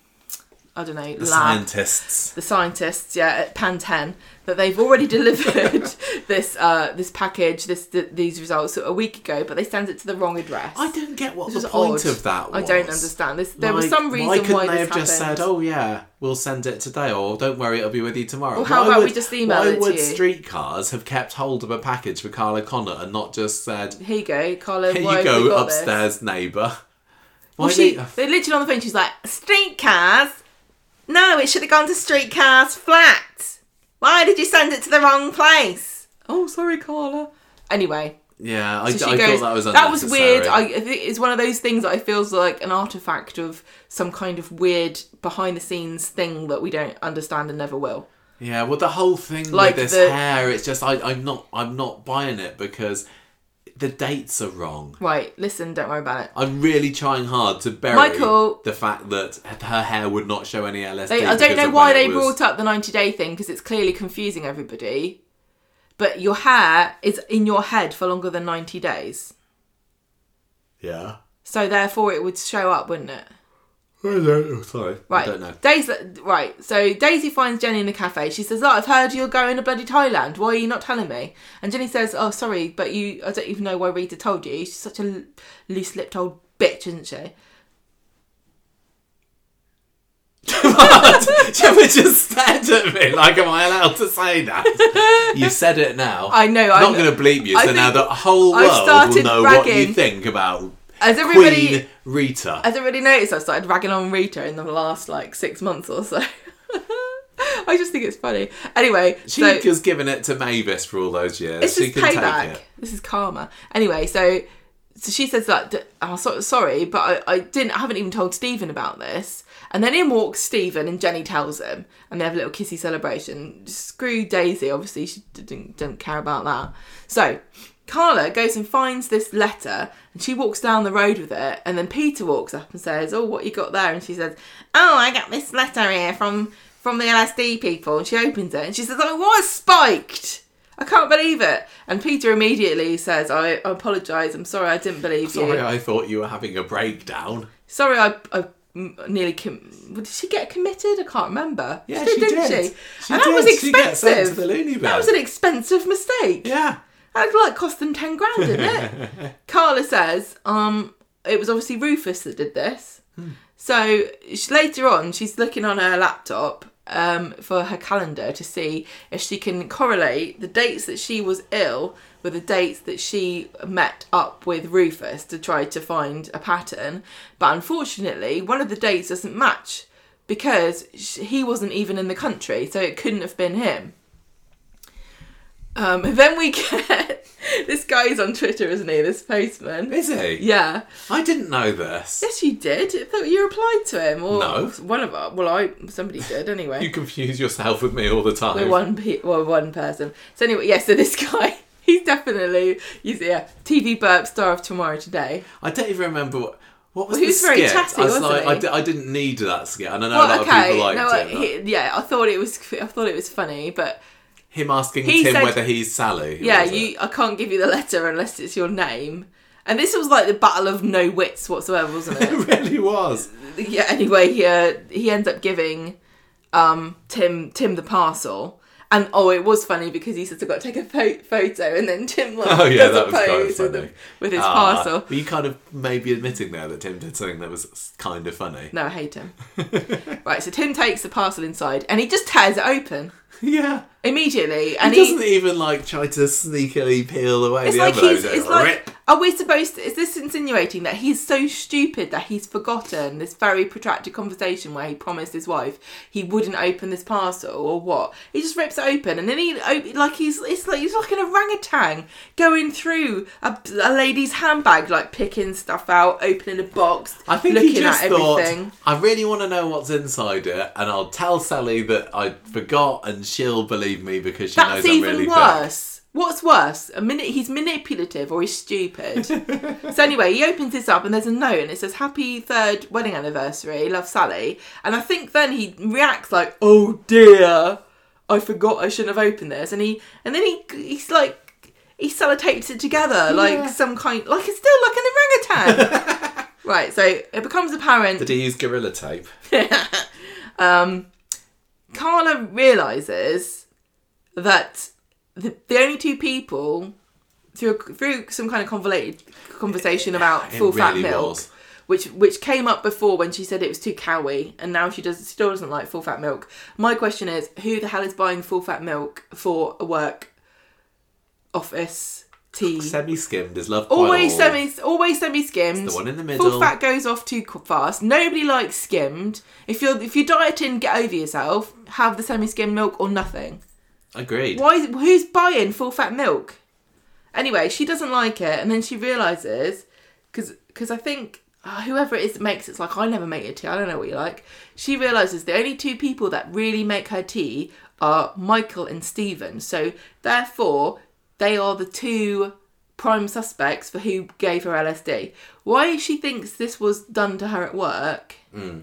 I don't know, The lab scientists. the scientists, yeah, at Pan 10, that they've already delivered this uh this package, this th- these results a week ago, but they sent it to the wrong address. I don't get what This the point odd. of that was. I don't understand. This there was some reason why couldn't why they this have just said, "Oh yeah, we'll send it today," or "Don't worry, it'll be with you tomorrow"? Well, how Why about we just email why it to would you? streetcars have kept hold of a package for Carla Connor and not just said, Here you go, Carla. "Here you go, this?" upstairs, neighbour"? Why Well, she, they- they're literally on the phone. She's like, streetcars? No, it should have gone to streetcars flat. Why did you send it to the wrong place? Oh, sorry, Carla. Anyway, yeah, I, so I goes. thought that was that was weird. I, I think it's one of those things that I feels like an artifact of some kind of weird behind the scenes thing that we don't understand and never will. Yeah, well, the whole thing Like with this the- hair, it's just I, I'm not, I'm not buying it because the dates are wrong. Right, listen, don't worry about it. I'm really trying hard to bury Michael- the fact that her hair would not show any LSD. They, I don't know why they was- brought up the 90 day thing because it's clearly confusing everybody. But your hair is in your head for longer than 90 days. Yeah. So therefore it would show up, wouldn't it? I don't. Oh, sorry, Right. I don't know. Daisy, right. So Daisy finds Jenny in the cafe. She says, "Oh, I've heard you're going to bloody Thailand. Why are you not telling me?" And Jenny says, "Oh, sorry, but you. I don't even know why Rita told you. She's such a loose-lipped old bitch, isn't she?" Gemma just stared at me like, am I allowed to say that? you said it now. I know, I'm not going to bleep you, I so now the whole world will know what you think about As everybody, Queen Rita. as everybody noticed, I started ragging on Rita in the last like six months or so. I just think it's funny. Anyway, She so was giving it to Mavis for all those years. this she is can payback. take it. This is karma. Anyway, so so she says that oh, so, sorry, but I, I didn't. I haven't even told Stephen about this. And then in walks Stephen, and Jenny tells him, and they have a little kissy celebration. Screw Daisy, obviously she didn't don't care about that. So Carla goes and finds this letter and she walks down the road with it. And then Peter walks up and says, Oh, what you got there? And she says, Oh, I got this letter here from, from the LSD people. And she opens it and she says, Oh, what spiked? I can't believe it. And Peter immediately says, I, I apologise. I'm sorry, I didn't believe Sorry, you. I thought you were having a breakdown. Sorry, I, I nearly com- did she get committed? I can't remember. Yeah, She she didn't did. she? She and that did. was She sent to expensive. the loony bin. That was an expensive mistake. Yeah. That like cost them ten grand, didn't it? Carla says, um, it was obviously Rufus that did this. So she, later on, she's looking on her laptop um, for her calendar to see if she can correlate the dates that she was ill with the dates that she met up with Rufus to try to find a pattern. But unfortunately, one of the dates doesn't match because he wasn't even in the country, so it couldn't have been him. Um, then we get this guy's on Twitter, isn't he? This postman. Is he? Yeah. I didn't know this. Yes, you did. I thought you replied to him, or No. one of us. Well, I somebody did anyway. You confuse yourself with me all the time. We're one pe- well, one person. So anyway, yeah. So this guy, he's definitely he's yeah TV burp star of tomorrow today. I don't even remember what. What was Well, he the was very skit? chatty, I was wasn't like, he? I, di- I didn't need that skit, and I know a lot of people liked no, it. but he, yeah, I thought it was I thought it was funny, but him asking he Tim said- whether he's Sally. yeah, you I can't give you the letter unless it's your name. And this was like the battle of no wits whatsoever, wasn't it? It really was. yeah. Anyway, he uh, he ends up giving um Tim Tim the parcel. And oh, it was funny because he says I've got to take a pho- photo, and then Tim like Oh yeah, does that a pose with, the, with his Ah, parcel. Were you kind of maybe admitting there that Tim did something that was kind of funny? No, I hate him. right, so Tim takes the parcel inside, and he just tears it open Yeah. immediately, and he he, doesn't even like try to sneakily peel away It's the like envelope. he's. It's like. Are we supposed to? Is this insinuating that he's so stupid that he's forgotten this very protracted conversation where he promised his wife he wouldn't open this parcel or what? He just rips it open and then he oh, like he's it's like he's like an orangutan going through a, a lady's handbag, like picking stuff out, opening a box, I think looking he just at thought, everything. I really want to know what's inside it, and I'll tell Sally that I forgot, and she'll believe me because she That's knows I'm really worse. What's worse? A minute he's manipulative or he's stupid. so anyway, he opens this up and there's a note and it says "Happy third wedding anniversary, love Sally." And I think then he reacts like, "Oh dear, I forgot I shouldn't have opened this." And he and then he he's like he sellotapes it together like some kind like it's still like an orangutan. right. So it becomes apparent Did he use gorilla tape? Um, Carla realizes that the, the only two people through through some kind of convoluted conversation about full fat milk, was. which which came up before when she said it was too cowy, and now she does still doesn't like full fat milk. My question is, who the hell is buying full fat milk for a work office tea? Semi skimmed is loved. by Always semi, always semi skimmed. the one in the middle. Full fat goes off too fast. Nobody likes skimmed. If you're if you're dieting, get over yourself. Have the semi skimmed milk or nothing. Agreed. Why? Who's buying full fat milk? Anyway, she doesn't like it, and then she realizes because because I think uh, whoever it is that makes it's like I never make your tea. I don't know what you like. She realizes the only two people that really make her tea are Michael and Stephen. So therefore, they are the two prime suspects for who gave her LSD. Why she thinks this was done to her at work, hmm.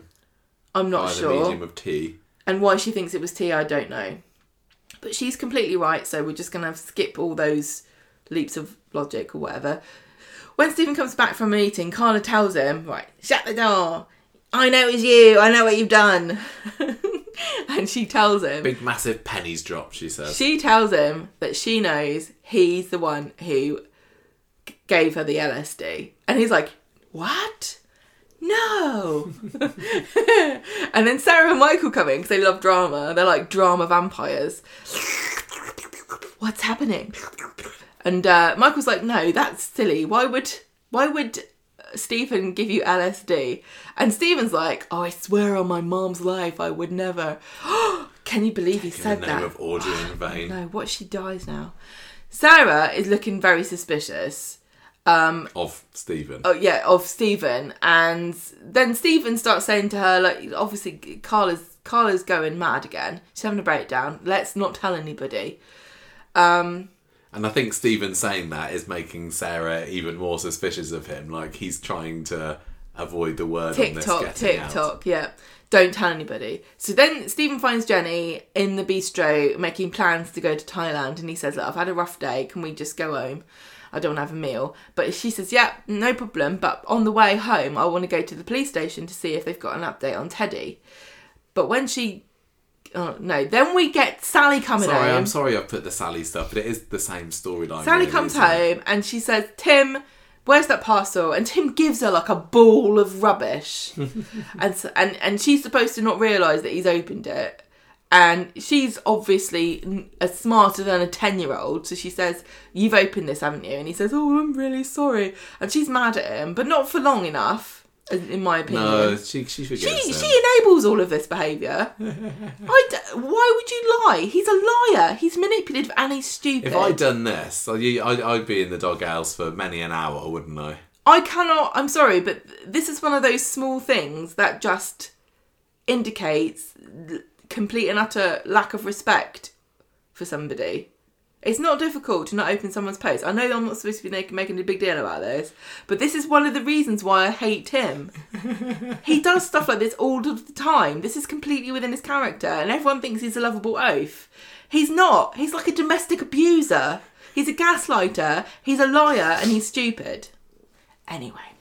I'm not By the sure. medium of tea. And why she thinks it was tea, I don't know. But she's completely right, so we're just going to skip all those leaps of logic or whatever. When Stephen comes back from a meeting, Carla tells him, right, shut the door. I know it's you. I know what you've done. and she tells him, Big massive pennies drop, She says. she tells him that she knows he's the one who g- gave her the LSD. And he's like, what? No. and then Sarah and Michael come in because they love drama. They're like drama vampires. What's happening? And uh, Michael's like, no, that's silly. Why would why would Stephen give you LSD? And Stephen's like, oh, I swear on my mom's life, I would never. Can you believe he said that? of in vain. No, what she dies now. Sarah is looking very suspicious. Of Stephen. Oh yeah, of Stephen, and then Stephen starts saying to her, like, obviously Carla's Carla's going mad again. She's having a breakdown. Let's not tell anybody. Um, And I think Stephen saying that is making Sarah even more suspicious of him. Like he's trying to avoid the word TikTok, getting out. TikTok, yeah. Don't tell anybody. So then Stephen finds Jenny in the bistro making plans to go to Thailand and he says, Look, I've had a rough day, can we just go home? I don't want to have a meal. But she says, Yeah, no problem. But on the way home, I want to go to the police station to see if they've got an update on Teddy. But when she. Oh, no. Then we get Sally coming Sorry, home. I'm sorry I put the Sally stuff, but it is the same storyline. Sally really, comes isn't it? home and she says, Tim, where's that parcel? And Tim gives her like a ball of rubbish. and, so, and and she's supposed to not realise that he's opened it. And she's obviously smarter than a 10 year old. So she says, You've opened this, haven't you? And he says, Oh, I'm really sorry. And she's mad at him, but not for long enough, in my opinion. No, she she forgets She, she enables all of this behaviour. I d- why would you lie? He's a liar. He's manipulative and he's stupid. If I'd done this, I'd, I'd I'd be in the doghouse for many an hour, wouldn't I? I cannot. I'm sorry, but this is one of those small things that just indicates complete and utter lack of respect for somebody. It's not difficult to not open someone's post. I know I'm not supposed to be making, making a big deal about this, but this is one of the reasons why I hate him. he does stuff like this all the time. This is completely within his character, and everyone thinks he's a lovable oaf. He's not. He's like a domestic abuser. He's a gaslighter. He's a liar, and he's stupid. Anyway,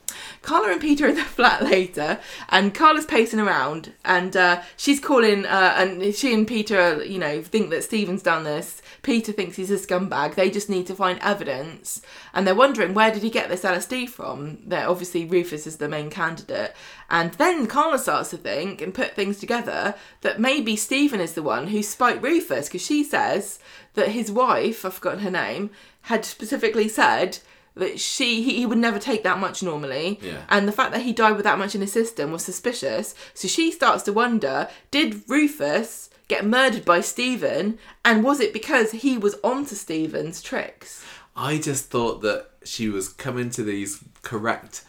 Carla and Peter are in the flat later, and Carla's pacing around, and uh, she's calling, uh, and she and Peter, you know, think that Stephen's done this. Peter thinks he's a scumbag. They just need to find evidence, and they're wondering where did he get this LSD from? That obviously Rufus is the main candidate, and then Carla starts to think and put things together that maybe Stephen is the one who spiked Rufus because she says that his wife, I've forgotten her name, had specifically said that she he, he would never take that much normally. Yeah. and the fact that he died with that much in his system was suspicious. So she starts to wonder did rufus get murdered by stephen? And was it because he was onto stephen's tricks? I just thought that she was coming to these correct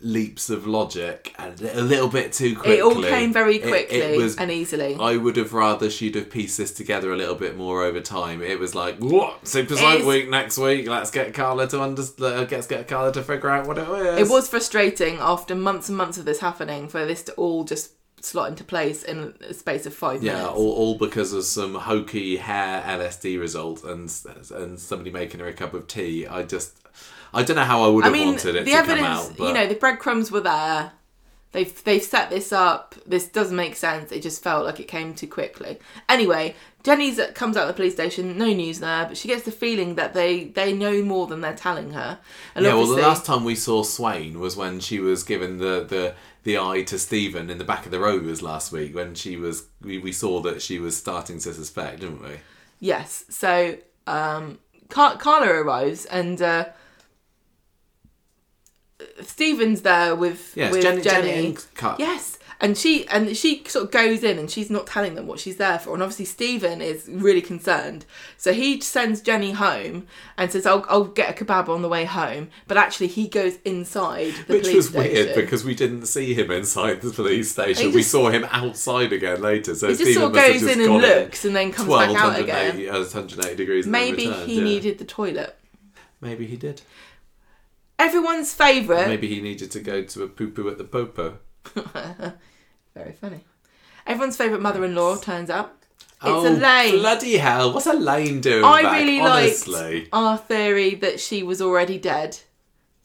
leaps of logic and a little bit too quickly. it all came very quickly It, was. and easily I would have rather she'd have pieced this together a little bit more over time. It was like, what? Super Soap Week next week. Let's get Carla to understand. Uh, let's get Carla to figure out what it is. it was frustrating after months and months of this happening for this to all just slot into place in a space of five Yeah, minutes all, all because of some hokey hair LSD result and and somebody making her a cup of tea. I just, I don't know how I would I have mean, wanted it the to evidence, come out. But you know, the breadcrumbs were there. They've they've set this up. This doesn't make sense. It just felt like it came too quickly. Anyway, Jenny's comes out of the police station. No news there, but she gets the feeling that they they know more than they're telling her. And yeah, well, the last time we saw Swain was when she was given the the the eye to Stephen in the back of the Rovers last week. When she was, we, we saw that she was starting to suspect, didn't we? yes. So um, Car- Carla arrives and. Uh, Stephen's there with Yes, with Jenny. Jenny. Jenny Yes, and she and she sort of goes in and she's not telling them what she's there for. And obviously Stephen is really concerned, so he sends Jenny home and says, "I'll I'll get a kebab on the way home." But actually, he goes inside the Which police was station. weird because we didn't see him inside the police station. He we saw him outside again later. So he just Stephen sort of goes just in and looks and then comes back out again. 180 uh, 180 degrees. Maybe returned, he yeah. needed the toilet. Maybe he did. Everyone's favourite. Maybe he needed to go to a poo poo at the popo. Very funny. Everyone's favourite mother-in-law turns up. It's oh, Elaine. Bloody hell! What's Elaine doing? I back? really honestly. liked our theory that she was already dead.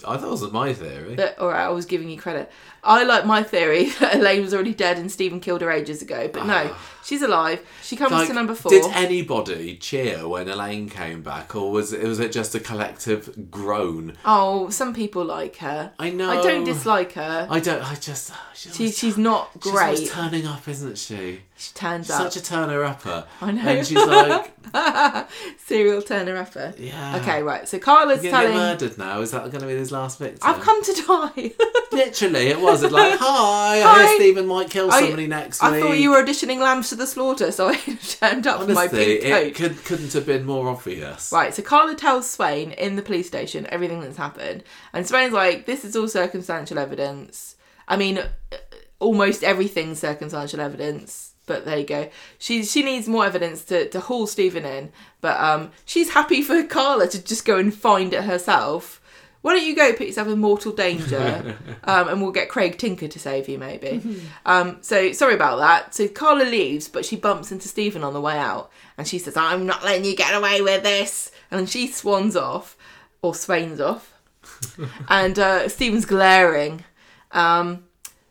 I that wasn't my theory. that or I was giving you credit. I like my theory that Elaine was already dead and Stephen killed her ages ago, but no, ah. she's alive. She comes Like, to number four. Did anybody cheer when Elaine came back, or was it was it just a collective groan? oh, some people like her. I know. I don't dislike her. I don't. I just. Ah, she's, She, always- she's not great. she's always turning up, isn't she? she turns She's up. such a turner upper. I know. And she's like, Serial turner upper. yeah. Okay, right. So Carla's He's gonna get telling. murdered now. Is that going to be his last victim? I've come to die. Literally, it was. It's like, hi, I Hi. hear Stephen might kill I- somebody next I week. thought you were auditioning Lambs to the Slaughter, so I turned up with my Honestly, pink it coat. could, couldn't have been more obvious. Right, so Carla tells Swain in the police station everything that's happened. And Swain's like, this is all circumstantial evidence. I mean, uh, almost everything's circumstantial evidence. But there you go. She she needs more evidence to, to haul Stephen in. But um, she's happy for Carla to just go and find it herself. Why don't you go put yourself in mortal danger, um, and we'll get Craig Tinker to save you, maybe. um, so sorry about that. So Carla leaves, but she bumps into Stephen on the way out, and she says, "I'm not letting you get away with this," and she swans off, or swains off, and uh, Stephen's glaring. Um,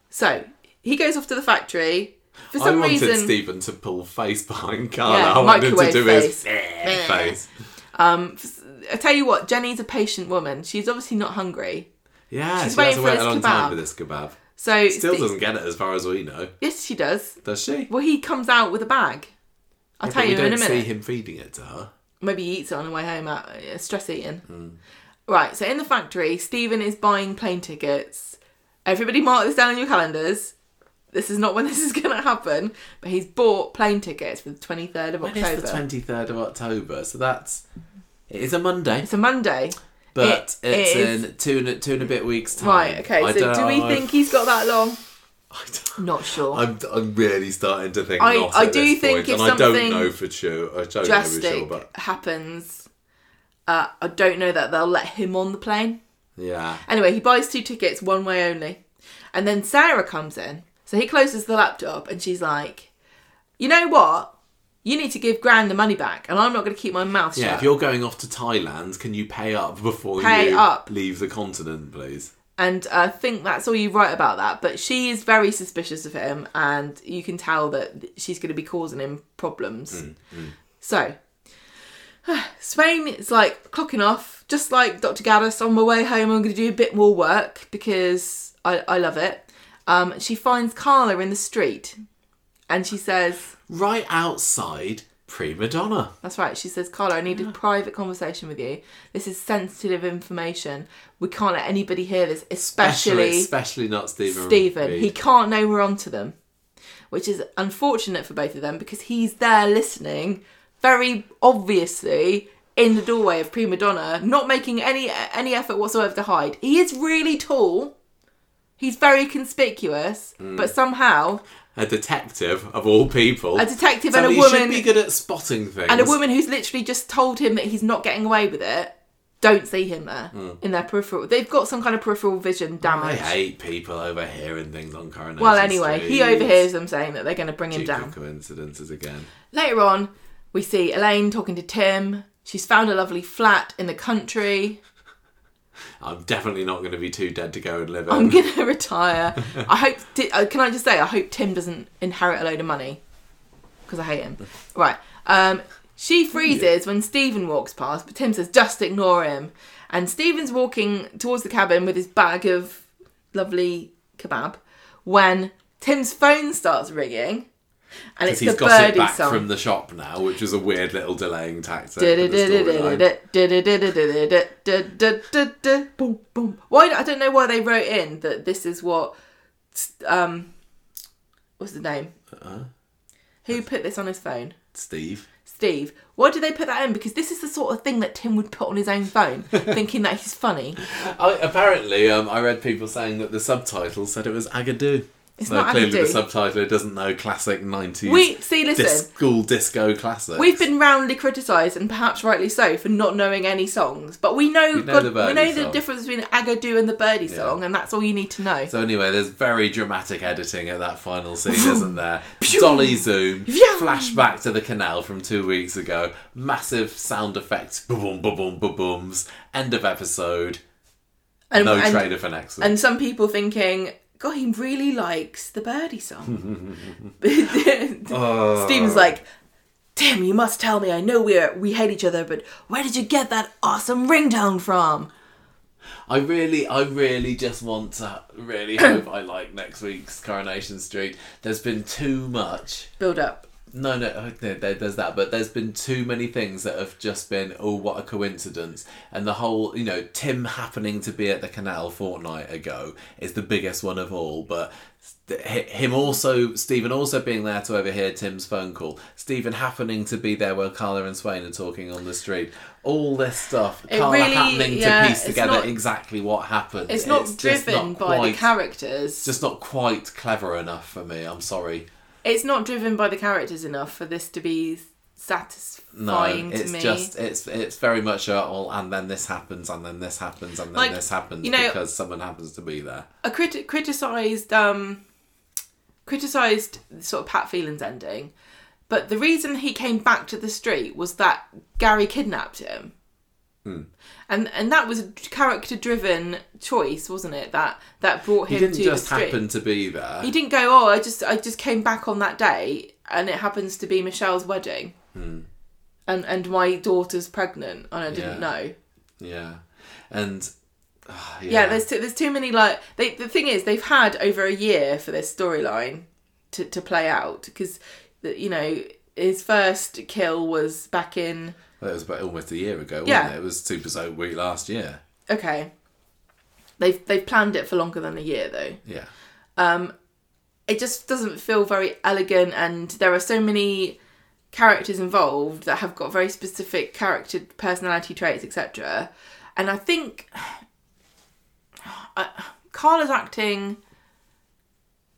so he goes off to the factory. For I wanted reason, Stephen to pull face behind Carla. Yeah, I wanted him to do face. his face. um, I tell you what, Jenny's a patient woman. She's obviously not hungry. Yeah, She's she has waiting to for wait this a long kebab. time for this kebab. So Still doesn't get it as far as we know. Yes, she does. Does she? Well, he comes out with a bag. I'll Yeah, tell but you we in don't a minute. see him feeding it to her. Maybe he eats it on the way home out uh, stress eating. Hmm. Right, so in the factory, Stephen is buying plane tickets. Everybody mark this down in your calendars. This is not when this is going to happen, but he's bought plane tickets for the 23rd of When October. is the twenty third of October? So that's it is a Monday, It's a Monday. but It it's is- in two and two and a bit weeks time. Right, okay, I so don't do we think he's got that long? I don't- Not sure. I'm, I'm really starting to think I- not I at do this think point, if and I don't something know for sure. I don't know for drastic sure, but happens, uh, I don't know that they'll let him on the plane. yeah, Anyway, he buys two tickets, one way only. And then Sarah comes in. So he closes the laptop and she's like, You know what? You need to give Gran the money back, and I'm not going to keep my mouth shut. yeah. If you're going off to Thailand, can you pay up before Pay you up. leave the continent, please? And I think that's all you write about that. But she is very suspicious of him, and you can tell that she's going to be causing him problems. So, Swain is like clocking off, just like Dr. Gaddas. On my way home, I'm going to do a bit more work because I, I love it. Um, she finds Carla in the street, and she says, Right outside Prima Doner. That's right. She says, Carla, I need a private conversation with you. This is sensitive information. We can't let anybody hear this, especially, especially not Stephen. Stephen. Reid. He can't know we're onto them, which is unfortunate for both of them because he's there listening, very obviously in the doorway of Prima Doner, not making any any effort whatsoever to hide. He is really tall. He's very conspicuous, Hmm. but somehow a detective of all people. a detective so and a he woman should be good at spotting things. and a woman who's literally just told him that he's not getting away with it don't see him there Hmm. in their peripheral they've got some kind of peripheral vision damage. I hate people overhearing things on Coronation well anyway he overhears them saying that they're going to bring him Duke down coincidences again. later on we see elaine talking to tim she's found a lovely flat in the country I'm definitely not going to be too dead to go and live in. i'm going to retire i hope uh, can i just say i hope tim doesn't inherit a load of money because i hate him right um she freezes when Stephen walks past, but Tim says, just ignore him. And Stephen's walking towards the Kabin with his bag of lovely kebab when Tim's phone starts ringing. And it's Because the he's got it birdie back song. from the shop now, which is a weird little delaying tactic. for the storyline. Boom, boom. Why? I don't know why they wrote in that this is what. Um, what's the name? Uh-huh. Who put this on his phone? Steve. Steve. Why did they put that in? Because this is the sort of thing that Tim would put on his own phone, thinking that he's funny. I, apparently, um, I read people saying that the subtitle said it was Agadoo. It's so not clearly the Agadoo. subtitler doesn't know classic 90s We see. Listen, dis- school disco classics. We've been roundly criticised, and perhaps rightly so, for not knowing any songs. But we know, We know God- the we know the difference between Agadoo and the Birdie song, and that's all you need to know. So anyway, there's very dramatic editing at that final scene, isn't there? Dolly zoom, flashback to the canal from two weeks ago, massive sound effects, boom, boom, boom, boom, booms. End of episode. and, No and, trailer for next week. and some people thinking, God, he really likes the Birdie song. Oh. Stephen's like, Tim, you must tell me. I know we're we hate each other, but where did you get that awesome ringtone from? I really, I really just want to really hope I like next week's Coronation Street. There's been too much. Build up. No, no, uh, there, there- there's that, but there's been too many things that have just been, oh, what a coincidence. And the whole, you know, Tim happening to be at the canal fortnight ago is the biggest one of all. But him also, Stephen also being there to overhear Tim's phone call, Stephen happening to be there while Carla and Swain are talking on the street, all this stuff, It Carla really- happening yeah, to piece together not- exactly what happened. It's not just driven not by the characters. Just not quite clever enough for me. I'm sorry. It's not driven by the characters enough for this to be No, satisfying to it's just it's it's very much a oh, and then this happens, and then this happens, and then Like, this happens you know- because someone happens to be there. A crit- criticized um criticized sort of Pat Phelan's ending, but the reason he came back to the street was that Gary kidnapped him. Hmm. And and that was a character driven choice, wasn't it? That that brought him. To the end. He didn't to just the happen to be there. He didn't go, "Oh, I just I just came back on that day and it happens to be Michelle's wedding." And and my daughter's pregnant and I didn't. Yeah. know. Yeah, and ah, yeah, yeah, there's too, there's too many like they the thing is they've had over a year for this storyline to to play out because you know his first kill was back in It was about almost a year ago, wasn't Yeah. it? It was Super Soap Week last year. okay they've they've planned it for longer than a year though Yeah, Um, it just doesn't feel very elegant and there are so many characters involved that have got very specific character personality traits etc and i think uh, carla's acting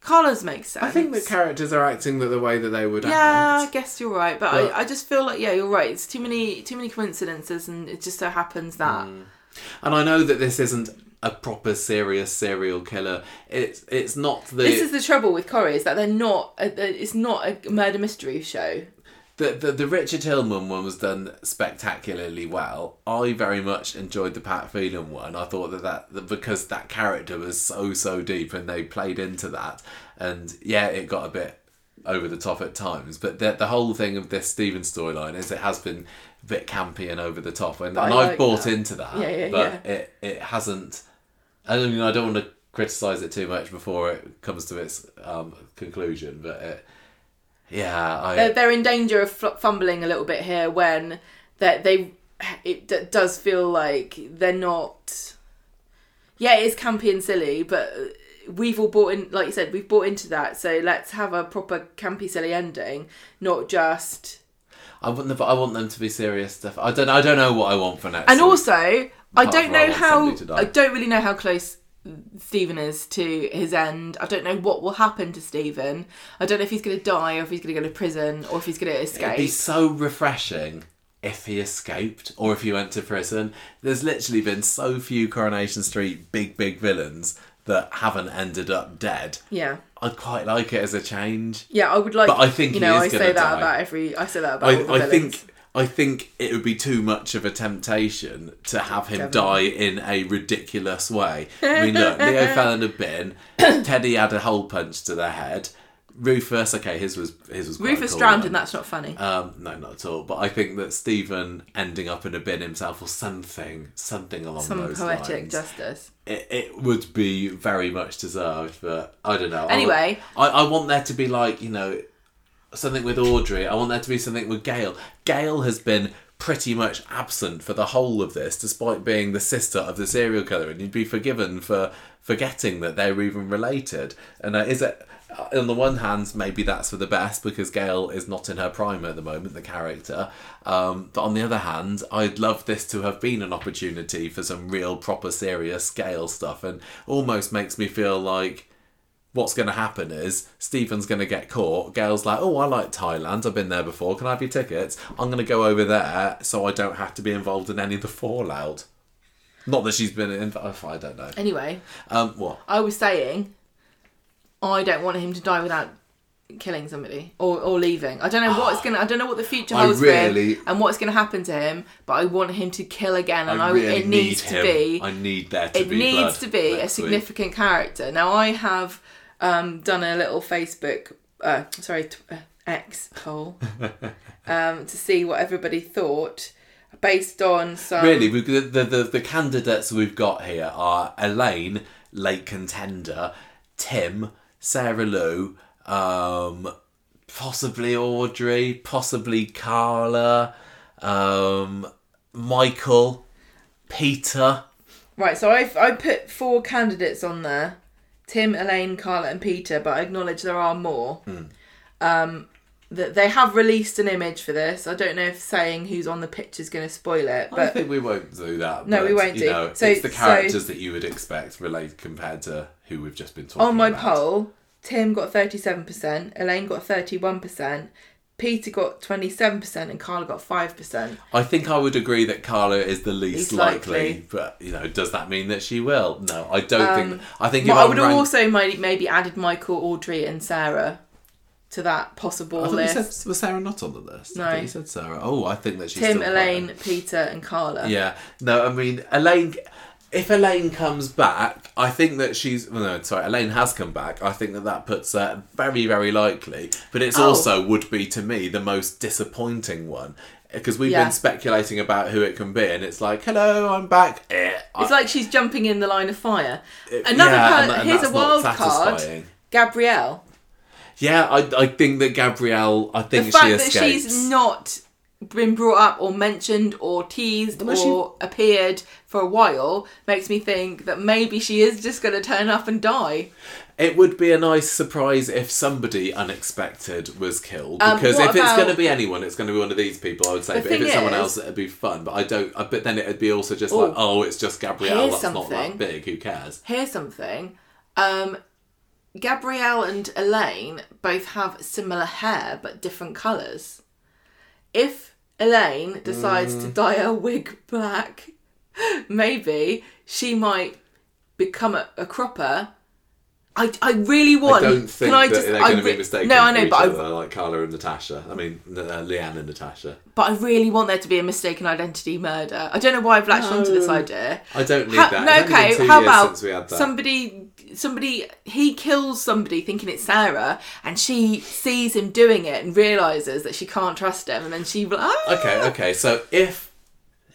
carla's makes sense I think the characters are acting the, the way that they would yeah act. i guess you're right but, But- I, I just feel like yeah you're right it's too many too many coincidences and it just so happens that hmm. And I know that this isn't a proper serious serial killer. It's it's not the this is the trouble with Corrie is that they're not a, it's not a murder mystery show the, the the Richard Hillman one was done spectacularly well. I very much enjoyed the Pat Phelan one. I thought that, that that because that character was so so deep and they played into that, and yeah, it got a bit over the top at times. But the the whole thing of this Stephen storyline is it has been a bit campy and over the top, and, But and I I've bought that. into that. Yeah, yeah, but yeah. it it hasn't. I mean, I don't want to criticize it too much before it comes to its um, conclusion, but it, yeah, I they're, they're in danger of fumbling a little bit here when that they it d- does feel like they're not yeah it is campy and silly but we've all bought in like you said we've bought into that so let's have a proper campy silly ending not just I want them, I want them to be serious stuff. I don't. I don't know what I want for next. and also i don't know how somebody to die. i don't really know how close Stephen is to his end. I don't know what will happen to Stephen. I don't know if he's going to die or if he's going to go to prison or if he's going to escape. it'd be so refreshing if he escaped or if he went to prison. There's literally been so few Coronation Street big big villains that haven't ended up dead. yeah. I'd quite like it as a change. Yeah, I would like. But I think you know I say that die. about every. I say that about all the I, I villains. think I think it would be too much of a temptation to have him Kevin. die in a ridiculous way. I mean, look, Leo Fallon had been, Teddy had a hole punch to the head. Rufus, okay, his was his was Rufus cool, drowned, one. and that's not funny. Um, no, not at all. But I think that Stephen ending up in a bin himself or something, something along Some those poetic lines, justice. it, it would be very much deserved. But I don't know. Anyway. I, I want there to be like you know something with Audrey. I want there to be something with Gail. Gail has been pretty much absent for the whole of this, despite being the sister of the serial killer, and you'd be forgiven for forgetting that they're even related. And uh, is it? uh, On the one hand, maybe that's for the best because Gail is not in her prime at the moment, the character. Um, but on the other hand, I'd love this to have been an opportunity for some real, proper, serious Gail stuff, and almost makes me feel like what's going to happen is Stephen's going to get caught. Gail's like, oh, I like Thailand. I've been there before. Can I have your tickets? I'm going to go over there so I don't have to be involved in any of the fallout. Not that she's been in. I don't know. Anyway, Um, what? I was saying, I don't want him to die without killing somebody or, or leaving. I don't know what's gonna. I don't know what the future holds really- for him and what's gonna happen to him. But I want him to kill again, and I, I it needs need to be. I need there to it be. needs to be a next week. significant character. Now I have um, done a little Facebook, uh, sorry, t- uh, X poll um, to see what everybody thought based on some. Really, we, the, the, the, the candidates we've got here are Elaine, late contender, Tim, Sarah Lou, um, possibly Audrey, possibly Carla, um, Michael, Peter. Right, so I've I put four candidates on there: Tim, Elaine, Carla, and Peter. But I acknowledge there are more. Hmm. Um, that they have released an image for this. I don't know if saying who's on the picture is going to spoil it, I but think we won't do that. No, we won't do. Know, So- it's the so- characters that you would expect relate compared to who we've just been talking about. on my about. poll, Tim got 37%, Elaine got 31%, Peter got 27%, and Carla got 5%. I think I would agree that Carla is the least Least likely, likely. but you know, does that mean that she will? No, I don't think. I think if But Um, I would have rank- also maybe, maybe added Michael, Audrey, and Sarah to that possible I thought you list. said was Sarah not on the list. No. you said Sarah. Oh, I think that she's Tim, still Elaine, quite Peter, and Carla. Yeah, no, I mean Elaine. If Elaine comes back, I think that she's. Well, no, sorry, Elaine has come back. I think that that puts her very, very likely. But it's Oh. also would be to me the most disappointing one because we've Yeah. been speculating about who it can be, and it's like, hello, I'm back. Eh, It's like she's jumping in the line of fire. It- Another yeah, per- and that- and here's a wild card. Gabrielle. Yeah, I, I think that Gabrielle. I think The fact she that she's not been brought up or mentioned or teased Unless she- or appeared for a while makes me think that maybe she is just going to turn up and die. It would be a nice surprise if somebody unexpected was killed. Um, Because what if it's about- going to be anyone, it's going to be one of these people. I would say. The But if thing it's someone else, it'd be fun. But I don't. But then it'd be also just Oh. like, oh, it's just Gabrielle. Here's That's not that something. big. Who cares? Here's something. Um, Gabrielle and Elaine both have similar hair but different colours. If Elaine decides Mm. to dye her wig black, maybe she might become a, a cropper. I, I really want. I don't think can I that just, they're going to re- be mistaken. No, I know, but I, like Carla and Natasha. I mean, uh, Leanne and Natasha. but I really want there to be a mistaken identity murder. I don't know why I've latched onto this idea. I don't need Ha- that. no, It's only been okay. How about since we had that. somebody? Somebody he kills somebody thinking it's Sarah, and she sees him doing it and realizes that she can't trust him, and then she. Ah! Okay, okay. So if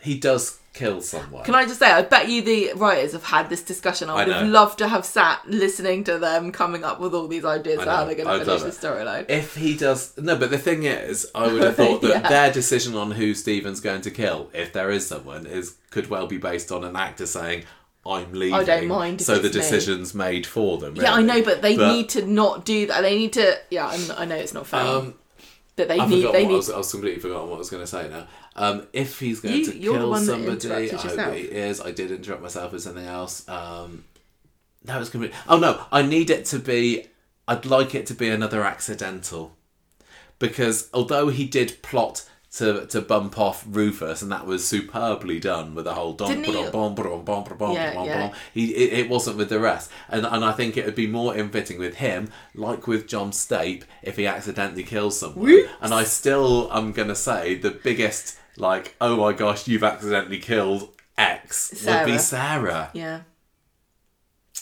he does kill someone, Can I just say, I bet you the writers have had this discussion. I would I have loved to have sat listening to them coming up with all these ideas for how they're going to finish the storyline. if he does no but the thing is i would have thought that Yeah. their decision on who stephen's going to kill if there is someone is could well be based on an actor saying i'm leaving I don't mind so the it's me." decision's made for them Yeah, I know, but they But, need to not do that. They need to. Yeah, I'm, I know it's not fair, um but they I need. They what I was, I was completely forgotten what I was going to say now. Um, if he's going You- to kill somebody, I hope he is. I did interrupt myself with something else. Um, that was completely. Oh no, I need it to be. I'd like it to be another accidental, because although he did plot to to bump off Rufus, and that was superbly done with the whole dom Didn't he- bom bom bom bom bom Yeah, yeah. He it, it wasn't with the rest, and and I think it would be more in fitting with him, like with John Stape, if he accidentally kills someone. Whoops. And I still am gonna say the biggest like, oh my gosh, you've accidentally killed X would be Sarah. Sarah.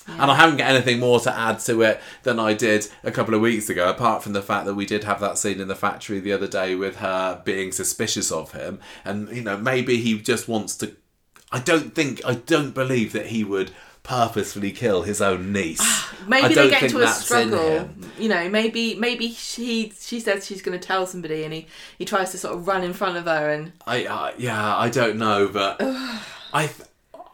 Yeah. And I haven't got anything more to add to it than I did a couple of weeks ago, apart from the fact that we did have that scene in the factory the other day with her being suspicious of him. And, you know, maybe he just wants to. I don't think, I don't believe that he would purposefully kill his own niece. Maybe they get into a struggle. You know, maybe maybe she she says she's going to tell somebody, and he he tries to sort of run in front of her, and I, uh, yeah, I don't know, but I. th-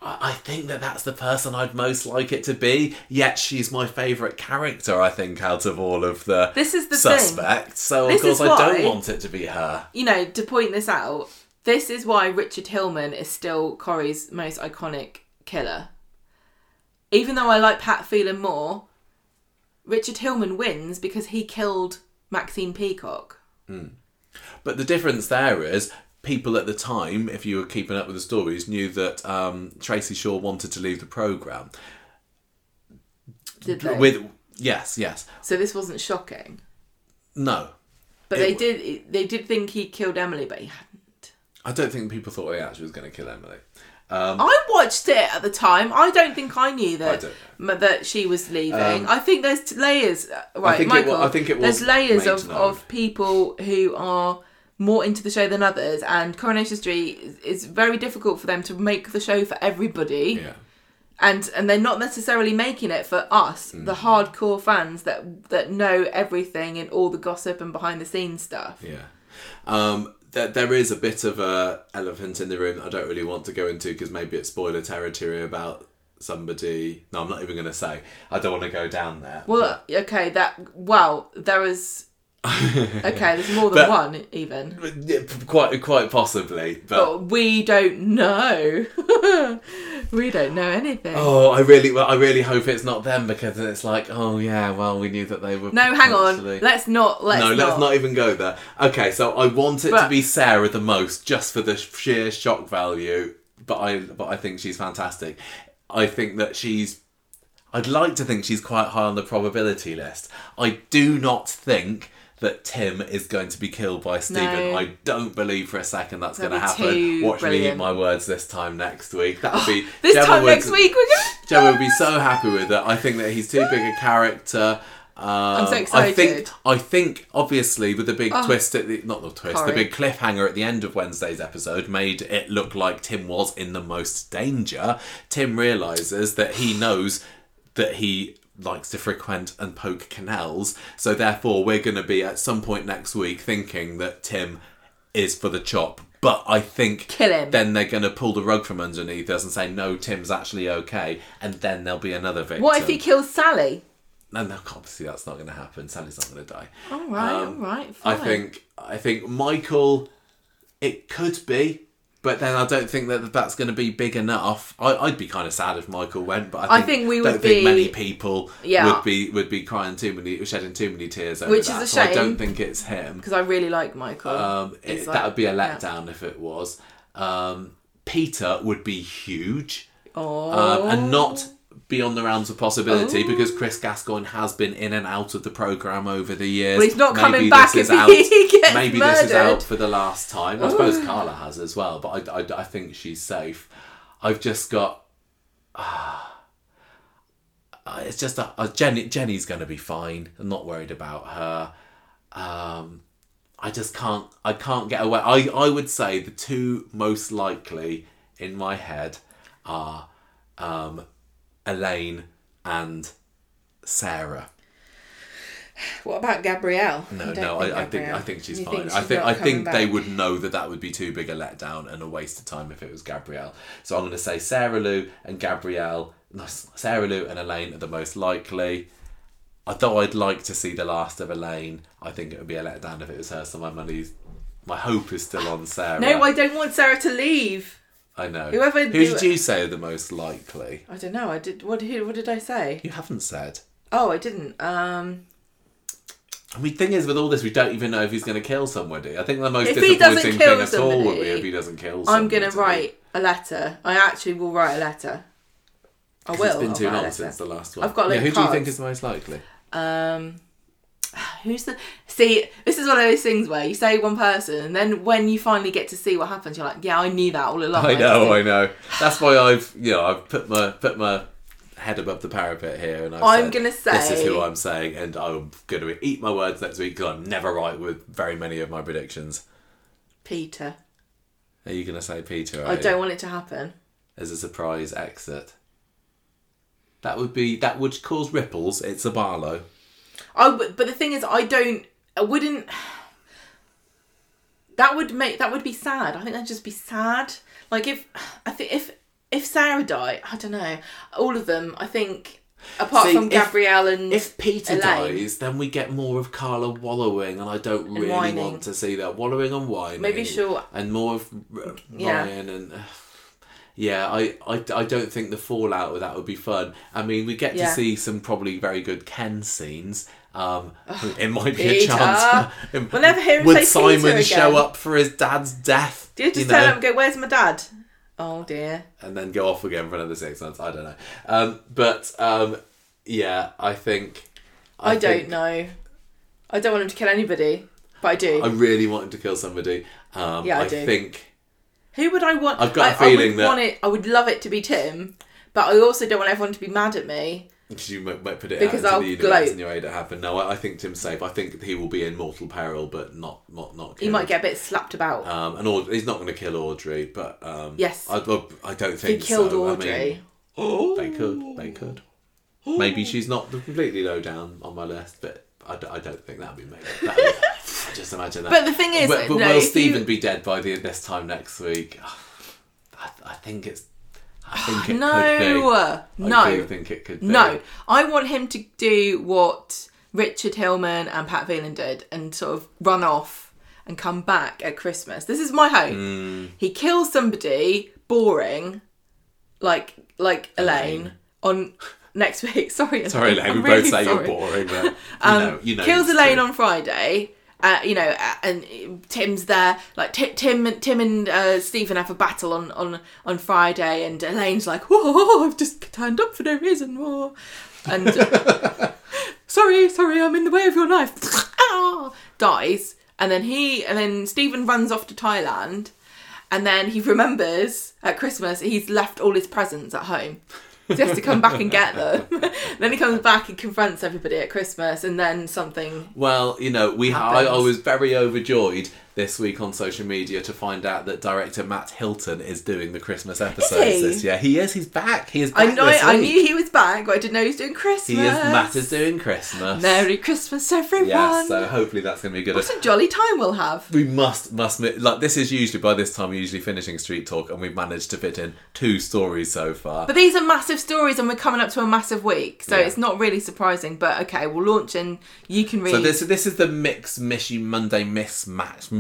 I think that that's the person I'd most like it to be. Yet she's my favourite character. I think out of all of the This is the thing. suspects. So of This course is I don't want it to be her. you know, to point this out, this is why Richard Hillman is still Corrie's most iconic killer. Even though I like Pat Phelan more, Richard Hillman wins because he killed Maxine Peacock. Hmm. But the difference there is people at the time, if you were keeping up with the stories, knew that um, Tracy Shaw wanted to leave the program. Did they? With yes, yes, so this wasn't shocking. no. But they did they did think he killed Emily, but he hadn't. I don't think people thought he actually was going to kill Emily. Um, I watched it at the time. I don't think I knew that don't that she was leaving. Um, I think there's layers. uh, Right, wa- Michael. I think it there's layers of, known. of people who are more into the show than others, and Coronation Street is, is very difficult for them to make the show for everybody, yeah. and and they're not necessarily making it for us, Mm. the hardcore fans that that know everything and all the gossip and behind the scenes stuff. Yeah. Um, there, there is a bit of a elephant in the room that I don't really want to go into because maybe it's spoiler territory about somebody. No, I'm not even going to say. I don't want to go down there. Well, okay, that well, there was Okay, there's more than But- one even. Quite, quite possibly. But But we don't know. we don't know anything. oh, I really, well, I really hope it's not them because it's like, oh yeah, well, we knew that they were. no, hang on. Let's not. Let's no, not. let's not even go there. Okay, so I want it to be Sarah the most, just for the sheer shock value. But I, but I think she's fantastic. I think that she's. I'd like to think she's quite high on the probability list. I do not think that Tim is going to be killed by Stephen. No. I don't believe for a second that's going to happen. Watch me eat my words this time next week. That would be This Gemma time would- next week we're gonna. Gemma would be so happy with it. I think that he's too big a character. Um, so excited. I think, I think, obviously, with the big Oh. twist at the not the twist, Sorry. the big cliffhanger at the end of Wednesday's episode made it look like Tim was in the most danger. Tim realizes that he knows that he likes to frequent and poke canals, so therefore we're going to be at some point next week thinking that Tim is for the chop. But I think Kill him. then they're going to pull the rug from underneath us and say no, Tim's actually okay, and then there'll be another victim. What if he kills Sally? No, no, obviously that's not going to happen. Sally's not going to die. All right, Um, all right. I think I think Michael, it could be, but then I don't think that that's going to be big enough. I, I'd be kind of sad if Michael went, but I I think, think we don't would think be- many people Yeah. would be would be crying too many, shedding too many tears over Which is a So I don't think it's him. because I really like Michael. Um, it, It's that would be a yeah. letdown if it was. Um, Peter would be huge oh, um, and not beyond the realms of possibility because Chris Gascoyne has been in and out of the program over the years. Well, he's not coming Maybe back this if is he gets maybe this is out for the last time. I suppose Carla has as well, but I, I, I think she's safe. I've just got. ah, it's just a, a Jenny. Jenny's going to be fine. I'm not worried about her. Um, I just can't. I can't get away. I I would say the two most likely in my head are um, Elaine and Sarah. what about Gabrielle? No, no, I, I think I think she's you fine. she's I think I think they would know that that would be too big a letdown and a waste of time if it was Gabrielle. So I'm going to say Sarah Lou and Gabrielle. No, Sarah Lou and Elaine are the most likely. Although I'd like to see the last of Elaine, I think it would be a letdown if it was her. So my money's, my hope is still on Sarah. No, I don't want Sarah to leave. I know. Whoever Who did you say are the most likely? I don't know. I did. What? Who, what did I say? You haven't said. Oh, I didn't. Um, I mean, thing is, with all this, we don't even know if he's going to kill somebody. I think the most If disappointing thing at all would be somebody, if he doesn't kill somebody. I'm gonna write a letter. I actually will write a letter. I will. It's been I'll too long since the last one. I've got a yeah, Who of do you think is the most likely? Um, who's the? See, this is one of those things where you say one person, and then when you finally get to see what happens, you're like, yeah, I knew that all along. I know, didn't- I know. That's why I've, you know, I've put my put my head above the parapet here, and I've I'm gonna say this is who I'm saying, and I'm going to eat my words next week because I'm never right with very many of my predictions. Peter. Are you going to say Peter? I don't want it to happen. as a surprise exit. That would be that would cause ripples. It's a Barlow. Oh, but, but the thing is, I don't. I wouldn't. That would make that would be sad. I think that'd just be sad. Like if I think if if Sarah died, I don't know. All of them, I think, apart See, from if- Gabrielle and If Peter Elaine. dies, then we get more of Carla wallowing, and I don't really whining. want to see that wallowing and whining. Maybe she'll- and more of R- Yeah. Ryan and. Uh, yeah, I, I, I don't think the fallout with that would be fun. I mean, we get Yeah. to see some probably very good Ken scenes. Um, it might be a chance. We'll never hear him Would Simon Peter show again. up for his dad's death? Do you just know? tell him, go, where's my dad? Oh dear. and then go off again for another six months. I don't know. Um, but um, yeah, I think. I, don't think- know. I don't want him to kill anybody, but I do. I really want him to kill somebody. Um, Yeah, I I do. think. Who would I want? I've got a I- I would feeling that- want it. I would love it to be Tim, but I also don't want everyone to be mad at me. Because you might, might put it Because out I'll into the universe gloat. and you're to happen. No, I, I think Tim's safe. I think he will be in mortal peril, but not not not. He Killed. might get a bit slapped about. Um, and Aud- he's not going to kill Audrey, but um, Yes. I, I, I don't think he killed so. Audrey. I mean, oh, they could, they could. Maybe she's not completely low down on my list, but I, d- I don't think that'd be me. That'd be, just imagine that. But the thing is, but, but no, will Stephen you- be dead by the this time next week? I, I think it's. I think it no, could be. I no, do think it could be. no. I want him to do what Richard Hillman and Pat Phelan did and sort of run off and come back at Christmas. This is my hope. Hmm. He kills somebody boring, like like Elaine, on next week. Sorry, Sorry, Elaine. Elaine, I'm we really both say sorry. you're boring, but you Um, know, you know. kills Elaine true. on Friday. Uh, you know, uh, and Tim's there. Like Ti- Tim, and Tim and uh, Stephen have a battle on, on on Friday, and Elaine's like, "Whoa, I've just turned up for no reason." Whoa. And uh, sorry, sorry, I'm in the way of your knife. Ah, dies, and then he and then Stephen runs off to Thailand, and then he remembers at Christmas he's left all his presents at home. So he has to come back and get them. then he comes back and confronts everybody at Christmas, and then something. Well, you know, we I, I was very overjoyed this week on social media to find out that director Matt Hilton is doing the Christmas episodes this year. He is. He's back. He is back I know. I knew he was back, but I didn't know he was doing Christmas. He is. Matt is doing Christmas. Merry Christmas, everyone. Yeah, so hopefully that's going to be good. what a jolly time we'll have. We must must like this is usually by this time we're usually finishing Street Talk, and we've managed to fit in two stories so far. But these are massive stories, and we're coming up to a massive week, so Yeah. it's not really surprising. But okay, we'll launch, and you can read so this this is the mix mishy Monday mismatch mismatch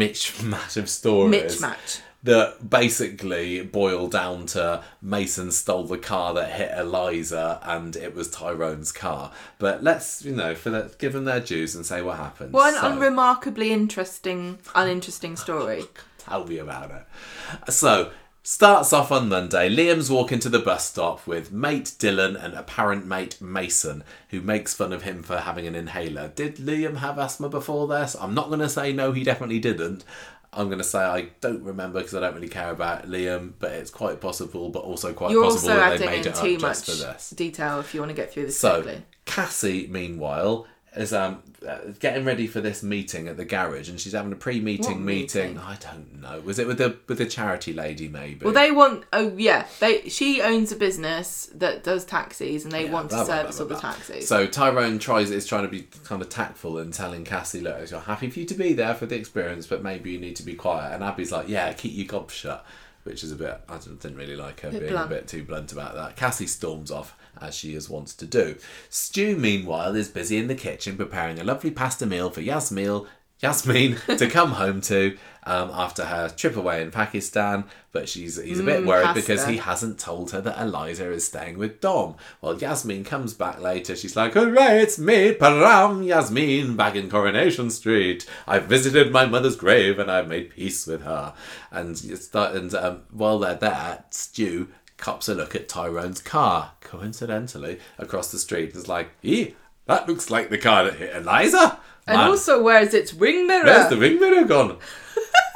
of stories. Mitch that basically boil down to Mason stole the car that hit Eliza and it was Tyrone's car. But let's, you know, for the, give them their dues and say what happened. What an So, unremarkably interesting, uninteresting story. tell me about it. So, starts off on Monday. Liam's walking to the bus stop with mate Dylan and apparent mate Mason, who makes fun of him for having an inhaler. Did Liam have asthma before this? I'm not going to say no, he definitely didn't. I'm going to say I don't remember because I don't really care about Liam, but it's quite possible, but also quite You're possible also that they made it too up much just for this. detail if you want to get through this So quickly. Cassie, meanwhile, is um Uh, getting ready for this meeting at the garage, and she's having a pre-meeting meeting. meeting? I don't know. Was it with the with the charity lady? Maybe. Well, they want. Oh, yeah. They. She owns a business that does taxis, and they Yeah, want blah, to blah, service blah, all the taxis. So Tyrone tries is trying to be kind of tactful and telling Cassie, "Look, I'm happy for you to be there for the experience, but maybe you need to be quiet." And Abby's like, "Yeah, keep your gob shut," which is a bit. I didn't really like her being blunt. a bit too blunt about that. Cassie storms off as she is wont to do. Stu, meanwhile, is busy in the kitchen preparing a lovely pasta meal for Yasmin. Yasmin to come home to um, after her trip away in Pakistan, but she's he's a bit Mm, worried pasta. because he hasn't told her that Eliza is staying with Dom. Well, Yasmin comes back later. She's like, "Hooray, it's me, Param Yasmin, back in Coronation Street. I've visited my mother's grave and I've made peace with her." And it's and um, while they're there, Stu cops a look at Tyrone's car, coincidentally across the street. It's like, "Ee, that looks like the car that hit Eliza." and Man, also, where's its ring mirror? Where's the ring mirror gone?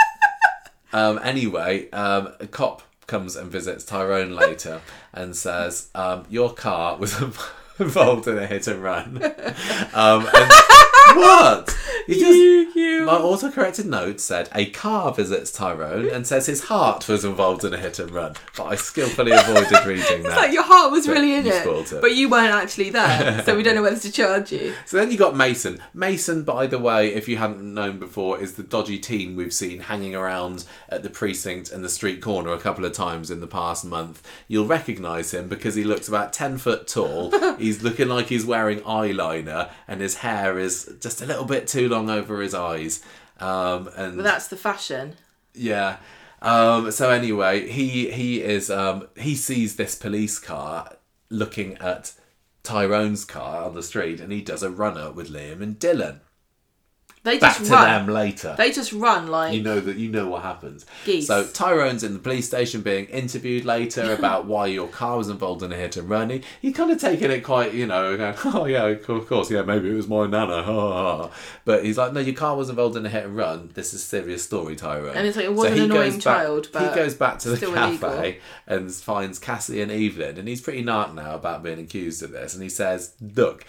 um, anyway, um, a cop comes and visits Tyrone later and says, um, Your car was involved in a hit and run. Um, and what? You just, You- you- my autocorrected note said a car visits Tyrone and says his heart was involved in a hit and run, but I skillfully avoided reading It's that. like your heart was really in it, it. but you weren't actually there, so we don't know whether to charge you. So then you got Mason. Mason, by the way, if you hadn't known before, is the dodgy teen we've seen hanging around at the precinct and the street corner a couple of times in the past month. You'll recognise him because he looks about 10 foot tall. he's looking like he's wearing eyeliner and his hair is just a little bit too long over his eyes. Um, and But that's the fashion. yeah. Um, so anyway, he he is um, he sees this police car looking at Tyrone's car on the street, and he does a runner with Liam and Dylan. They Back just to run. them later. They just run like you know that you know what happens. Geese. So Tyrone's in the police station being interviewed later about why your car was involved in a hit and run. He, he kind of taking it quite, you know, going, oh yeah, of course, yeah, maybe it was my nana. ha, ha, ha." But he's like, no, your car was involved in a hit and run. This is a serious story, Tyrone. And it's like, it was an he annoying goes child, Back, but he goes back to the cafe illegal. and finds Cassie and Evelyn, and he's pretty narc now about being accused of this. And he says, look.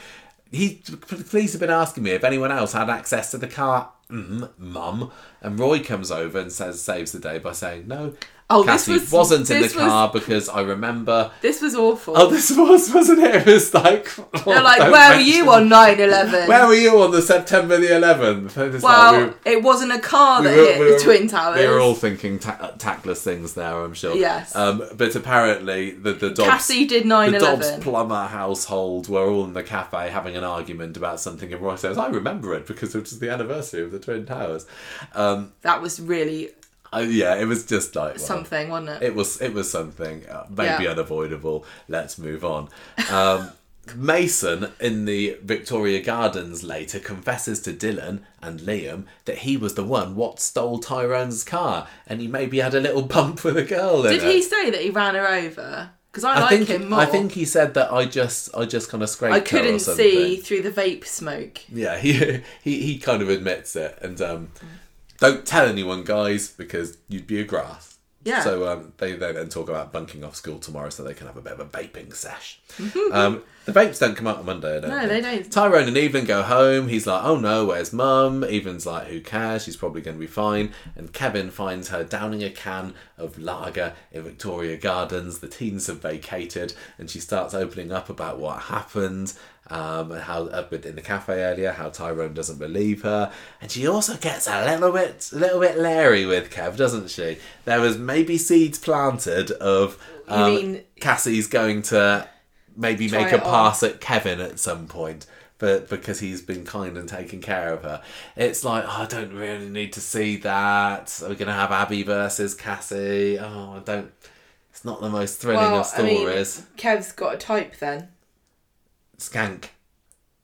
He, police have been asking me if anyone else had access to the car. Mm, mum. And Roy comes over and says, saves the day by saying, no, Oh, this Cassie was- was, not in the this was- car because I remember. This was awful. Oh, this was wasn't it? It was like. They're like, don't where were you on 9-11? Where were you on the September the 11th? And it's well, like we- it wasn't a car that we were- hit we the Twin Towers. They were all thinking ta- tactless things there, I'm sure. Yes. Um, but apparently, the the Dobbs, Cassie did the 9-11. Dobbs plumber household were all in the cafe having an argument about something, and Roy says, "I remember it because it was the anniversary of the Twin Towers." Um, That was really I, yeah, it was just like well, something, wasn't it? It was it was something uh, maybe Yeah. unavoidable. Let's move on. Um, Mason in the Victoria Gardens later confesses to Dylan and Liam that he was the one what stole Tyrone's car, and he maybe had a little bump with a girl Did it. he say that he ran her over? Because I, I like think him more. I think he said that I just I just kind of scraped I couldn't see through the vape smoke. Yeah, he, he he kind of admits it, and um, don't tell anyone, guys, because you'd be a grass. Yeah. So um, they, they then talk about bunking off school tomorrow, so they can have a bit of a vaping sesh. um, the vapes don't come out on Monday. No, think. they don't. Tyrone and Evelyn go home. He's like, "Oh no, where's Mum?" Evelyn's like, "Who cares? She's probably going to be fine." And Kevin finds her downing a can of lager in Victoria Gardens. The teens have vacated, and she starts opening up about what happened. Um, and how up in the cafe earlier, how Tyrone doesn't believe her, and she also gets a little bit, a little bit leery with Kev, doesn't she? There was maybe seeds planted of um, mean- Cassie's going to maybe make a on. pass at Kevin at some point, but because he's been kind and taking care of her, it's like oh, I don't really need to see that. Are we gonna have Abby versus Cassie? Oh, I don't. It's not the most thrilling Well, of I mean, stories. Kev's got a type then. Skank.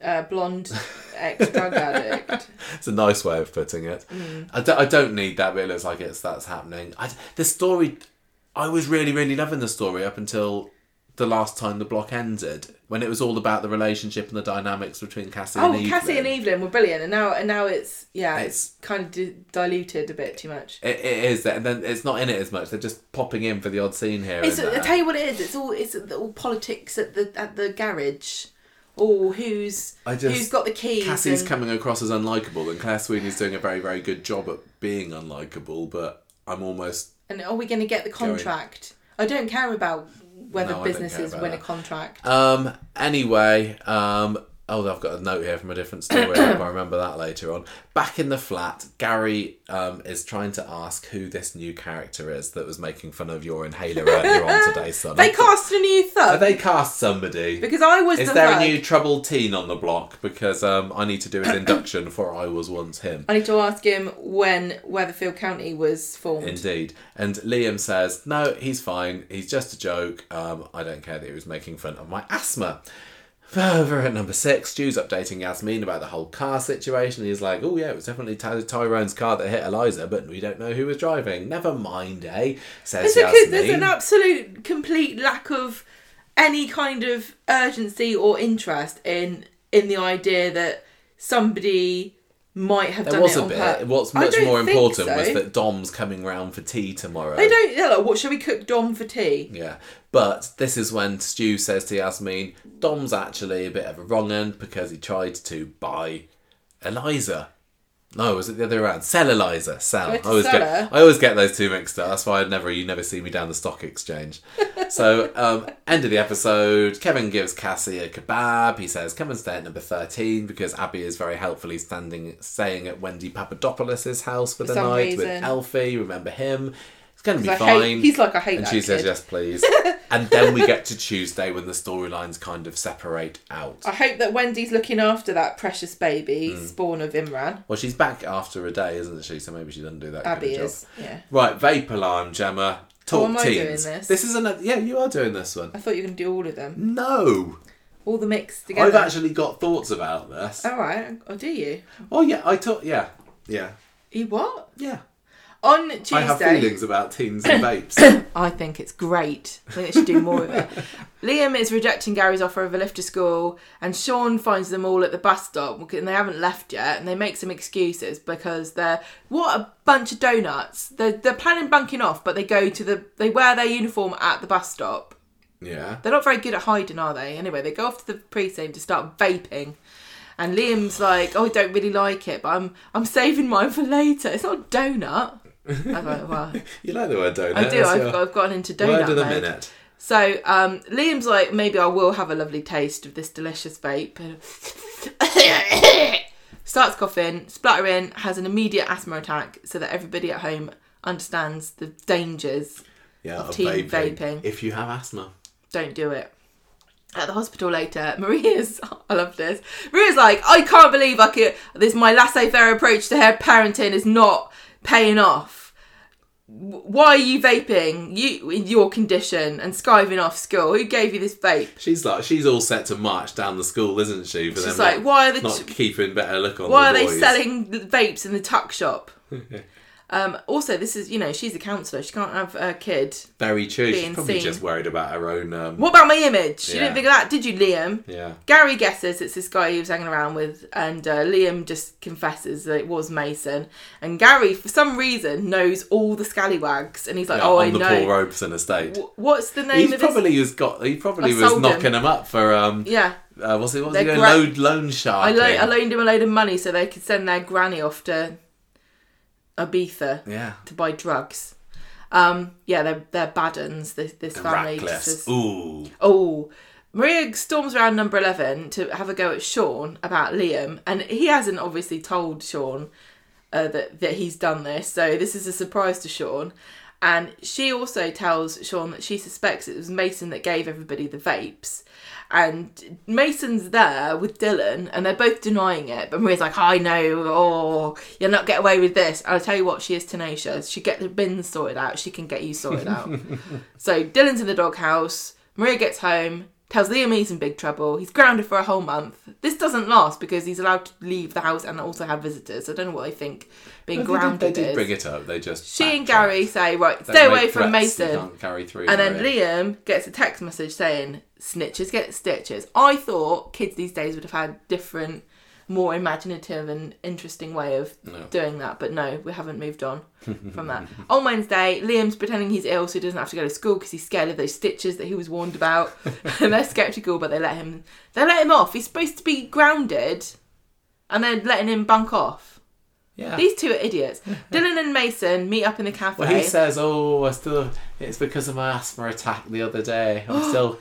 Uh, blonde ex drug addict. It's a nice way of putting it. Mm. I, don't, I don't need that, but it looks like it's that's happening. I, the story, I was really, really loving the story up until the last time the block ended, when it was all about the relationship and the dynamics between Cassie Oh, and Evelyn. Cassie and Evelyn were brilliant, and now and now it's yeah, It's- it's, kind of di- diluted a bit too much. It, it is, and then it's not in it as much. They're just popping in for the odd scene here. It's, and I tell you what it is. It's all it's all politics at the at the garage. Oh, who's I just- who's got the keys? Cassie's and- coming across as unlikable, and Claire Sweeney's doing a very, very good job at being unlikable. But I'm almost and are we going to get the contract? I don't care about whether No, I don't care businesses win a contract. Um. Anyway. Um. Oh, I've got a note here from a different story. I I remember that later on. Back in the flat, Gary um, is trying to ask who this new character is that was making fun of your inhaler earlier on today, son. they cast a new thug they cast somebody? because I was Is the there thug. a new troubled teen on the block? Because um, I need to do his induction for I was once him. I need to ask him when Weatherfield County was formed. Indeed. And Liam says, no, he's fine. He's just a joke. Um, I don't care that he was making fun of my asthma. Over at number six, Stu's updating Yasmin about the whole car situation. He's like, oh, yeah, it was definitely Ty- Tyrone's car that hit Eliza, but we don't know who was driving. Never mind, eh? Says because there's an absolute complete lack of any kind of urgency or interest in in the idea that somebody might have There done was it a on bit. What's much more important so. was that Dom's coming round for tea tomorrow. they don't. They're like, what shall we cook Dom for tea? Yeah, but this is when Stu says to Yasmin, Dom's actually a bit of a wrong end because he tried to buy Eliza. No, was it the other way around? Sell Eliza. Sell. I always get? I always get those two mixed up. That's why I never you never see me down the stock exchange. so um, end of the episode. Kevin gives Cassie a kebab. He says, "Come and stay at number thirteen because Abby is very helpfully standing staying at Wendy Papadopoulos's house for, the some night with. Alfie. Remember him." To be I hate- fine. he's like, I hate And she says, yes, please. and then we get to Tuesday when the storylines kind of separate out. I hope that Wendy's looking after that precious baby, Hmm. spawn of Imran. Well, she's back after a day, isn't she? So maybe she doesn't do that Abby a job. is. Yeah. Right, vape alarm, Gemma. Talk Oh, doing this? This is another. Yeah, you are doing this one. I thought you were to do all of them. No, All the mix together. I've actually got thoughts about this. All right. Oh, do you? Oh yeah, I thought. Yeah, yeah, You what? yeah. On Tuesday. I have feelings about teens and vapes. I think it's great. I think they should do more of it. Liam is rejecting Gary's offer of a lift to school, and Sean finds them all at the bus stop, and they haven't left yet, and they make some excuses because they're what a bunch of donuts. They're they're planning bunking off, but they go to the they wear their uniform at the bus stop. yeah. They're not very good at hiding, are they? Anyway, they go off to the precinct to start vaping. And Liam's like, "Oh, I don't really like it, but I'm I'm saving mine for later. It's not a donut. I well, You like the word donut? I do. I've, got, I've gotten into word donut of the mode. minute. So um, Liam's like, maybe I will have a lovely taste of this delicious vape. Starts coughing, spluttering, has an immediate asthma attack, so that everybody at home understands the dangers. Yeah, Of of teen vaping. vaping. If you have asthma. Don't do it. At the hospital later, Maria's. I love this. Maria's like, I can't believe I could. This my laissez-faire approach to her parenting is not paying off. Why are you vaping? You in your condition and skiving off school. Who gave you this vape? She's like she's all set to march down the school, isn't she? For She's them like, not, why are they not keeping better look on Why are they selling the vapes in the tuck shop? um, also, this is you know she's a counsellor. She can't have a kid. Very true. She's probably seen. just worried about her own. Um, What about my image? You Yeah. didn't think of that, did you, Liam? Yeah. Gary guesses it's this guy he was hanging around with, and uh, Liam just confesses that it was Mason. And Gary, for some reason, knows all the scallywags, and he's like, yeah, "Oh, on I the know." Paul Robeson estate. Wh- What's the name He of this? probably has got. He probably I was sold him. knocking him up for um. Yeah, Uh, what's he? What's They're he doing? gra- Loan loan shark. I, lo- I loaned him a load of money so they could send their granny off to Ibiza Yeah. to buy drugs. Um, yeah, they're they're bad uns. This this family. just. Ooh. Oh, Maria storms around number 11 to have a go at Sean about Liam, and he hasn't obviously told Sean uh, that, that he's done this, so this is a surprise to Sean. And she also tells Sean that she suspects it was Mason that gave everybody the vapes. And Mason's there with Dylan, and they're both denying it. But Maria's like, I know, oh, you'll not get away with this. And I'll tell you what, she is tenacious. She get the bins sorted out, she can get you sorted out. So Dylan's in the doghouse. Maria gets home, tells Liam he's in big trouble. He's grounded for a whole month. This doesn't last because he's allowed to leave the house and also have visitors. I don't know what they think being They did, grounded they did bring it up. They just. she and. Gary say, right, Don't stay away from Mason. can't carry through. And then Maria. Liam gets a text message saying, snitches get stitches. I thought kids these days would have had different, more imaginative and interesting way of No. doing that. But no, we haven't moved on from that. On Wednesday, Liam's pretending he's ill so he doesn't have to go to school because he's scared of those stitches that he was warned about. and they're skeptical, but they let him. They let him off. He's supposed to be grounded, and they're letting him bunk off. Yeah. These two are idiots. Dylan and Mason meet up in the cafe. Well, he says, "Oh, I still. It's because of my asthma attack the other day. I'm still,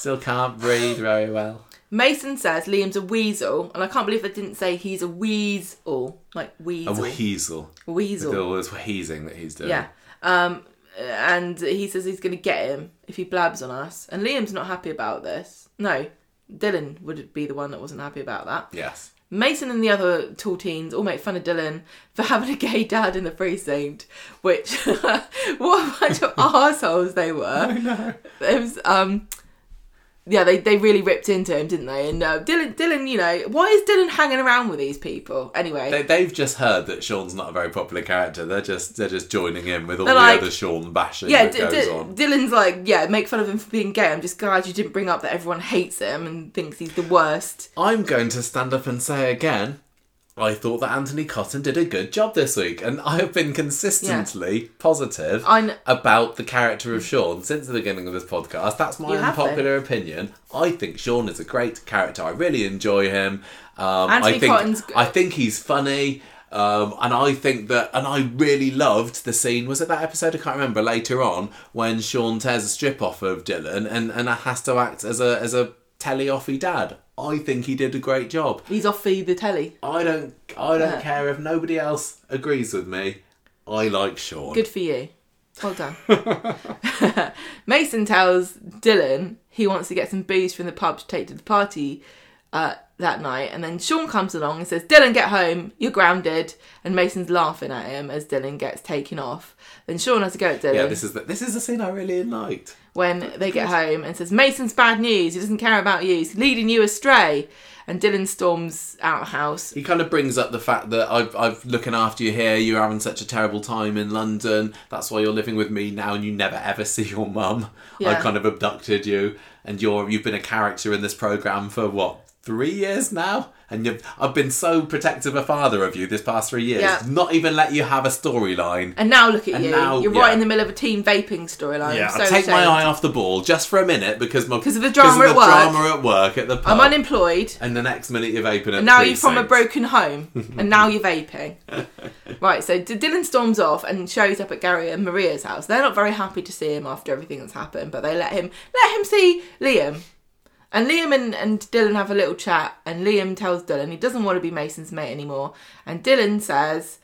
still can't breathe very well." Mason says Liam's a weasel, and I can't believe they didn't say he's a weasel, like weasel. A weasel, weasel. weasel. With all this wheezing that he's doing. Yeah. Um, and he says he's going to get him if he blabs on us, and Liam's not happy about this. No, Dylan would be the one that wasn't happy about that. Yes. Mason and the other tall teens all make fun of Dylan for having a gay dad in the precinct, which what a bunch of assholes they were. I know. It was um yeah, they, they really ripped into him, didn't they? And uh, Dylan, Dylan, you know, why is Dylan hanging around with these people anyway? They, they've just heard that Sean's not a very popular character. They're just they're just joining in with all They're the like- other Sean bashing yeah, that D- goes D- on. Dylan's like, yeah, make fun of him for being gay. I'm just glad you didn't bring up that everyone hates him and thinks he's the worst. I'm going to stand up and say again. I thought that Anthony Cotton did a good job this week, and I have been consistently positive I kn- about the character of Sean since the beginning of this podcast. That's my You have unpopular opinion. I think Sean is a great character. I really enjoy him. Um, Anthony I think Cotton's g- I think he's funny. Um, and I think that, and I really loved the scene. Was it that episode? I can't remember. Later on, when Sean tears a strip off of Dylan and and has to act as a as a telly offy dad. I think he did a great job. He's off for the telly. I don't I don't Yeah. care if nobody else agrees with me. I like Sean. Good for you. Well done. Mason tells Dylan he wants to get some booze from the pub to take to the party uh, that night, and then Sean comes along and says, "Dylan, get home. You're grounded." And Mason's laughing at him as Dylan gets taken off. Then Sean has to go at Dylan Yeah, this is the, this is the scene I really liked. When they get home and says, "Mason's bad news. He doesn't care about you. He's leading you astray." And Dylan storms out of the house. He kind of brings up the fact that I've, I've looking after you here. You're having such a terrible time in London. That's why you're living with me now, and you never ever see your mum. I kind of abducted you, and you're you've been a character in this program for what three years now, and you've I've been so protective a father of you this past three years. Yeah. Not even let you have a storyline. And now look at And you. now- You're yeah. right in the middle of a teen vaping storyline. Yeah, so I take my eye off the ball just for a minute because my 'Cause of the drama because at the work. drama at work at the pub. I'm unemployed. and the next minute you're vaping at And now you're from a broken home, and now you're vaping. Right, so D- Dylan storms off and shows up at Gary and Maria's house. They're not very happy to see him after everything that's happened, but they let him let him see Liam. And Liam and, and Dylan have a little chat, and Liam tells Dylan he doesn't want to be Mason's mate anymore. And Dylan says,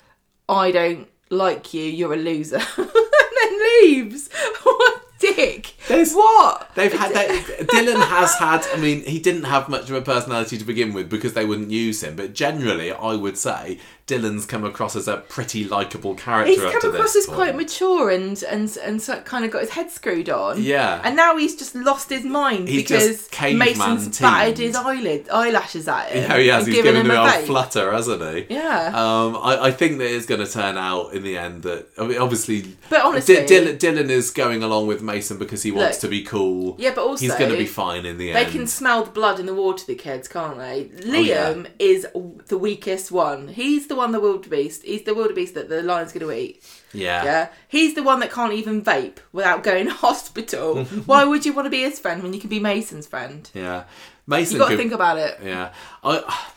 I don't like you, you're a loser. and then leaves. What dick. There's- what? They've had they, Dylan has had. I mean, he didn't have much of a personality to begin with because they wouldn't use him. But generally, I would say Dylan's come across as a pretty likable character. He's come across this as quite mature and and and so kind of got his head screwed on. Yeah. And now he's just lost his mind He's because Mason's batted his eyelid eyelashes at him. Yeah, he has. He's given him the a old flutter, hasn't he? Yeah. Um, I, I think that it's going to turn out in the end that I mean, obviously, But honestly- Dylan, Dylan is going along with Mason because he wants Look. to be cool. Yeah, but also he's going to be fine in the They end. They can smell the blood in the water, the kids, can't they? Oh, yeah. Liam is the weakest one. He's the one, the wildebeest. He's the wildebeest that the lion's going to eat. yeah. Yeah, he's the one that can't even vape without going to hospital. Why would you want to be his friend when you can be Mason's friend? Yeah. Mason You've got to could- think about it. Yeah, I,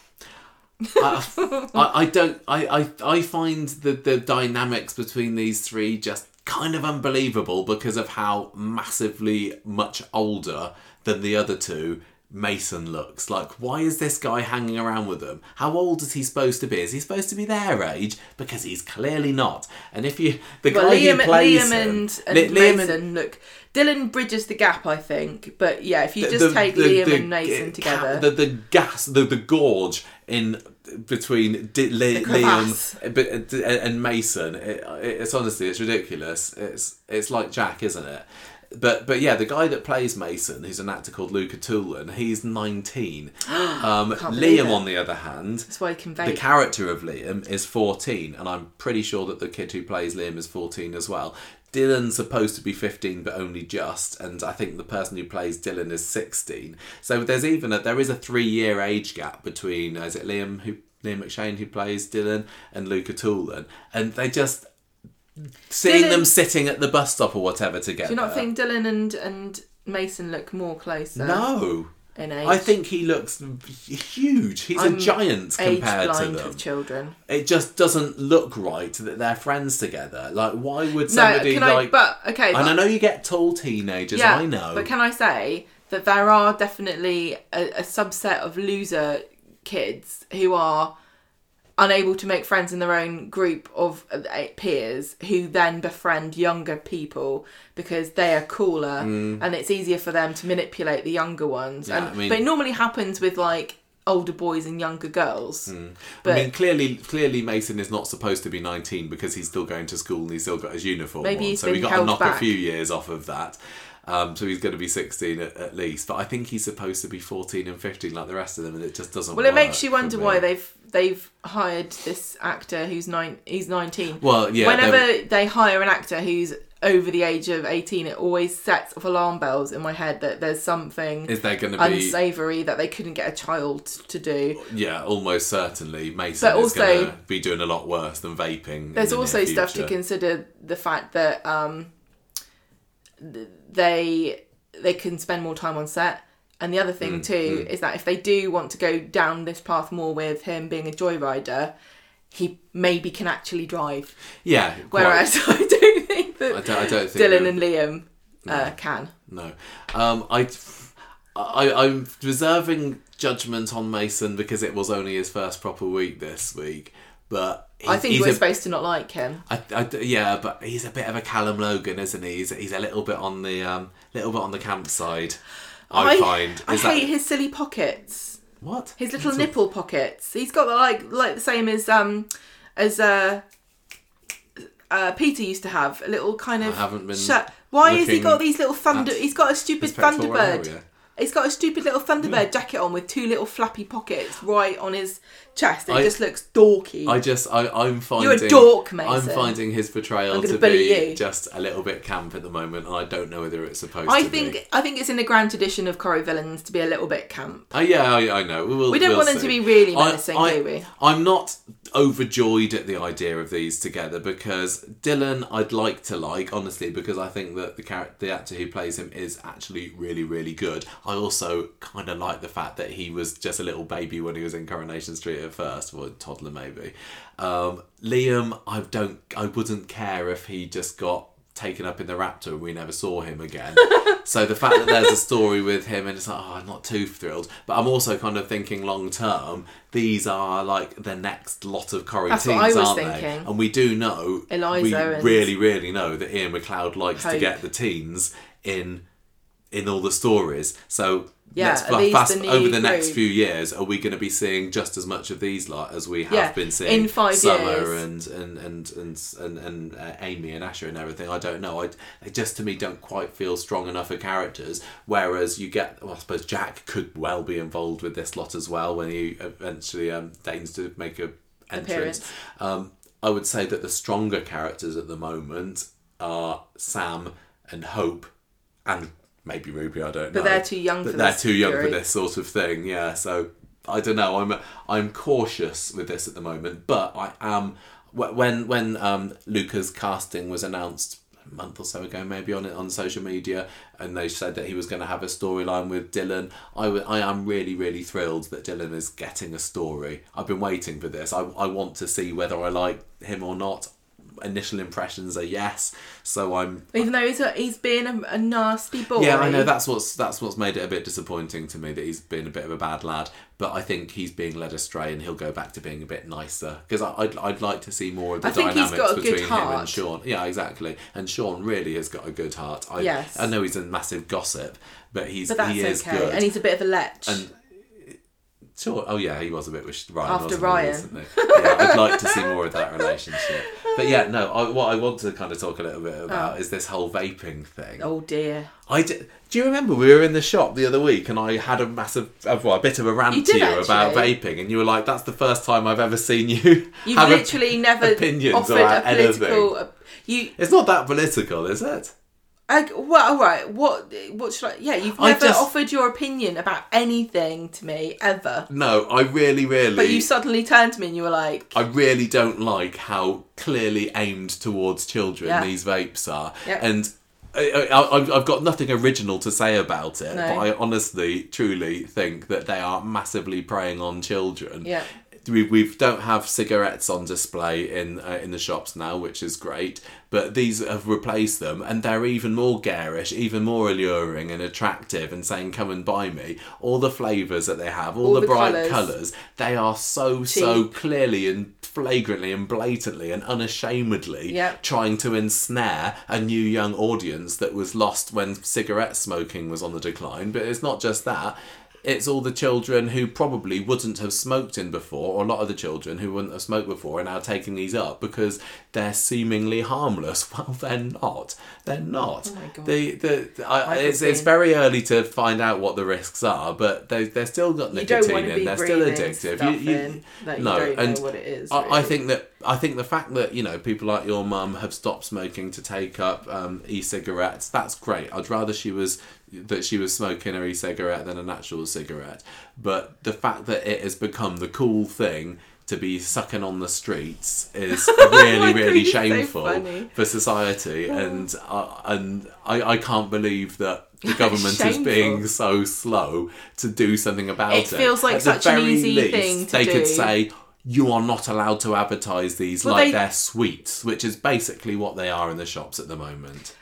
I, I, I don't. I, I, I find the the dynamics between these three just kind of unbelievable because of how massively much older than the other two Mason looks. Like, why is this guy hanging around with them? How old is he supposed to be? Is he supposed to be their age? Because he's clearly not. And if you the Well, guy Liam, who plays Liam him, and, and Li- Liam Mason look. Dylan bridges the gap, I think. But yeah, if you the- just the- take the- Liam and Mason together, the, the gas, the, the gorge in between Di- Li- Liam uh, and Mason, it, it's honestly it's ridiculous. It's it's like Jack, isn't it? But but yeah, the guy that plays Mason, who's an actor called Luca Toolan, he's nineteen. Um, Liam, it. on the other hand, that's why he can the character of Liam is 14, and I'm pretty sure that the kid who plays Liam is 14 as well. Dylan's supposed to be 15, but only just, and I think the person who plays Dylan is 16. So there's even a, there is a three year age gap between uh, is it Liam who Liam McCheyne who plays Dylan and Luca Toolan, and they just seeing Dylan- them sitting at the bus stop or whatever together. Do you not think Dylan and and Mason look more closer? No. in age. I think he looks huge. He's I'm a giant compared to them. children. it just doesn't look right that they're friends together. Like, why would No, somebody I? like? But okay, and I know you get tall teenagers. yeah, I know. But can I say that there are definitely a, a subset of loser kids who are unable to make friends in their own group of uh, peers who then befriend younger people because they are cooler and it's easier for them to manipulate the younger ones. Mm. Yeah, and, I mean- but it normally happens with like older boys and younger girls. But I mean, clearly, clearly, Mason is not supposed to be nineteen because he's still going to school and he's still got his uniform Maybe on. so we been got to knock back. a few years off of that. Um, so he's going to be sixteen at, at least. But I think he's supposed to be fourteen and fifteen like the rest of them, and it just doesn't. well, it makes you wonder why they've they've hired this actor who's nine. He's nineteen. Well, yeah. Whenever they're- hire an actor who's over the age of 18 it always sets off alarm bells in my head that there's something is there going to be? unsavory that they couldn't get a child to do Yeah, almost certainly. Mason But is also- going to be doing a lot worse than vaping. in there's the also stuff to consider the fact that um th- they they can spend more time on set and the other Mm, thing too is that if they do want to go down this path more with him being a joyrider he maybe can actually drive Yeah. quite. whereas i don't think that I don't, I don't think dylan and liam uh, can No, um, I, I, I'm reserving judgment on Mason because it was only his first proper week this week. But i think he's we're a- supposed to not like him I, I, yeah, but he's a bit of a Callum Logan, isn't he? He's, he's a little bit on the um, little bit on the camp side. I, find. I that- hate his silly pockets. what His little What's nipple pockets. He's got the, like like the same as um as uh, uh Peter used to have a little kind of. I haven't been. Why has he got these little thunder? He's got a stupid Thunderbird. He's got a stupid little Thunderbird jacket on with two little flappy pockets right on his chest. It I- just looks dorky. I just I, I'm finding You're a dork, I'm finding his portrayal gonna be you. just a little bit camp at the moment, and I don't know whether it's supposed I to think be. I think it's in the grand tradition of Corrie villains to be a little bit camp. Oh yeah, I, I know. We, will, We don't we'll want them to be really I- menacing, I, do we? I'm not overjoyed at the idea of these together because Dylan, I'd like to like honestly because I think that the character, the actor who plays him, is actually really, really good. I also kind of like the fact that he was just a little baby when he was in Coronation Street at first, or a toddler maybe. Um, Liam, I don't, I wouldn't care if he just got taken up in the raptor and we never saw him again. so the fact that there's a story with him and it's like, oh, I'm not too thrilled. But I'm also kind of thinking long term, these are like the next lot of Corrie That's what teens, I was aren't they? And we do know, Eliza we and- really, really know that Iain MacLeod likes to get the teens in in all the stories. So Yeah, let's are fa- these fast the over the next group? few years. Are we going to be seeing just as much of these lot as we have Yeah, been seeing in five Summer years. and and and and and, and uh, Amy and Asher and everything? I don't know. I they just to me don't quite feel strong enough of characters. Whereas you get, well, I suppose Jack could well be involved with this lot as well when he eventually um, deigns to make a entrance. Um, I would say that the stronger characters at the moment are Sam and Hope, and maybe Ruby. I don't know. But they're too young But they're too young for this sort of thing. Yeah. So I don't know. I'm I'm cautious with this at the moment, but I am wh- when when um, Luca's casting was announced a month or so ago, maybe on it on social media, and they said that he was going to have a storyline with Dylan. I w- I am really really thrilled that Dylan is getting a story. I've been waiting for this. I I want to see whether I like him or not. Initial impressions are yes, so I'm Even though he's a, he's being a, a nasty boy. yeah, I know that's what's that's what's made it a bit disappointing to me that he's been a bit of a bad lad. But I think he's being led astray, and he'll go back to being a bit nicer because I'd I'd like to see more of the I think he's dynamics got a good between him and. Sean. Yeah, exactly. And Sean really has got a good heart. I, Yes. I know he's a massive gossip, but he's But he is okay. good. And he's a bit of a lech. And Sure. Oh yeah, he was a bit with Ryan. After wasn't Ryan. Yeah, I'd like to see more of that relationship. But yeah, no. I, what I want to kind of talk a little bit about is this whole vaping thing. oh dear. I did, do you remember we were in the shop the other week and I had a massive, uh, well, a bit of a rant You to you about vaping, and you were like, "That's the first time I've ever seen you You've have a- literally never opinions offered about a political. anything." You It's not that political, is it? I, well, all right. What? What should I? Yeah, you've I never just- offered your opinion about anything to me ever. No, I really, really, But you suddenly turned to me and you were like, I really don't like how clearly aimed towards children Yeah. these vapes are, Yeah. and. I, I, I've- I've got nothing original to say about it, No. but I honestly, truly think that they are massively preying on children. Yeah. We we don't have cigarettes on display in uh, in the shops now, which is great. But these have replaced them, and they're even more garish, even more alluring and attractive, and saying, "Come and buy me." All the flavors that they have, all, All the, the bright colours. colours, they are so so clearly and flagrantly and blatantly and unashamedly Yep. trying to ensnare a new young audience that was lost when cigarette smoking was on the decline. But it's not just that. It's all the children who probably wouldn't have smoked in before, or a lot of the children who wouldn't have smoked before, are now taking these up because they're seemingly harmless. Well, they're not. They're not. Oh my God. The, the, the- I, it's, it's very early to find out what the risks are, but they, they're still got nicotine in. They're still addictive. stuff You- you- in that you no, don't and know what it is. I, I think that I think the fact that you know people like your mum have stopped smoking to take up um, e-cigarettes. That's great. I'd rather she was that she was smoking an e-cigarette than a natural cigarette. But the fact that it has become the cool thing to be sucking on the streets is really really you're so shameful for society, and uh, and I, I can't believe that. The government is being so slow to do something about It it. feels like At the such an very easy least, thing to they do. could say you are not allowed to advertise these Well, like they- they're sweets, which is basically what they are in the shops at the moment.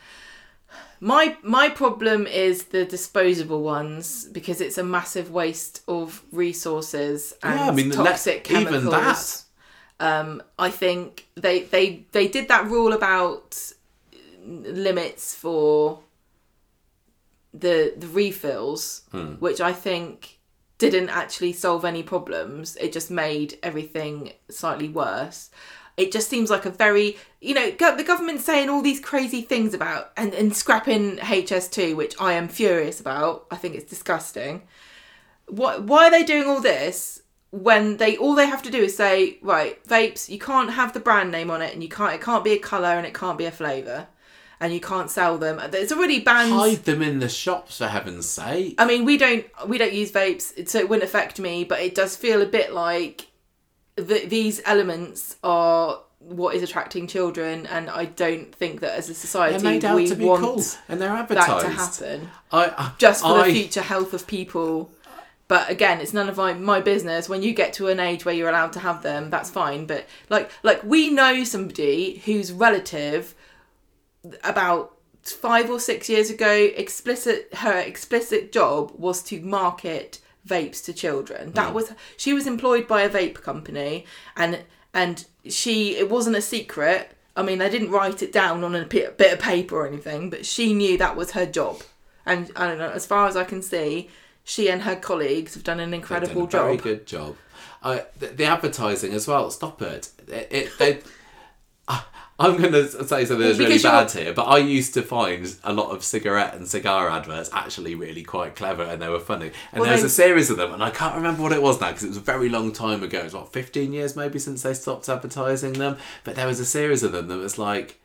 My my problem is the disposable ones because it's a massive waste of resources and Yeah, I mean, let- toxic even chemicals. that. Um, I think they they they did that rule about limits for the the refills, Hmm. which I think didn't actually solve any problems. It just made everything slightly worse. It just seems like a very, you know, go- the government's saying all these crazy things about and, and scrapping HS2, which I am furious about. I think it's disgusting. What? Why are they doing all this when they all they have to do is say, right, vapes, you can't have the brand name on it, and you can't it can't be a color and it can't be a flavor, and you can't sell them. There's already bans. Hide them in the shops for heaven's sake. I mean, we don't we don't use vapes, so it wouldn't affect me. But it does feel a bit like th- these elements are what is attracting children, and I don't think that as a society They're made out we to be want cool, and they're that advertised. to happen I, I just for I, the future health of people. But again, it's none of my, my business. When you get to an age where you're allowed to have them, that's fine. But like like we know somebody whose relative about five or six years ago explicit her explicit job was to market vapes to children. That was she was employed by a vape company and and she it wasn't a secret. I mean, they didn't write it down on a bit of paper or anything, but she knew that was her job. And I don't know, as far as I can see, she and her colleagues have done an incredible done a very job. good job. Uh, the, the advertising as well. Stop it. It. it they, I'm going to say something that's really bad here, but I used to find a lot of cigarette and cigar adverts actually really quite clever and they were funny. And Well, there was a series of them, and I can't remember what it was now because it was a very long time ago. It was what 15 years maybe since they stopped advertising them. But there was a series of them that was like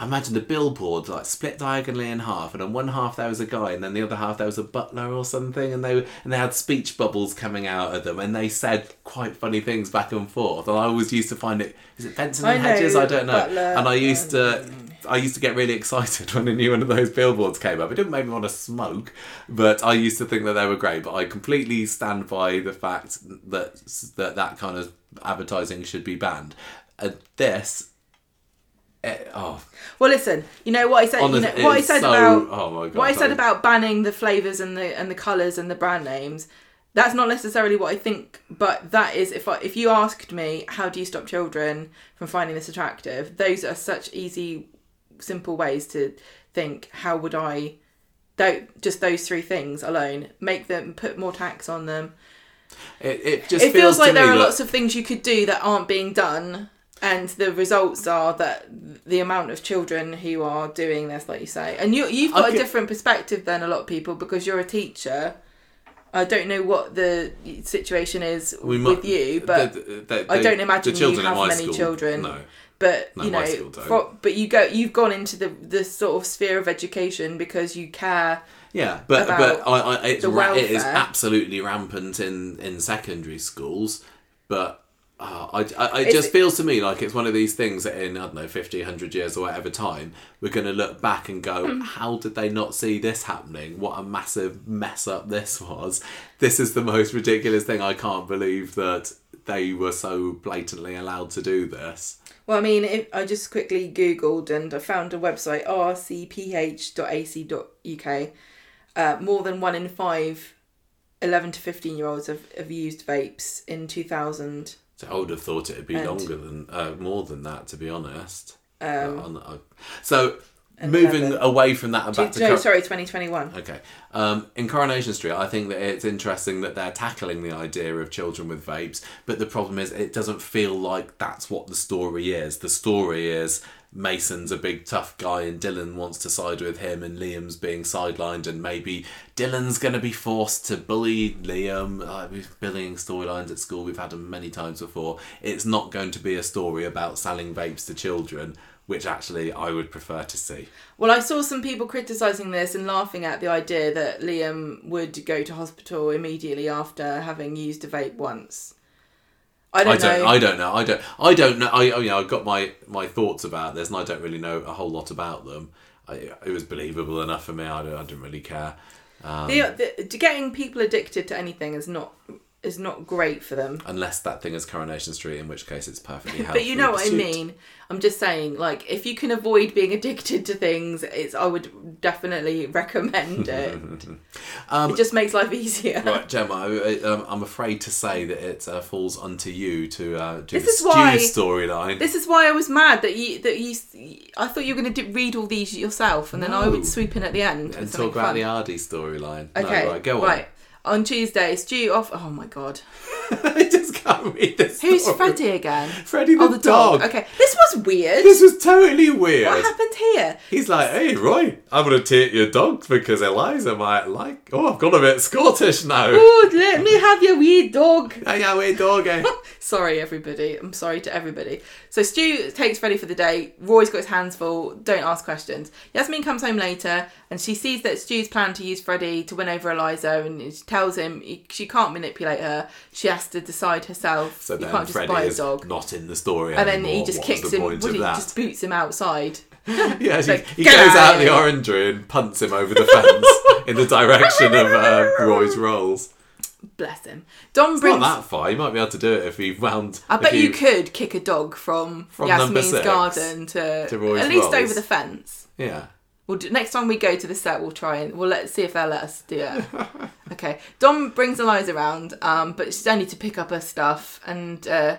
I imagine the billboard like split diagonally in half, and on one half there was a guy, and then the other half there was a butler or something, and they and they had speech bubbles coming out of them, and they said quite funny things back and forth. And I always used to find it is it Benson and I know, Hedges? I don't know. Butler, and I used to. Um, I used to get really excited when a new one of those billboards came up. It didn't make me want to smoke, but I used to think that they were great. But I completely stand by the fact that that, that kind of advertising should be banned. And this, eh, oh, Well, listen, you know what I said. Honest- you know what I said so- about oh my God, what I said about banning the flavors and the and the colors and the brand names. That's not necessarily what I think, but that is if I, if you asked me how do you stop children from finding this attractive, those are such easy, simple ways to think. How would I? Don't just those three things alone make them put more tax on them. It, it just it feels like there are lots of things you could do that aren't being done and the results are that the amount of children who are doing this like you say and you you've got I a different perspective than a lot of people because you're a teacher I don't know what the situation is we with might- you but the- the- the- I don't imagine the you have many school, children. No, but No, you know school but you go you've gone into the the sort of sphere of education because you care yeah, but but I, I, it's ra- it is absolutely rampant in in secondary schools. But uh, I, I, it just feels to me like it's one of these things that in I don't know 50, 100 years or whatever time we're going to look back and go, Mm. how did they not see this happening? What a massive mess up this was. This is the most ridiculous thing. I can't believe that they were so blatantly allowed to do this. Well, I mean, if, I just quickly Googled and I found a website, rcph.ac.uk. Uh, more than one in five 11 to 15 year olds have, have used vapes in 2000. So I would have thought it'd be And- longer than uh, more than that, to be honest. Um, Uh, so moving 11. away from that and back to no, sorry, 2021. okay, um, in Coronation Street, I think that it's interesting that they're tackling the idea of children with vapes, but the problem is it doesn't feel like that's what the story is. The story is Mason's a big tough guy and Dylan wants to side with him and Liam's being sidelined and maybe Dylan's going to be forced to bully Liam. Uh, bullying storylines at school, we've had them many times before. It's not going to be a story about selling vapes to children, which actually I would prefer to see. Well, I saw some people criticising this and laughing at the idea that Liam would go to hospital immediately after having used a vape once. I don't, I don't. know. I don't know. I don't. I don't know. I oh, you know. I've got my my thoughts about this, and I don't really know a whole lot about them. I, it was believable enough for me. I, don't, I didn't really care. Um, the, the, getting people addicted to anything is not is not great for them. Unless that thing is Coronation Street, in which case it's perfectly healthy. But you know what I mean. I'm just saying, like, if you can avoid being addicted to things, it's I would definitely recommend it. Um, it just makes life easier. Right, Gemma, I, um, I'm afraid to say that it uh, falls onto you to uh, do This the is why- storyline. This is why I was mad that you that you. I thought you were going to read all these yourself, and then I would swoop in at the end and talk about fun. the Aadi storyline. Okay, No, right, go right. On Tuesday, Stu off. Oh my god. I just can't read this. who's story. Freddie again? Freddie the, oh, the dog. dog. Okay, this was weird. This was totally weird. what happened here? He's like, hey, Roy, I'm going to take your dog because Eliza might like. Oh, I've got a bit Scottish now. Oh, let me have your wee dog. Hey, yeah, wait, doggy. Sorry, everybody. I'm sorry to everybody. So Stu takes Freddie for the day. Roy's got his hands full. Don't ask questions. Yasmin comes home later and she sees that Stu's plan to use Freddie to win over Eliza, and tells him he- she can't manipulate her. She has to decide herself. So you then can't just buy a is dog. not in the story And then he just kicks him. What he that? just boots him outside. Yeah, Like, he goes out out of the orangery and punts him over the fence in the direction of uh, Roy's rolls. Bless him. Dom Not brings. that far. You might be able to do it if he wound. I bet he- you could kick a dog from, From Yasmin's garden to, to Roy's at least Rolls. over the fence. Yeah. We'll do, next time we go to the set, we'll try and we'll let see if they'll let us do it. okay. Dom brings Eliza around, um, but she's only to pick up her stuff, and uh,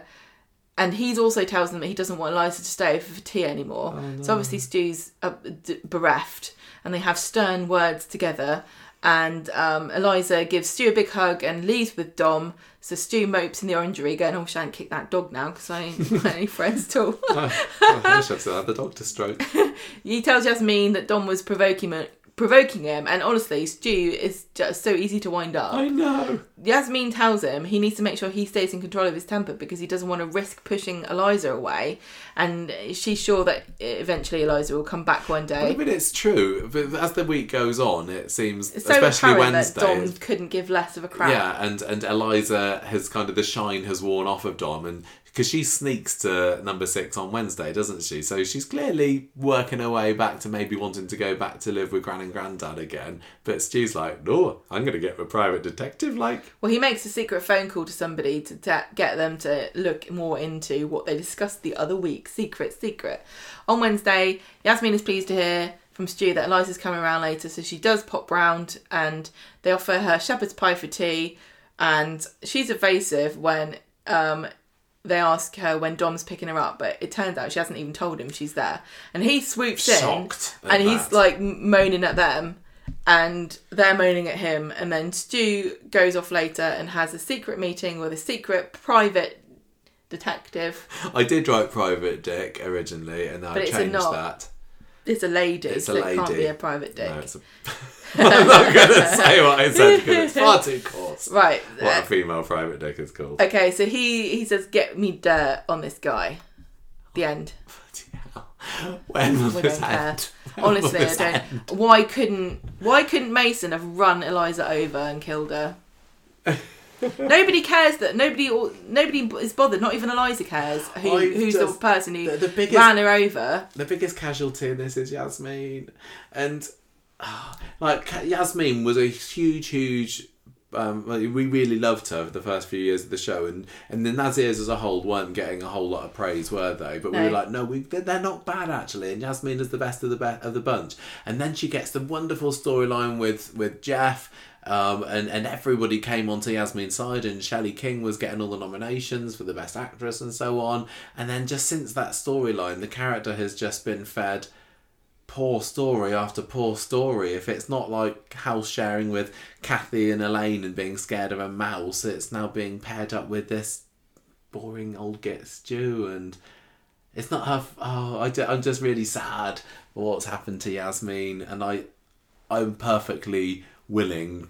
and he's also tells them that he doesn't want Eliza to stay over for tea anymore. Oh, So obviously Stu's uh, d- bereft, and they have stern words together. And um, Eliza gives Stu a big hug and leaves with Dom. So Stu mopes in the orangery, going, "Oh, I shan't kick that dog now because I ain't got any friends at all." Oh, I wish I'd had the doctor stroke. He tells Yasmin that Dom was provoking provoking him, and honestly, Stu is just so easy to wind up. I know. Yasmin tells him he needs to make sure he stays in control of his temper because he doesn't want to risk pushing Eliza away, and she's sure that eventually Eliza will come back one day. I mean, it's true. But as the week goes on, it seems, It's so especially Wednesday. that Dom couldn't give less of a crap. Yeah, and and Eliza has kind of the shine has worn off of Dom, and because she sneaks to number six on Wednesday, doesn't she? So she's clearly working her way back to maybe wanting to go back to live with Gran and Granddad again. But Stu's like, no, I'm going to get a private detective. Like, Well, he makes a secret phone call to somebody to get them to look more into what they discussed the other week. Secret, secret. On Wednesday, Yasmin is pleased to hear from Stu that Eliza's coming around later, so she does pop round and they offer her shepherd's pie for tea. And she's evasive when um, they ask her when Dom's picking her up, but it turns out she hasn't even told him she's there. And he swoops Shocked in and he's that. like moaning at them and they're moaning at him and then stu goes off later and has a secret meeting with a secret private detective I did write private dick originally, and I changed not. that. it's a lady It's a so it can't be a private dick No, it's a... I'm not going to say what I said because it's far too coarse. right What uh, a female private dick is called. okay so he he says get me dirt on this guy the end When will this end? honestly i don't end? why couldn't why couldn't mason have run eliza over and killed her Nobody cares that nobody nobody is bothered. Not even Eliza cares. Who, who's the person who the- the biggest- ran her over? the biggest casualty in this is Yasmin, and like Yasmin was a huge, huge. Um, we really loved her for the first few years of the show, and and the Nazirs as a whole weren't getting a whole lot of praise, were they? But we were like, no, we they're not bad actually, and Yasmin is the best of the be- of the bunch. And then she gets the wonderful storyline with with Geoff. Um, and, and everybody came onto Yasmin's side, and Shelley King was getting all the nominations for the best actress and so on. And then just since that storyline, the character has just been fed poor story after poor story. If it's not like house sharing with Cathy and Elaine and being scared of a mouse, it's now being paired up with this boring old git Stu and it's not her. f- Oh, I, am just really sad for what's happened to Yasmin, and I, I'm perfectly willing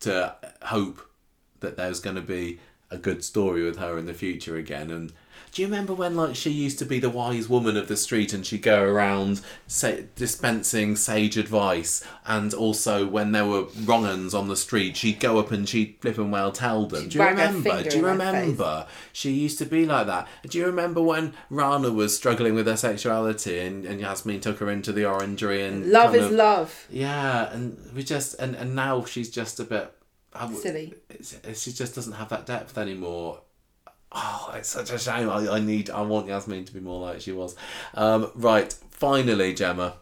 to hope that there's going to be a good story with her in the future again. And do you remember when like she used to be the wise woman of the street and she'd go around say, dispensing sage advice, and also when there were wrong uns on the street, she'd go up and she'd flip and well tell them. She'd do you remember? Do you in their face. remember? She used to be like that. Do you remember when Rana was struggling with her sexuality and, and Yasmin took her into the orangery and Love is of- love. yeah, and we just and, and now she's just a bit I w- Silly. She just doesn't have that depth anymore. Oh, it's such a shame. I, I need I want Yasmin to be more like she was. Um, right, finally, Gemma,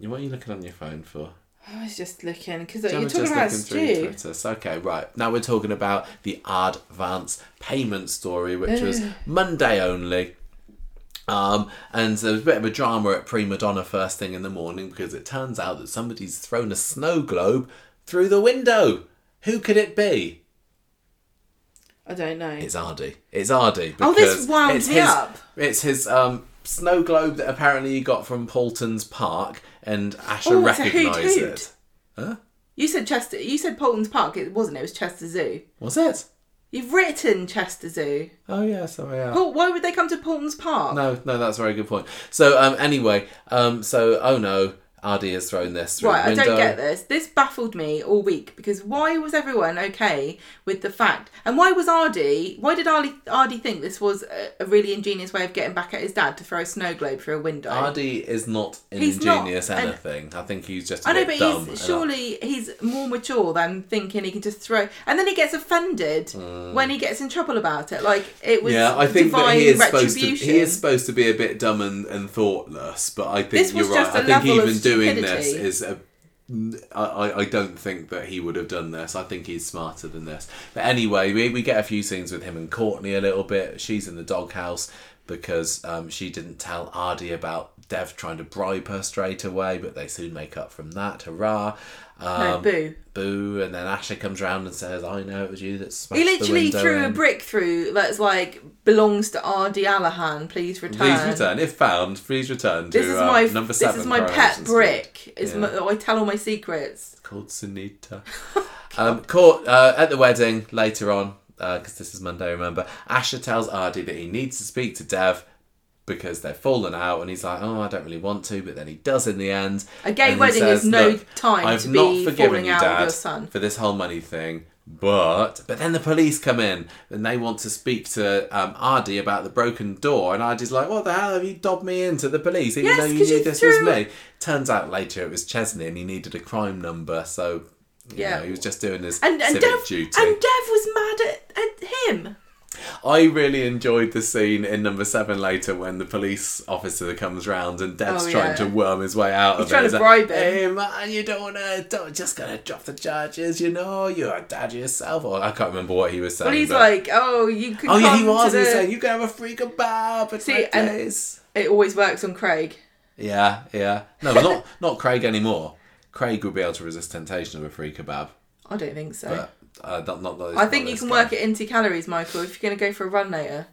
what are you looking on your phone for? I was just looking because you're talking just about looking through Stu. Twitter. So, okay, right. Now we're talking about the advance payment story, which was Monday only. Um, and there was a bit of a drama at Prima Doner first thing in the morning because it turns out that somebody's thrown a snow globe through the window. Who could it be? I don't know. It's Aadi. It's Aadi. Oh, this wound it's me his, up. It's his um, snow globe that apparently he got from Paulton's Park, and Asher Oh, it's a hoot recognised it. Huh? You said Chester. You said Paultons Park. It wasn't. It was Chester Zoo. Was it? You've written Chester Zoo. Oh yeah, sorry. Yeah. Paul, why would they come to Paultons Park? No, no, that's a very good point. So um, anyway, um, so oh no, Aadi has thrown this through Right, the I don't get this. This baffled me all week because why was everyone okay with the fact, and why was Aadi? Why did Aadi, Aadi think this was a, a really ingenious way of getting back at his dad to throw a snow globe through a window? Ardy is not an He's not ingenious an- anything. I think he's just a I know, but dumb. he's surely he's more mature than thinking he can just throw, and then he gets offended when he gets in trouble about it. Like it was Mm. yeah, I think that he is supposed to. He is supposed to be a bit dumb and, and thoughtless, but I think This you're right. I think of even doing this is a. I, I- I don't think that he would have done this. I think he's smarter than this. But anyway, we, we get a few scenes with him and Courtney a little bit. She's in the doghouse because um, she didn't tell Aadi about Dev trying to bribe her straight away, but they soon make up from that. Hurrah! Um, no, boo. Boo! And then Asher comes around and says, "I know it was you that smashed He literally threw a in." brick through that's like belongs to Aadi Alahan. Please return. Please return if found. Please return to This is uh, my number this is my pet brick. Is Yeah. my, I tell all my secrets. called Sunita. um, caught uh, at the wedding later on because this is Monday. Remember, Asher tells Aadi that he needs to speak to Dev because they've fallen out, and he's like, "Oh, I don't really want to," but then he does in the end. A gay wedding says, is no time I've to not be forgiven falling you, out Dad, with your son. for this whole money thing." But but then the police come in and they want to speak to um, Aadi about the broken door, and Aadi's like, "What the hell have you dobbed me into the police? Even Yes, though you knew you this threw- was me." Turns out later it was Chesney, and he needed a crime number, so you Yeah. know, he was just doing his And and civic Dev duty. and Dev was mad at, at him. I really enjoyed the scene in number seven later when the police officer comes round and Dev's Oh, trying yeah. to worm his way out He's of trying it. to bribe like, him. Hey man, you don't wanna don't just gonna drop the charges, you know, you're a dad yourself. Or I can't remember what he was saying. Well, he's but- like, oh, you could. Oh yeah, he was. To He was saying you can have a free kebab at See, and- place. It always works on Craig. Yeah, yeah. No, not not Craig anymore. Craig would be able to resist temptation of a free kebab, I don't think so. but uh, not not. I think you can work it into calories, Michael, if you're going to go for a run later.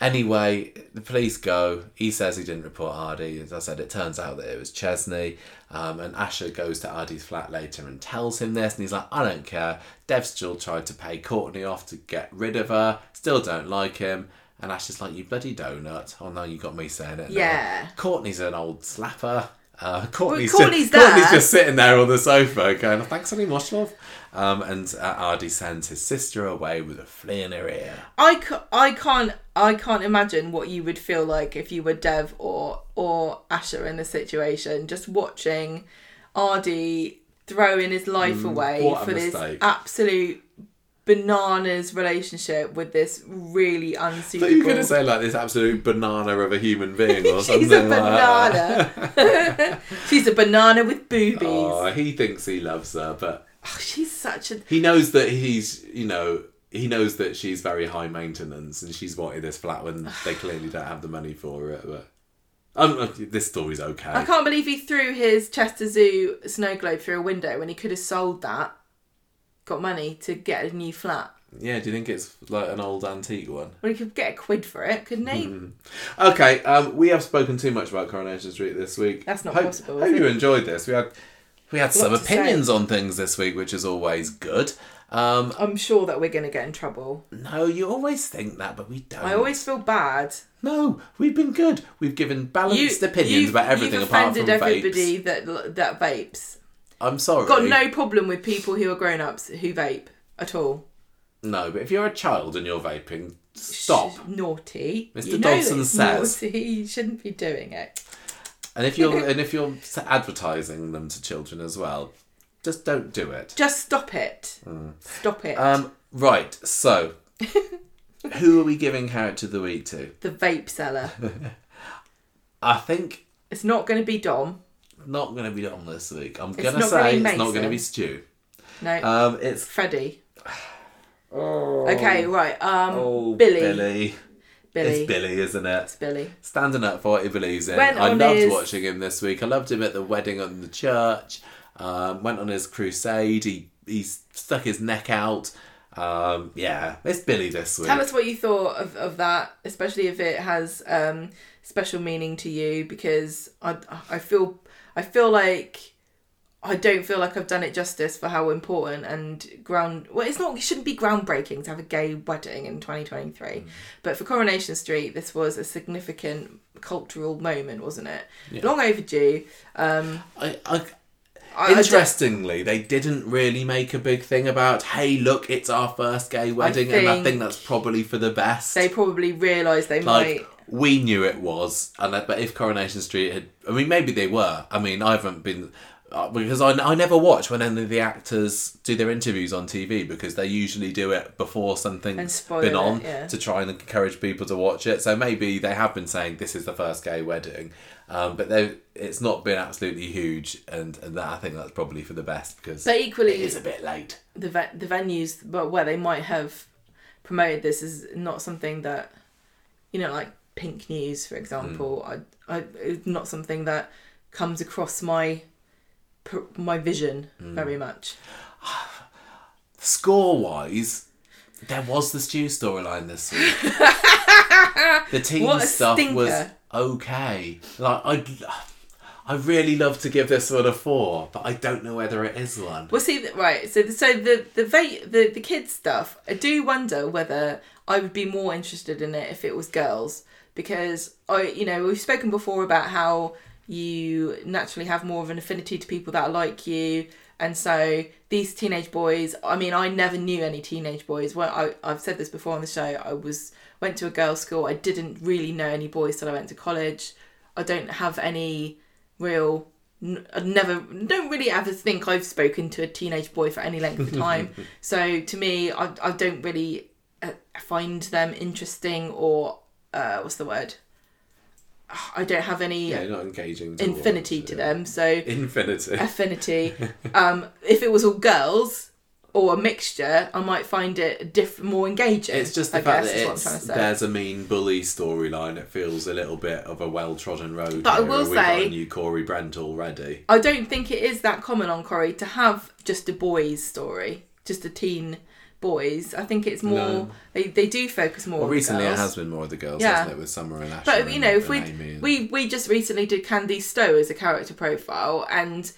Anyway, the police go. He says he didn't report Aadi. As I said, it turns out that it was Chesney. Um, and Asher goes to Aadi's flat later and tells him this. And he's like, I don't care. Dev still tried to pay Courtney off to get rid of her. Still don't like him. And Asher's like, you bloody donut. Oh no, you got me saying it. now. Yeah. Courtney's an old slapper. Uh, Courtney's, Courtney's just, Courtney's just sitting there on the sofa going, thanks very much, love. Um, and uh, Aadi sends his sister away with a flea in her ear. I, I can't I can't imagine what you would feel like if you were Dev or or Asher in the situation, just watching Aadi throwing his life away Mm, what a for this absolute bananas relationship with this really unsuitable. you could have said like this absolute banana of a human being or something She's a banana. She's a banana with boobies. Oh, he thinks he loves her, but Oh, she's such a. he knows that he's, you know, he knows that she's very high maintenance and she's wanted this flat when they clearly don't have the money for it. But um, this story's okay. I can't believe he threw his Chester Zoo snow globe through a window when he could have sold that, got money to get a new flat. Yeah, do you think it's like an old antique one? Well, he could get a quid for it, couldn't he? Mm-hmm. Okay, um, we have spoken too much about Coronation Street this week. That's not hope, possible, Hope you enjoyed this. We had we had some to say. opinions on things this week, which is always good. Um, I'm sure that we're going to get in trouble. no, you always think that, but we don't. I always feel bad. No, we've been good. We've given balanced opinions you've- about everything you've apart from offended vapes. everybody that that vapes. I'm sorry. Got no problem with people who are grown ups who vape at all. No, but if you're a child and you're vaping, stop. Sh- naughty. Mr. You know Dodson it's says. naughty. You shouldn't be doing it. And if you're and if you're advertising them to children as well, just don't do it. Just stop it. Stop it. Um, right. So, who are we giving character of the week to? the vape seller. I think it's not going to be Dom. Not going to be on this week. I'm gonna not gonna say it's not going to be Stu. No, Um, it's Freddie. Okay, right. Um, oh Billy. Billy. Billy. It's Billy, isn't it? It's Billy. standing up for what he believes in. Went I loved his- watching him this week. I loved him at the wedding on the church. Um, went on his crusade. He he stuck his neck out. Um, yeah, it's Billy this week. Tell us what you thought of, of that, especially if it has um, special meaning to you, because I I feel I feel like I don't feel like I've done it justice for how important and ground. Well, it's not. It shouldn't be groundbreaking to have a gay wedding in 2023, Mm. but for Coronation Street, this was a significant cultural moment, wasn't it? Long overdue. Um, I, I, I- I interestingly, they didn't really make a big thing about, hey, look, it's our first gay wedding, and I think think that's probably for the best. they probably realised they like might. We knew it was, and I, but if Coronation Street had, I mean, maybe they were. I mean, I haven't been uh, because I, I never watch when any of the actors do their interviews on TV because they usually do it before something's been it, on yeah. to try and encourage people to watch it. So maybe they have been saying this is the first gay wedding, um, but they it's not been absolutely huge, and, and that I think that's probably for the best because But equally, it is a bit late. the ve- the venues but where they might have promoted this is not something that you know like pink news for example Hmm. I, I it's not something that comes across my my vision Hmm. very much Score wise, there was the Stu storyline this week. the team stuff was okay. Like I, I really love to give this one a four, but I don't know whether it is one. well see right so so the the va- the the kids stuff I do wonder whether I would be more interested in it if it was girls because I you know we've spoken before about how you naturally have more of an affinity to people that are like you. And so these teenage boys i mean i never knew any teenage boys. Well I, i've said this before on the show. I was went to a girls school. I didn't really know any boys till i went to college. I don't have any real I never don't really ever think i've spoken to a teenage boy for any length of time. So to me i, I don't really uh, find them interesting or uh, what's the word i don't have any Yeah, not engaging. Infinity watch, to yeah. them so Infinity. affinity. um, if it was all girls or a mixture, I might find it diff- more engaging. It's just the I fact guess, that it's, trying to say. there's a mean bully storyline. It feels a little bit of a well trodden road. But I will and we've got say- a new Corey Brent already. I don't think it is that common on Corrie to have just a boys story, just a teen boys. I think it's more No. they, they do focus more. Well, on the recently it has been more of the girls, Yeah. hasn't it, with Summer and Asher. But you know, and, if we and we we just recently did Candy Stowe as a character profile, and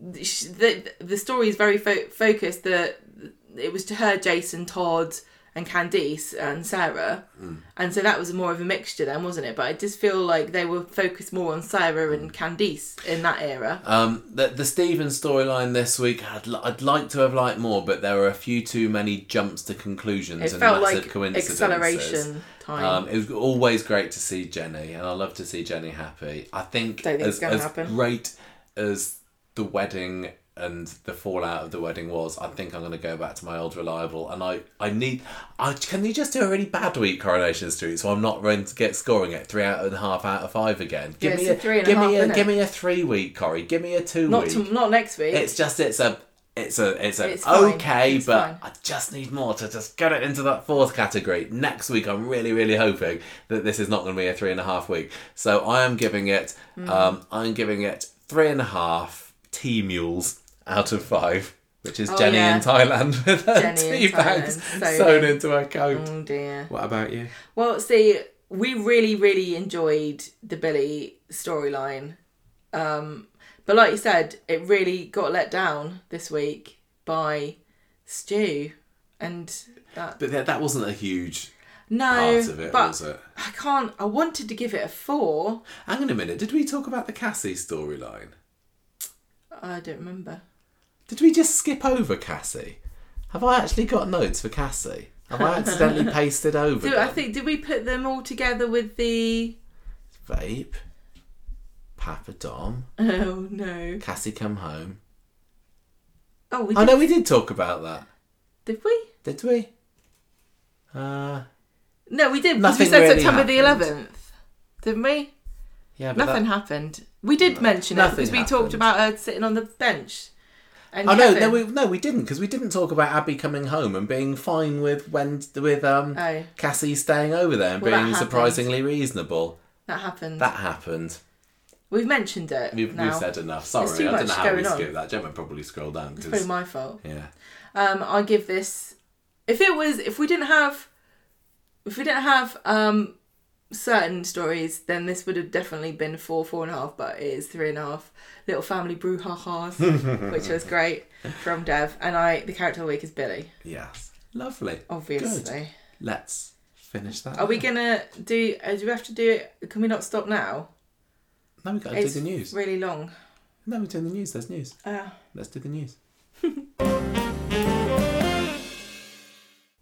the the story is very fo- focused. That it was to her, Jason, Todd, and Candice and Sarah, Hmm. and so that was more of a mixture then, wasn't it? But I just feel like they were focused more on Sarah and Candice in that era. Um, the the Stephen storyline this week, I'd, li- I'd like to have liked more, but there were a few too many jumps to conclusions It and felt massive like coincidences. acceleration time. Um, it was always great to see Jenny, and I love to see Jenny happy. I think, Don't think as, it's gonna as happen. great as the wedding and the fallout of the wedding was, I think I'm going to go back to my old reliable. And I, I need, I can you just do a really bad week, Coronation Street, so I'm not going to get scoring it three out and a half out of five again. Give Yeah, me a, a three and a give me half, a, innit? give me a three week, Corrie. Give me a two not week. to, not next week. It's just it's a it's a it's a It's okay, It's but fine. I just need more to just get it into that fourth category. Next week, I'm really really hoping that this is not going to be a three and a half week. So I am giving it Mm. um I'm giving it three and a half tea mules out of five. Which is Oh, Jenny yeah. in Thailand with her Jenny tea bags sewn sewn into her coat. oh dear. What about you? Well, see, we really, really enjoyed the Billy storyline. Um, but like you said, it really got let down this week by Stu. And that. But that, that wasn't a huge No, part of it, but was it? I can't. I wanted to give it a four. Hang on a minute. Did we talk about the Cassie storyline? I don't remember. Did we just skip over Cassie? Have I actually got notes for Cassie? Have I accidentally pasted over Do, I them? think did we put them all together with the? Vape, Papa Dom, Oh no! Cassie come home. Oh, we did, no, we did talk about that, did we? did we? Uh, No, we did. Because we Nothing said really September the happened. eleventh, didn't we? yeah, but Nothing that- happened. We did mention it because we talked about her sitting on the bench. And Oh no, Kevin- no, we no we didn't because we didn't talk about Abi coming home and being fine with when with um Oh, Cassie staying over there and Well, being surprisingly reasonable. that happened. That happened. We've mentioned it We've, we've said enough. Sorry, I don't know how we on. skipped that. Gemma probably scrolled down it's because probably my fault. yeah. Um, I give this. If it was, if we didn't have, if we didn't have um certain stories, then this would have definitely been four, four and a half. But it is three and a half. Little family brouhahas, which was great from Dev, and I. The character of the week is Billy, Yes. Lovely. obviously. Let's finish that. Are we gonna do? Uh, do we have to do it? Can we not stop now? No, we got to do the news. really long. No, we're doing the news. There's news. Uh, Let's do the news.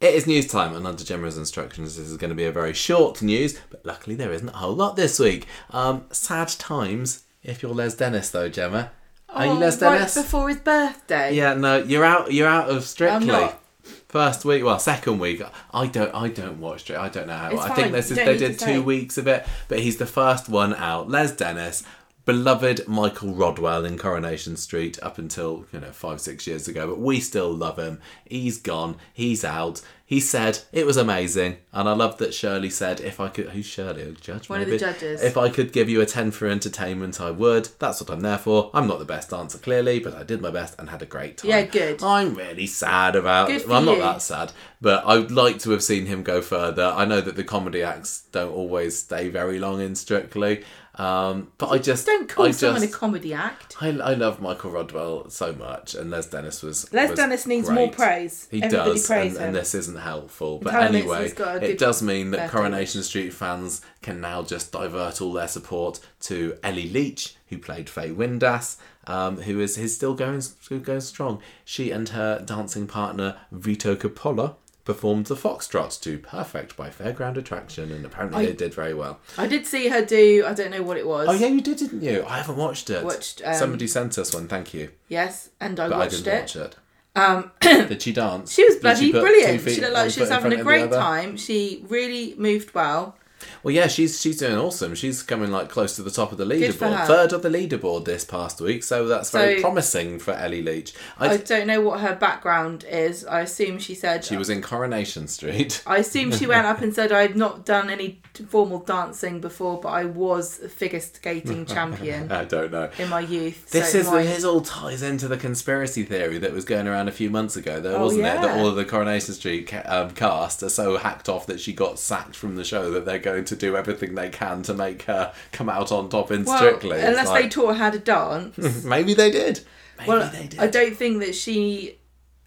it is news time, and under Gemma's instructions, this is going to be a very short news, but luckily there isn't a whole lot this week. Um, sad times if you're Les Dennis, though, Gemma. Are you oh, Les right Dennis? before his birthday. Yeah, no, you're out. You're out of Strictly. I'm not. First week, well, second week. I don't. I don't watch Strictly. I don't know how. It's I fine, think this is. They did two say. weeks of it, but he's the first one out. Les Dennis, beloved Michael Rodwell in Coronation Street up until you know five six years ago, but we still love him. He's gone. He's out. He said it was amazing, and I love that Shirley said, "If I could, who's Shirley? Judge? One of the judges. If I could give you a 10 for entertainment, I would. That's what I'm there for. I'm not the best dancer, clearly, but I did my best and had a great time. Yeah, good. I'm really sad about Good Well, I'm not you. that sad, but I'd like to have seen him go further. I know that the comedy acts don't always stay very long in Strictly, um, but I just. Don't call I someone just, a comedy act. I, I love Michael Rodwell so much, and Les Dennis was. Les was Dennis needs great. more praise. He Everybody does, and, him. and this isn't helpful. But anyway, Nixon's got a it does mean that Coronation Street fans can now just divert all their support to Ellie Leach, who played Faye Windass, um, who is, is still going, still going strong. She and her dancing partner Vito Coppola performed the Foxtrot to Perfect by Fairground Attraction, and apparently I- they did very well. I did see her do. I don't know what it was. Oh yeah, you did, didn't you? I haven't watched it. Watched, um, Somebody sent us one. Thank you, Yes, and I but I watched didn't it. watch it. Um, Did she dance? she was bloody two brilliant. She looked like she was having a front of the great time. She really moved well. Well, yeah, she's she's doing awesome. She's coming like close to the top of the leaderboard, her. third of the leaderboard this past week. So that's very So- promising for Ellie Leach. I, I don't know what her background is. I assume she said she was in Coronation Street. I assume she went up and said I'd not done any formal dancing before, but I was a figure skating champion I don't know. in my youth. This so is my- this all ties into the conspiracy theory that was going around a few months ago, though, Oh, wasn't it? That all of the Coronation Street ca- um, cast are so hacked off that she got sacked from the show that they're going to do everything they can to make her come out on top in well, Strictly. It's unless they taught her how to dance. maybe they did. Maybe well, they did. I don't think that she.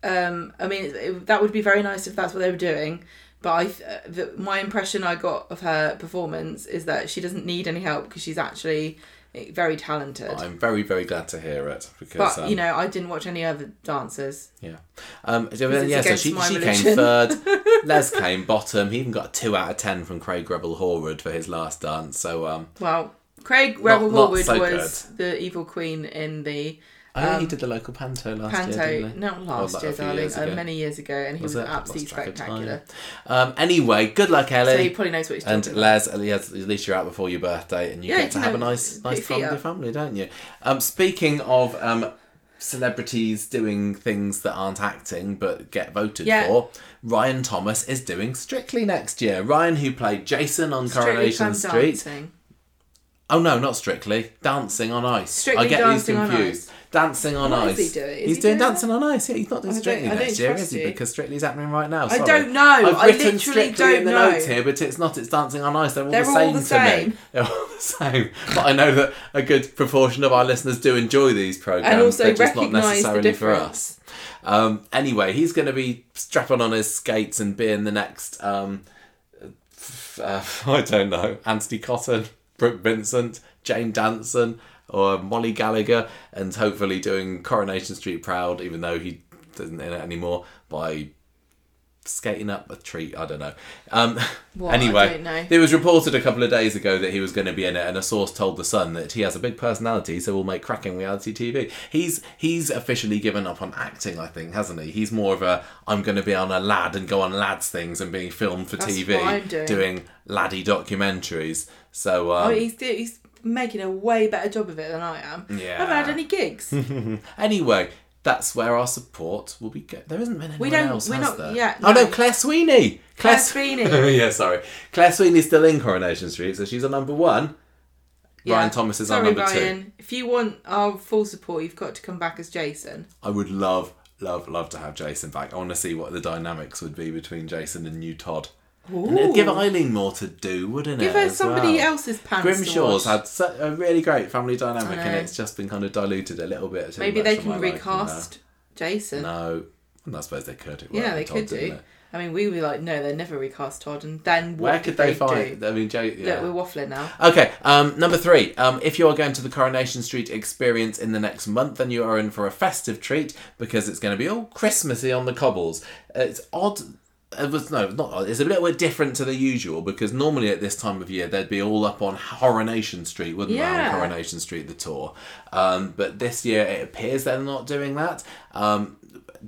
Um, I mean, it, that would be very nice if that's what they were doing. But I, uh, the, my impression I got of her performance is that she doesn't need any help because she's actually very talented. I'm very, very glad to hear it because but um, you know, I didn't watch any other dancers. Yeah. Um, yeah, so she, she religion. came third. Les came bottom. He even got a 2 out of 10 from Craig Revel Horwood for his last dance. So, um, Well, Craig Revel Horwood so was the evil queen in the I know he Um, did the local panto last Panto, year, he? not last like year, darling, uh, many years ago, and he was, Was absolutely Lost track of time. spectacular. Um, anyway, good luck, So Ellie. he probably knows what he's and talking about. Les, at least you're out before your birthday, and you Yeah, get to have a nice, nice time with your family, don't you? Um, speaking of um, celebrities doing things that aren't acting but get voted Yeah. for, Ryan Thomas is doing Strictly next year. Ryan, who played Jason on Strictly Coronation Street. Dancing. Oh no, not Strictly. Dancing on Ice. Strictly I get these confused. Dancing on What Ice. is he doing? Is He's he doing doing? Dancing on Ice. Yeah, he's not doing I Strictly next year, is he? Because Strictly's happening right now. I don't know. I've I written literally Strictly in don't the know. notes here, but it's not. It's Dancing on Ice. They're all They're the all same to me. They're all the same. But I know that a good proportion of our listeners do enjoy these programs. And also They're just not the necessarily for us. Um, anyway, he's going to be strapping on his skates and being the next. Um, uh, I don't know, Anthony Cotton, Brooke Vincent, Jane Danson, or Molly Gallagher, and hopefully doing Coronation Street proud, even though he doesn't in it anymore, by skating up a tree. I don't know. Um, What? Anyway, know. it was reported a couple of days ago that he was going to be in it, and a source told the Sun that he has a big personality, so we'll make cracking reality TV. He's he's officially given up on acting, I think, hasn't he? He's more of a I'm going to be on a lad and go on lads things and being filmed for That's TV, what I'm doing. laddie documentaries. So um, Oh, he's he's making a way better job of it than I am. Yeah. I haven't had any gigs. anyway. That's where our support will be. Go- there isn't been anyone We don't- else, we're has not- there? yeah, Oh no. Claire Sweeney. Claire Sweeney. yeah, sorry. Claire Sweeney's still in Coronation Street, so she's on number one. Ryan Thomas is Sorry, on number Ryan. two. If you want our full support, you've got to come back as Jason. I would love, love, love to have Jason back. I want to see what the dynamics would be between Jason and new Todd. And it'd give Eileen more to do, wouldn't Give it? Give her somebody well? else's pants. Grimshaw's had such a really great family dynamic, and it's just been kind of diluted a little bit. Maybe they can recast. Jason. No, And I suppose they could. It Yeah, they Todd, could do. I mean, we were like, no, they never recast Todd, and then what Where could they, find? do? I mean, Jay, yeah. Look, we're waffling now. Okay, um, number three. Um, if you are going to the Coronation Street experience in the next month, then you are in for a festive treat because it's going to be all Christmassy on the cobbles. It's odd. It was no, not. It's a little bit different to the usual because normally at this time of year they'd be all up on Coronation Street, wouldn't they? On Coronation Street, the tour. Um, but this year it appears they're not doing that. Um,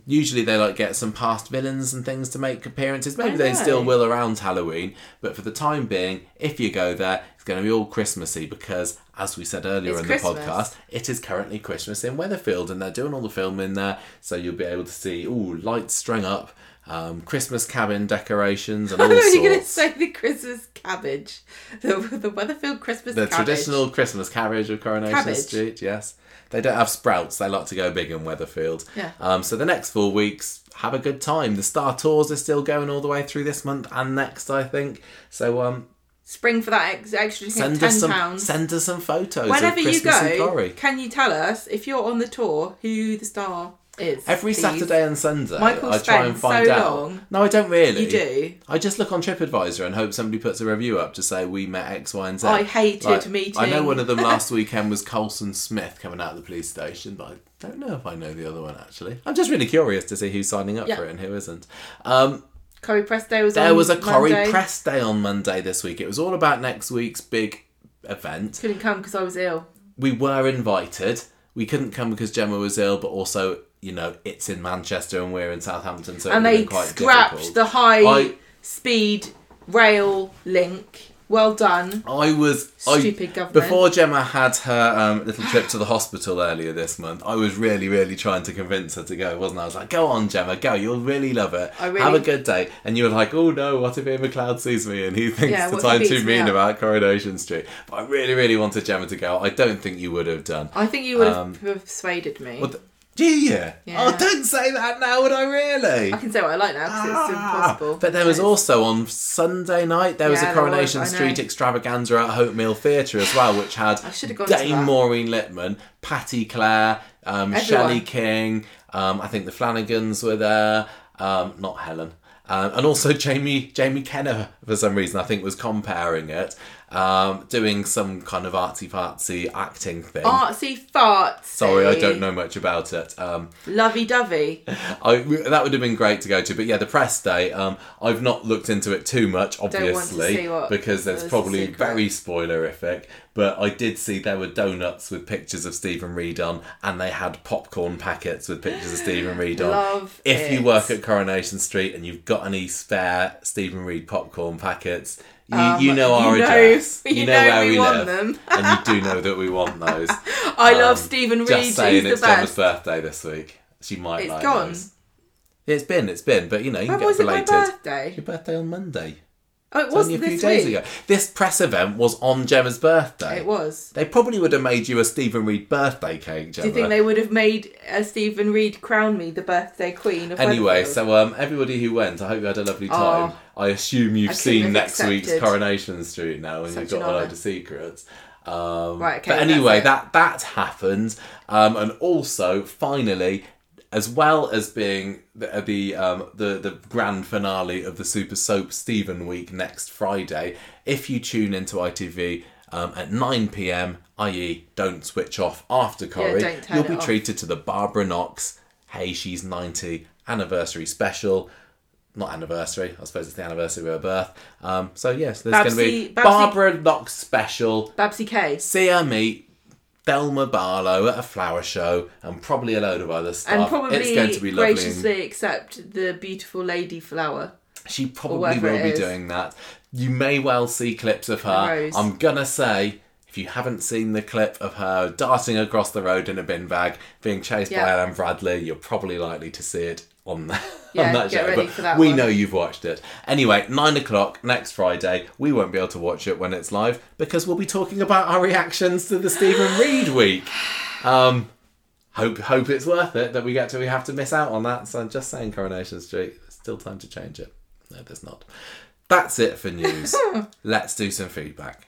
usually they like get some past villains and things to make appearances. Maybe they still will around Halloween, but for the time being, if you go there, it's going to be all Christmassy because, as we said earlier It's in Christmas. the podcast, it is currently Christmas in Weatherfield, and they're doing all the filming there, so you'll be able to see ooh lights strung up, um, Christmas Kabin decorations, and I all thought you were going to say the Christmas cabbage, the the Weatherfield Christmas The cabbage. traditional Christmas cabbage of Coronation Cabbage. Street, yes. They don't have sprouts. They like to go big in Weatherfield. Yeah. Um, so the next four weeks, have a good time. The Star Tours are still going all the way through this month and next, I think. So um, spring for that ex- extra send ten us some pounds. send us some photos Whenever of you go, can you tell us if you're on the tour who the star is? Every please? Saturday and Sunday, Michael I try and spends find so out. long. No, I don't really. You do. I just look on TripAdvisor and hope somebody puts a review up to say we met X, Y, and Z. I hated meeting. I know one of them last weekend was Colson Smith coming out of the police station, but I don't know if I know the other one actually. I'm just really curious to see who's signing up Yeah. for it and who isn't. Um, Corrie Press Day was there on was a Corrie Monday. Press Day on Monday this week. It was all about next week's big event. Couldn't come because I was ill. We were invited. We couldn't come because Gemma was ill, but also, you know, it's in Manchester and we're in Southampton, so and they quite scrapped difficult. the high I- speed rail link. Well done. I was I- Stupid government. Before Gemma had her um, little trip to the hospital earlier this month, I was really, really trying to convince her to go, wasn't I? I was like, "Go on, Gemma, go. You'll really love it. I really- Have a good day." And you were like, "Oh no, what if Iain MacLeod sees me and he thinks Yeah, that what if he I'm too mean up? about Coronation Street?" But I really, really wanted Gemma to go. I don't think you would have done. I think you would have Um, persuaded me. What the- do you? Yeah. Oh, don't say that now. Would I really? I can say what I like now because it's Ah, impossible. But there was also on Sunday night there was a there was, Coronation Street extravaganza at Hope Mill Theatre as well, which had I should have gone to Dame. Maureen Lipman, Patti Clare, um, Shelley King. Um, I think the Flanagans were there. Um, not Helen. Um, and also Jamie Jamie Kenna for some reason I think was comparing it, um, doing some kind of artsy fartsy acting thing. artsy farts. Sorry, I don't know much about it. Um, Lovey dovey. That would have been great to go to, but yeah, the press day. Um, I've not looked into it too much, obviously, see what because there's probably very spoilerific. But I did see there were donuts with pictures of Stephen Reid on, and they had popcorn packets with pictures of Stephen Reid on. Love if you work at Coronation Street and you've got any spare Stephen Reid popcorn packets, you, Um, you know our you know- address. you know where we live, them. and you do know that we want those. I love Um, Stephen Reid. Just saying, it's Gemma's birthday this week. She might It's like gone. those. It's been, it's been, but you know, you When can was get it my related. birthday? Your birthday on Monday. Oh, it It's was only a this few days week. ago. This press event was on Gemma's birthday. It was. They probably would have made you a Stephen Reid birthday cake, Gemma. Do you think they would have made uh, Stephen Reid crown me the birthday queen of Anyway, Weatherfield? so um, everybody who went, I hope you had a lovely time. I assume you've Oh. I seen next week's. Coronation Street now, and you've got an a load of secrets. Um, Right, okay, but anyway, that that happened, um, and also finally, as well as being the the, um, the the grand finale of the Super Soap Stephen Week next Friday, if you tune into ITV. Um, at 9 pm, i.e., don't switch off after Corrie, don't you'll be off. treated to the Barbara Knox Hey She's 90 anniversary special. Not anniversary, I suppose it's the anniversary of her birth. Um, so, yes, there's going to be Babsy- Barbara Knox special. Babsy K. See her meet Thelma Barlow at a flower show and probably a load of other stuff. And probably it's going to be lovely. graciously accept the beautiful lady flower. She probably will be doing that. You may well see clips of her. I'm gonna say, if you haven't seen the clip of her darting across the road in a bin bag, being chased by. Alan Bradley, you're probably likely to see it on that. Yeah, on that get show. ready but for that we one. know you've watched it. Anyway, nine o'clock next Friday. We won't be able to watch it when it's live because we'll be talking about our reactions to the Stephen Reid week. Um, hope hope it's worth it that we get to we have to miss out on that. So I'm just saying, Coronation Street. There's still time to change it. No, there's not. That's it for news. Let's do some feedback.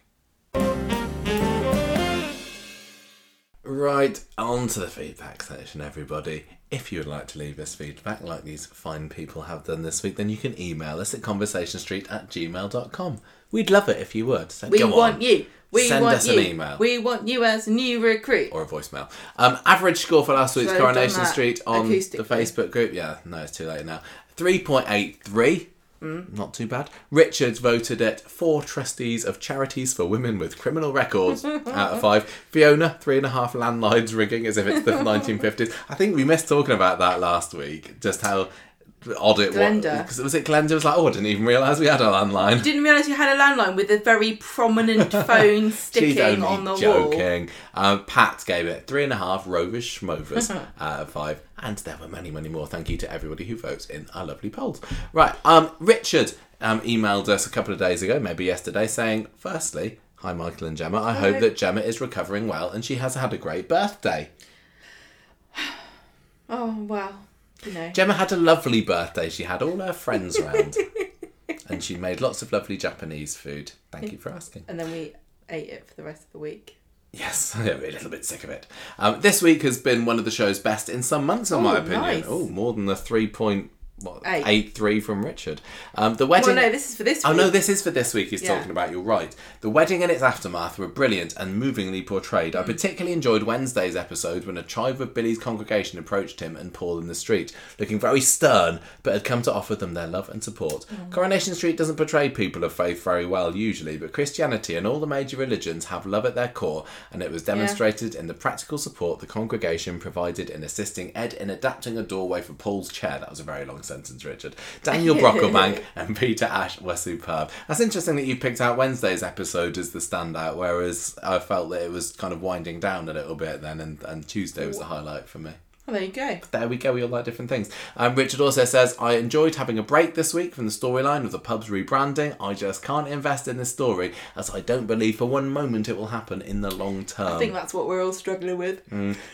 Right, on to the feedback section, everybody. If you would like to leave us feedback like these fine people have done this week, then you can email us at conversationstreet at gmail.com. We'd love it if you would. So We want on. you. We Send want us you. an email. We want you as a new recruit. or a voicemail. Um, average score for last week's So Coronation Street on the. Facebook group. Yeah, no, it's too late now. 3.83. Mm. Not too bad. Richards voted it four trustees of charities for women with criminal records out of five. Fiona, three and a half landlines ringing as if it's the 1950s. I think we missed talking about that last week. Just how odd it Glenda. was. Was it Glenda was like, oh, I didn't even realise we had a landline. Didn't realise you had a landline with a very prominent phone sticking on the wall. joking. Um, Pat gave it three and a half Rovers Schmovers out of five, and there were many, many more. Thank you to everybody who votes in our lovely polls. Right, um, Richard um, emailed us a couple of days ago, maybe yesterday, saying, firstly, hi Michael and Gemma. I hope that Gemma is recovering well and she has had a great birthday. Oh wow. You know. Gemma had a lovely birthday. She had all her friends around, and she made lots of lovely Japanese food. Thank you for asking. And then we ate it for the rest of the week. Yes, I'm a little bit sick of it. Um, this week has been one of the show's best in some months, in my Oh, opinion. nice. Oh, more than the three point what, Eight. eight three from Richard. Um, the wedding. Well, no, this is for this Week. Oh no, this is for this week. He's Yeah. talking about. You're right. The wedding and its aftermath were brilliant and movingly portrayed. Mm. I particularly enjoyed Wednesday's episode when a tribe of Billy's congregation approached him and Paul in the street, looking very stern, but had come to offer them their love and support. Mm. Coronation Street doesn't portray people of faith very well usually, but Christianity and all the major religions have love at their core, and it was demonstrated in the practical support the congregation provided in assisting Ed in adapting a doorway for Paul's chair. That was a very long sentence, Richard. Daniel Brocklebank and Peter Ash were superb. That's interesting that you picked out Wednesday's episode as the standout, whereas I felt that it was kind of winding down a little bit then, and, and Tuesday was the highlight for me. Oh, there you go. There we go, we all like different things. Um, Richard also says, I enjoyed having a break this week from the storyline of the pub's rebranding. I just can't invest in this story as I don't believe for one moment it will happen in the long term. I think that's what we're all struggling with.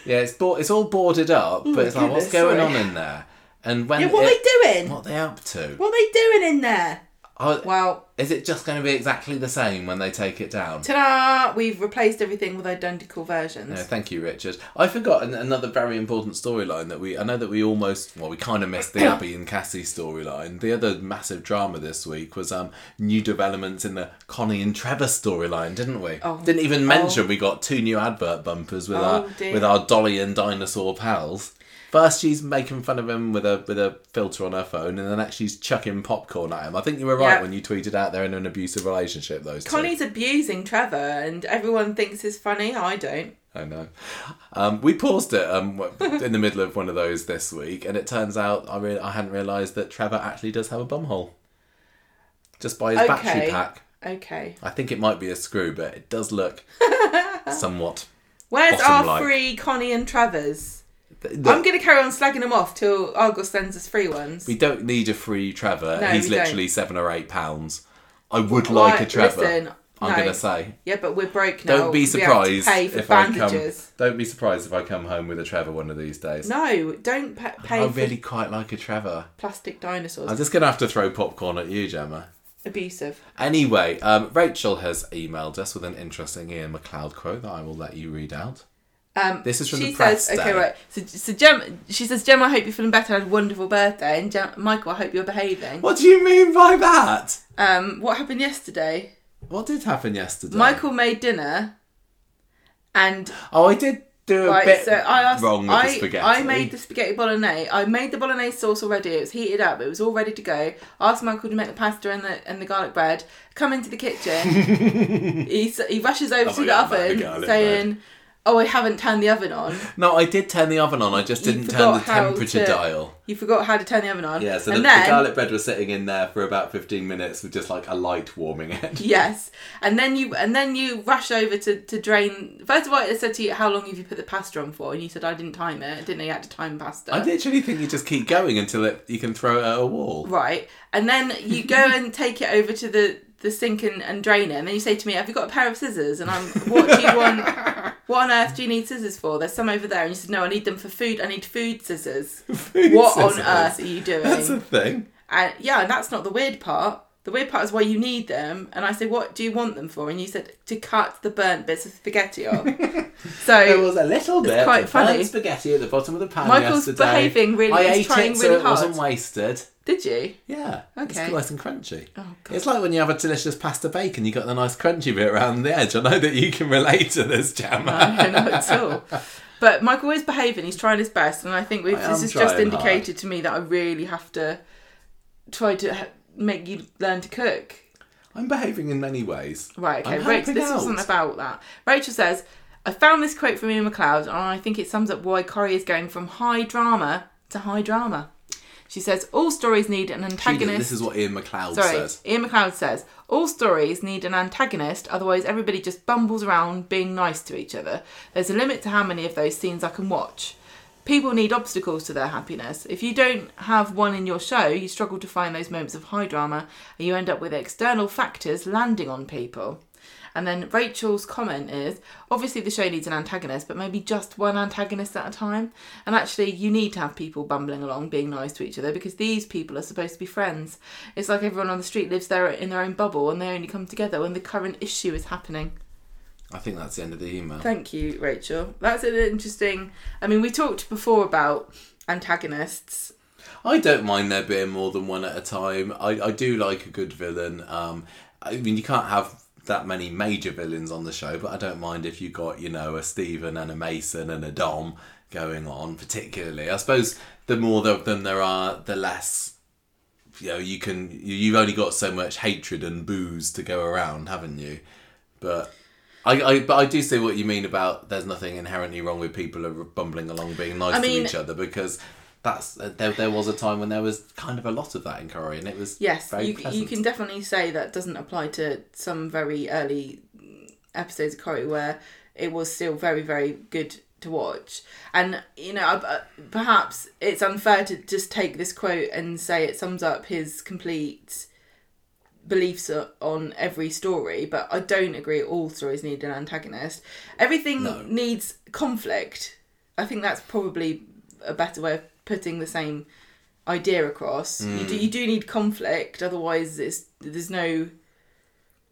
yeah, it's, bo- it's all boarded up, but it's like, what's going sorry. on in there? And when Yeah, what it- are they doing? What are they up to? What are they doing in there? Oh, Well, is it just going to be exactly the same when they take it down? ta-da! We've replaced everything with identical versions. No, thank you, Richard. I forgot an- another very important storyline that we. I know that we almost, well, we kind of missed the Abi and Cassie storyline. The other massive drama this week was um new developments in the Connie and Trevor storyline, didn't we? Oh. Didn't even mention we got two new advert bumpers with Oh, our dear. with our Dolly and dinosaur pals. First, she's making fun of him with a with a filter on her phone, and then next she's chucking popcorn at him. I think you were right Yeah. when you tweeted out they're in an abusive relationship. Those two. Connie's abusing Trevor, and everyone thinks it's funny. I don't. I know. Um, we paused it um, in the middle of one of those this week, and it turns out I re- I hadn't realised that Trevor actually does have a bumhole. Just by his battery pack. Okay. I think it might be a screw, but it does look somewhat. Where's our free Connie and Trevor's? Th- I'm going to carry on slagging them off till Argos sends us free ones. we don't need a free Trevor. No, He's we don't. literally seven or eight pounds. I would like a Trevor. Listen, I'm no. gonna say. Yeah, but we're broke now. Don't be We have to surprised if I come. bandages. Don't be surprised if I come home with a Trevor one of these days. No, don't pa- pay I really quite like a Trevor. plastic dinosaurs. I'm just gonna have to throw popcorn at you, Gemma. Abusive. Anyway, um, Rachel has emailed us with an interesting Iain MacLeod quote that I will let you read out. Um, This is from she the press says, okay, right. So, so Gem, she says, Gem, I hope you're feeling better. I had a wonderful birthday, and Gem, Michael, I hope you're behaving. What do you mean by that? Um, what happened yesterday? What did happen yesterday? Michael made dinner, and Oh, I did do a right. bit So I asked. wrong with I, the spaghetti. I made the spaghetti bolognese. I made the bolognese sauce already. It was heated up. It was all ready to go. I asked Michael to make the pasta and the and the garlic bread. Come into the kitchen. he he rushes over Oh to the God, oven, saying, "Oh, I haven't turned the oven on." No, I did turn the oven on. I just You didn't turn forgot the how temperature to- dial. You forgot how to turn the oven on. Yeah, so the, and the then garlic bread was sitting in there for about 15 minutes with just like a light warming it. Yes, and then you and then you rush over to, to drain. First of all, I said to you, "How long have you put the pasta on for?" And you said, "I didn't time it. I didn't know you had to time pasta." I literally think you just keep going until it, you can throw it at a wall. Right, and then you go and take it over to the the sink and, and drain it, and then you say to me, "Have you got a pair of scissors?" And I'm, "What do you want? What on earth do you need scissors for?" There's some over there, and you said, "No, I need them for food. I need food scissors." Food what on earth are you doing? That's a thing. And yeah, and that's not the weird part. The weird part is why you need them. And I said, what do you want them for? And you said, to cut the burnt bits of spaghetti off. So there was a little bit quite of funny. burnt spaghetti at the bottom of the pan Michael's yesterday. behaving really- I he's ate trying it really so it wasn't wasted. did you? Yeah, it's Okay. nice and crunchy. Oh, God. It's like when you have a delicious pasta bacon, you got the nice crunchy bit around the edge. I know that you can relate to this, Jam. I don't know at all. But Michael is behaving. He's trying his best, and I think we've, I this has just indicated to me that I really have to try to make you learn to cook. I'm behaving in many ways. Right, okay. I'm Rachel, this wasn't about that. Rachel says, I found this quote from Iain MacLeod, and I think it sums up why Corrie is going from high drama to high drama. She says, All stories need an antagonist. This is what Iain MacLeod Sorry, says. Iain MacLeod says, All stories need an antagonist, otherwise, everybody just bumbles around being nice to each other. There's a limit to how many of those scenes I can watch. People need obstacles to their happiness. If you don't have one in your show, you struggle to find those moments of high drama and you end up with external factors landing on people. And then Rachel's comment is obviously the show needs an antagonist, but maybe just one antagonist at a time. And actually, you need to have people bumbling along, being nice to each other, because these people are supposed to be friends. It's like everyone on the street lives there in their own bubble and they only come together when the current issue is happening. I think that's the end of the email. Thank you, Rachel. That's an interesting. I mean, we talked before about antagonists. I don't mind there being more than one at a time. I, I do like a good villain. Um, I mean, you can't have that many major villains on the show, but I don't mind if you got, you know, a Stephen and a Mason and a Dom going on, particularly. I suppose the more of them there are, the less, you know, you can, you- you've only got so much hatred and booze to go around, haven't you? But. I, I, but I do see what you mean about there's nothing inherently wrong with people are bumbling along being nice I mean- to each other because that's there, there was a time when there was kind of a lot of that in Corrie and it was Yes, very you, pleasant. you can definitely say that doesn't apply to some very early episodes of Corrie where it was still very, very good to watch. And, you know, uh, perhaps it's unfair to just take this quote and say it sums up his complete beliefs on every story, but I don't agree all stories need an antagonist. Everything No. needs conflict. I think that's probably a better way of putting the same idea across. You Mm. do you do need conflict, otherwise it's there's no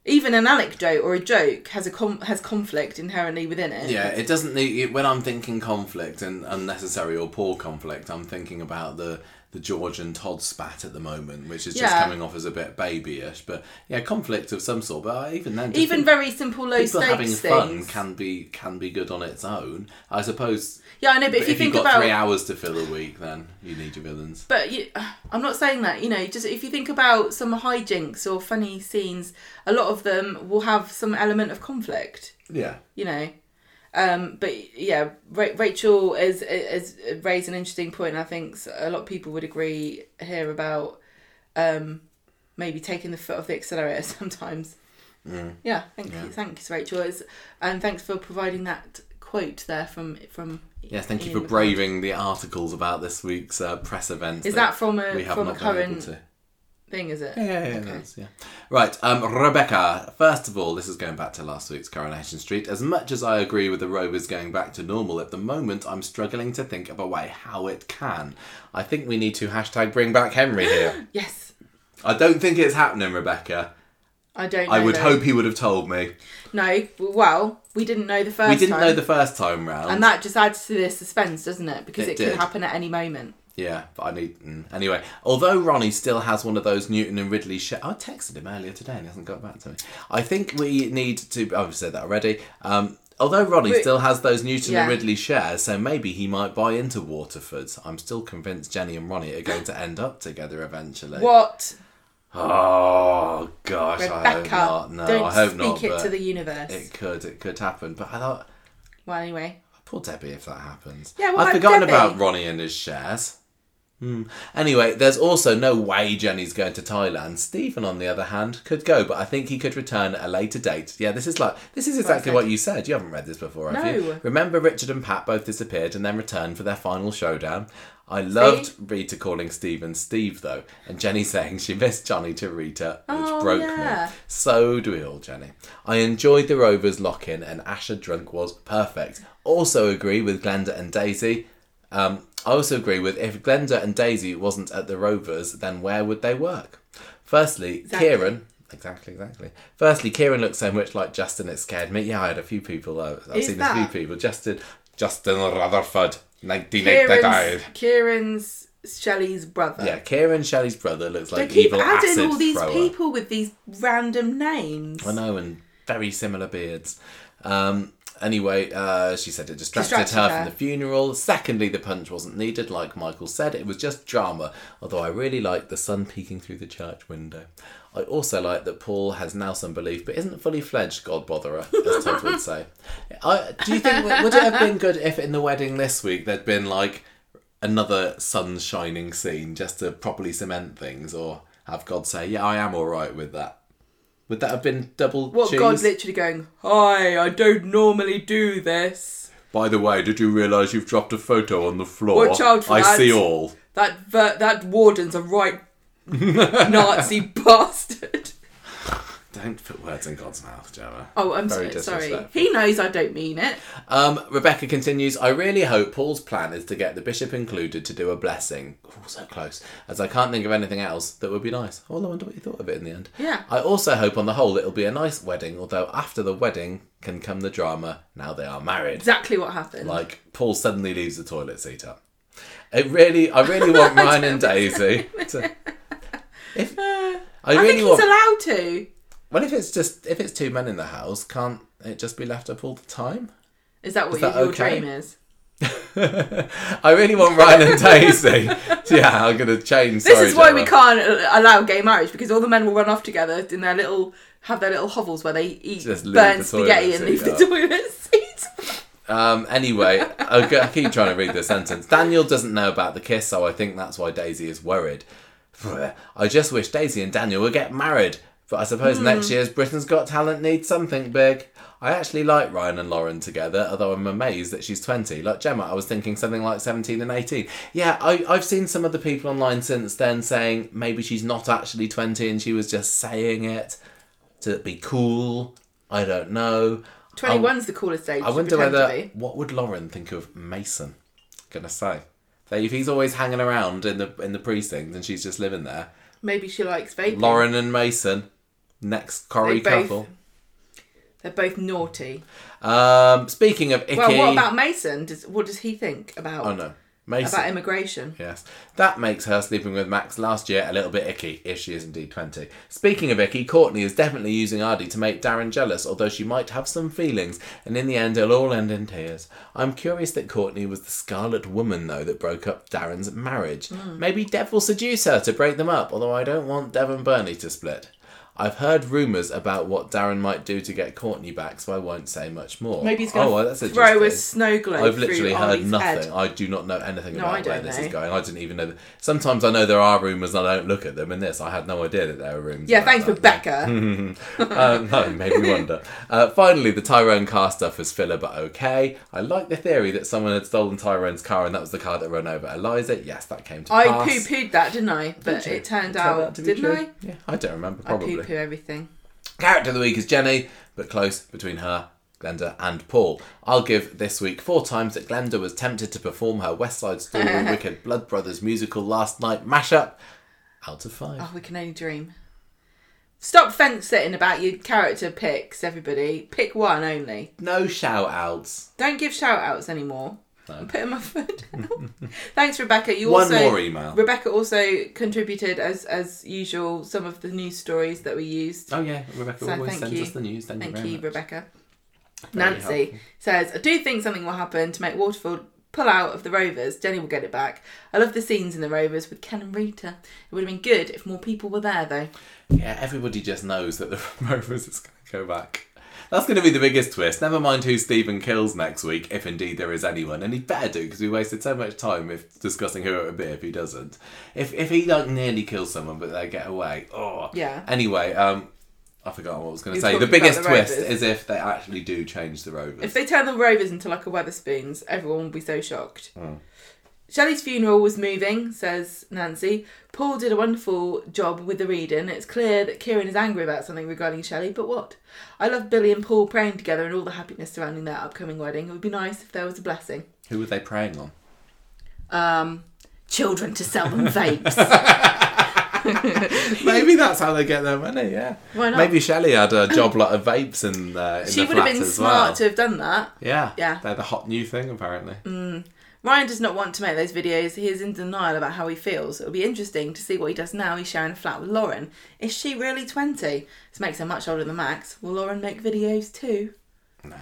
even an anecdote or a joke has a com- has conflict inherently within it. yeah it doesn't need when I'm thinking conflict and unnecessary or poor conflict I'm thinking about the the George and Todd spat at the moment which is just Yeah. coming off as a bit babyish but yeah conflict of some sort but uh, even then Even very simple low people having stakes fun things. can be can be good on its own I suppose yeah, I know, but but if you think have got about three hours to fill a week then you need your villains But you, I'm not saying that. You know, just if you think about some hijinks or funny scenes, a lot of them will have some element of conflict. yeah You know, um, but yeah, Ra- Rachel is is raised an interesting point. I think a lot of people would agree here about um, maybe taking the foot off the accelerator sometimes. Mm. Yeah, thank Yeah. you, thanks, Rachel, it's, and thanks for providing that quote there from from. Yeah, thank you for braving the articles about this week's uh, press event. Is that from a from a not been able current? Thing? Is it? Yeah, yeah, yeah, Okay. yeah. Right, um, Rebecca. First of all, this is going back to last week's Coronation Street. As much as I agree with the Rovers going back to normal at the moment, I'm struggling to think of a way how it can. I think we need to hashtag bring back Henry here. Yes, I don't think it's happening, Rebecca. I don't. Know I would though. hope he would have told me. No, well, we didn't know the first. we didn't time, know the first time round. and that just adds to the suspense, doesn't it? Because It it, could happen at any moment. Yeah, but I need. Mm. Anyway, although Ronnie still has one of those Newton and Ridley sh I texted him earlier today and he hasn't got back to me. I think we need to. oh, I've said that already. Um, although Ronnie Wait. still has those Newton and Ridley shares, so maybe he might buy into Waterford. I'm still convinced Jenny and Ronnie are going to end up together eventually. What, Oh gosh, I hope Rebecca? not. No, don't I hope speak not. it but to the universe. it could. It could happen. But I thought. Well, anyway, Poor Debbie, if that happens. Yeah, what I've about forgotten Debbie? about Ronnie and his shares. Hmm. Anyway, there's also no way Jenny's going to Thailand. Stephen, on the other hand, could go, but I think he could return at a later date. Yeah, this is like this is exactly said. what you said. You haven't read this before, have you? Remember, Richard and Pat both disappeared and then returned for their final showdown. I loved Rita calling Stephen Steve though, and Jenny saying she missed Johnny to Rita, which Oh, broke yeah. me. So do we all, Jenny. I enjoyed the Rovers lock in, and Asha Drunk was perfect. Also agree with Glenda and Daisy. Um, I also agree with if Glenda and Daisy wasn't at the Rovers, then where would they work? Firstly, Exactly. Kieran. Exactly, exactly. Firstly, Kieran looks so much like Justin. It scared me. Yeah, I had a few people. Uh, I've Who's seen a few people. Justin, Justin Rutherford, nineteen eighty Kieran's. Kieran's Shelley's brother. Yeah, Kieran Shelley's brother looks like They keep evil adding all these thrower. people with these random names. I know, and very similar beards. Um, anyway, uh, she said it distracted, Distracted her, her. from the funeral. Secondly, the punch wasn't needed, like Michael said. It was just drama, although I really liked the sun peeking through the church window. I also like that Paul has now some belief, but isn't fully fledged God botherer, as Todd would say. I, do you think, would it have been good if in the wedding this week there'd been like another sun shining scene just to properly cement things, or have God say, yeah, I am alright with that? Would that have been double What cheese? God literally going, Hi, I don't normally do this. By the way, did you realise you've dropped a photo on the floor? Watch out for I that. see all. That ver- that warden's a right Nazi bastard. Don't put words in God's mouth, Gemma. Oh, I'm Very so, sorry. He knows I don't mean it. Um, Rebecca continues, I really hope Paul's plan is to get the bishop included to do a blessing. Oh, so close. As I can't think of anything else that would be nice. Well, I wonder what you thought of it in the end. Yeah. I also hope on the whole it'll be a nice wedding, although after the wedding can come the drama now they are married. Exactly what happened. Like Paul suddenly leaves the toilet seat up. It really, I really want Ryan and Daisy to. If, I I really think he's want. allowed to. Well, if it's just if it's two men in the house, can't it just be left up all the time? Is that what that your okay? dream is? I really want Ryan and Daisy. yeah, I'm gonna change. This sorry, is why we can't allow gay marriage because all the men will run off together in their little have their little hovels where they eat the spaghetti and leave the toilet seat. Um, anyway, I keep trying to read the sentence. Daniel doesn't know about the kiss, so I think that's why Daisy is worried. I just wish Daisy and Daniel would get married, but I suppose Hmm. next year's Britain's Got Talent needs something big. I actually like Ryan and Lauren together, although I'm amazed that she's 20. Like Gemma, I was thinking something like 17 and 18. Yeah, I, I've seen some other people online since then saying maybe she's not actually 20 and she was just saying it to be cool. I don't know. 21's the coolest age. I wonder whether what would Lauren think of Mason? Gonna say, that if he's always hanging around in the in the precinct and she's just living there, maybe she likes vaping. Lauren and Mason, next Corrie They both- couple. They're both naughty. Um, speaking of icky, Well, what about Mason? Does, what does he think about oh no, Mason. about immigration? Yes, that makes her sleeping with Max last year a little bit icky, if she is indeed 20. Speaking of icky, Courtney is definitely using Aadi to make Darren jealous, although she might have some feelings, and in the end it'll all end in tears. I'm curious that Courtney was the Scarlet Woman, though, that broke up Darren's marriage. Maybe Dev will seduce her to break them up, although I don't want Dev and Bernie to split. I've heard rumours about what Darren might do to get Courtney back, so I won't say much more. Maybe he's going to oh, well, that's throw a snow globe I've literally heard Arnie's nothing. head. I do not know anything No, about where don't this know. is going. I didn't even know. That. Sometimes I know there are rumours and I don't look at them. In this, I had no idea that there were rumours. Yeah, thanks. Rebecca. um, no, made me wonder. Uh, finally, the Tyrone car stuff was filler, but okay. I like the theory that someone had stolen Tyrone's car and that was the car that ran over Eliza. Yes, that came to I pass. poo pooed that, didn't I? But Did it turned Turned out, didn't true. I? Yeah, I don't remember. I Probably. Everything. Character of the week is Jenny, but close between her, Glenda, and Paul. I'll give this week four times that Glenda was tempted to perform her West Side Story and Wicked Blood Brothers musical last night mashup. Out of five. Oh, we can only dream. Stop fence sitting about your character picks, everybody. Pick one only. No shout outs. Don't give shout outs anymore. I'm putting my foot down. Thanks, Rebecca. You One also more email. Rebecca also contributed as as usual some of the news stories that we used. Oh yeah, Rebecca So always sends you. us the news. Thank, Thank you you. Rebecca. Very Nancy helpful. says, I do think something will happen to make Waterford pull out of the Rovers. Jenny will get it back. I love the scenes in the Rovers with Ken and Rita. It would have been good if more people were there, though. Yeah, everybody just knows that the Rovers is going to go back. That's going to be the biggest twist. Never mind who Stephen kills next week, if indeed there is anyone, and he better do because we wasted so much time if discussing who it would be if he doesn't. If if he like nearly kills someone but they get away, oh Yeah. Anyway, um, I forgot what I was going to say. The biggest the twist is if they actually do change the Rovers. If they turn the Rovers into like a Wetherspoons, everyone will be so shocked. Mm. Shelley's funeral was moving, says Nancy. Paul did a wonderful job with the reading. It's clear that Kieran is angry about something regarding Shelley, but what? I love Billy and Paul praying together and all the happiness surrounding their upcoming wedding. It would be nice if there was a blessing. Who were they praying on? Um, children to sell them vapes. Maybe that's how they get their money. Yeah. Why not? Maybe Shelley had a job lot of vapes in, uh, in she the would have been smart well. to have done that. Yeah. Yeah. They're the hot new thing apparently. Ryan does not want to make those videos. He is in denial about how he feels. It'll be interesting to see what he does now. He's sharing a flat with Lauren. Is she really 20? This makes her much older than Max. Will Lauren make videos too? Nah.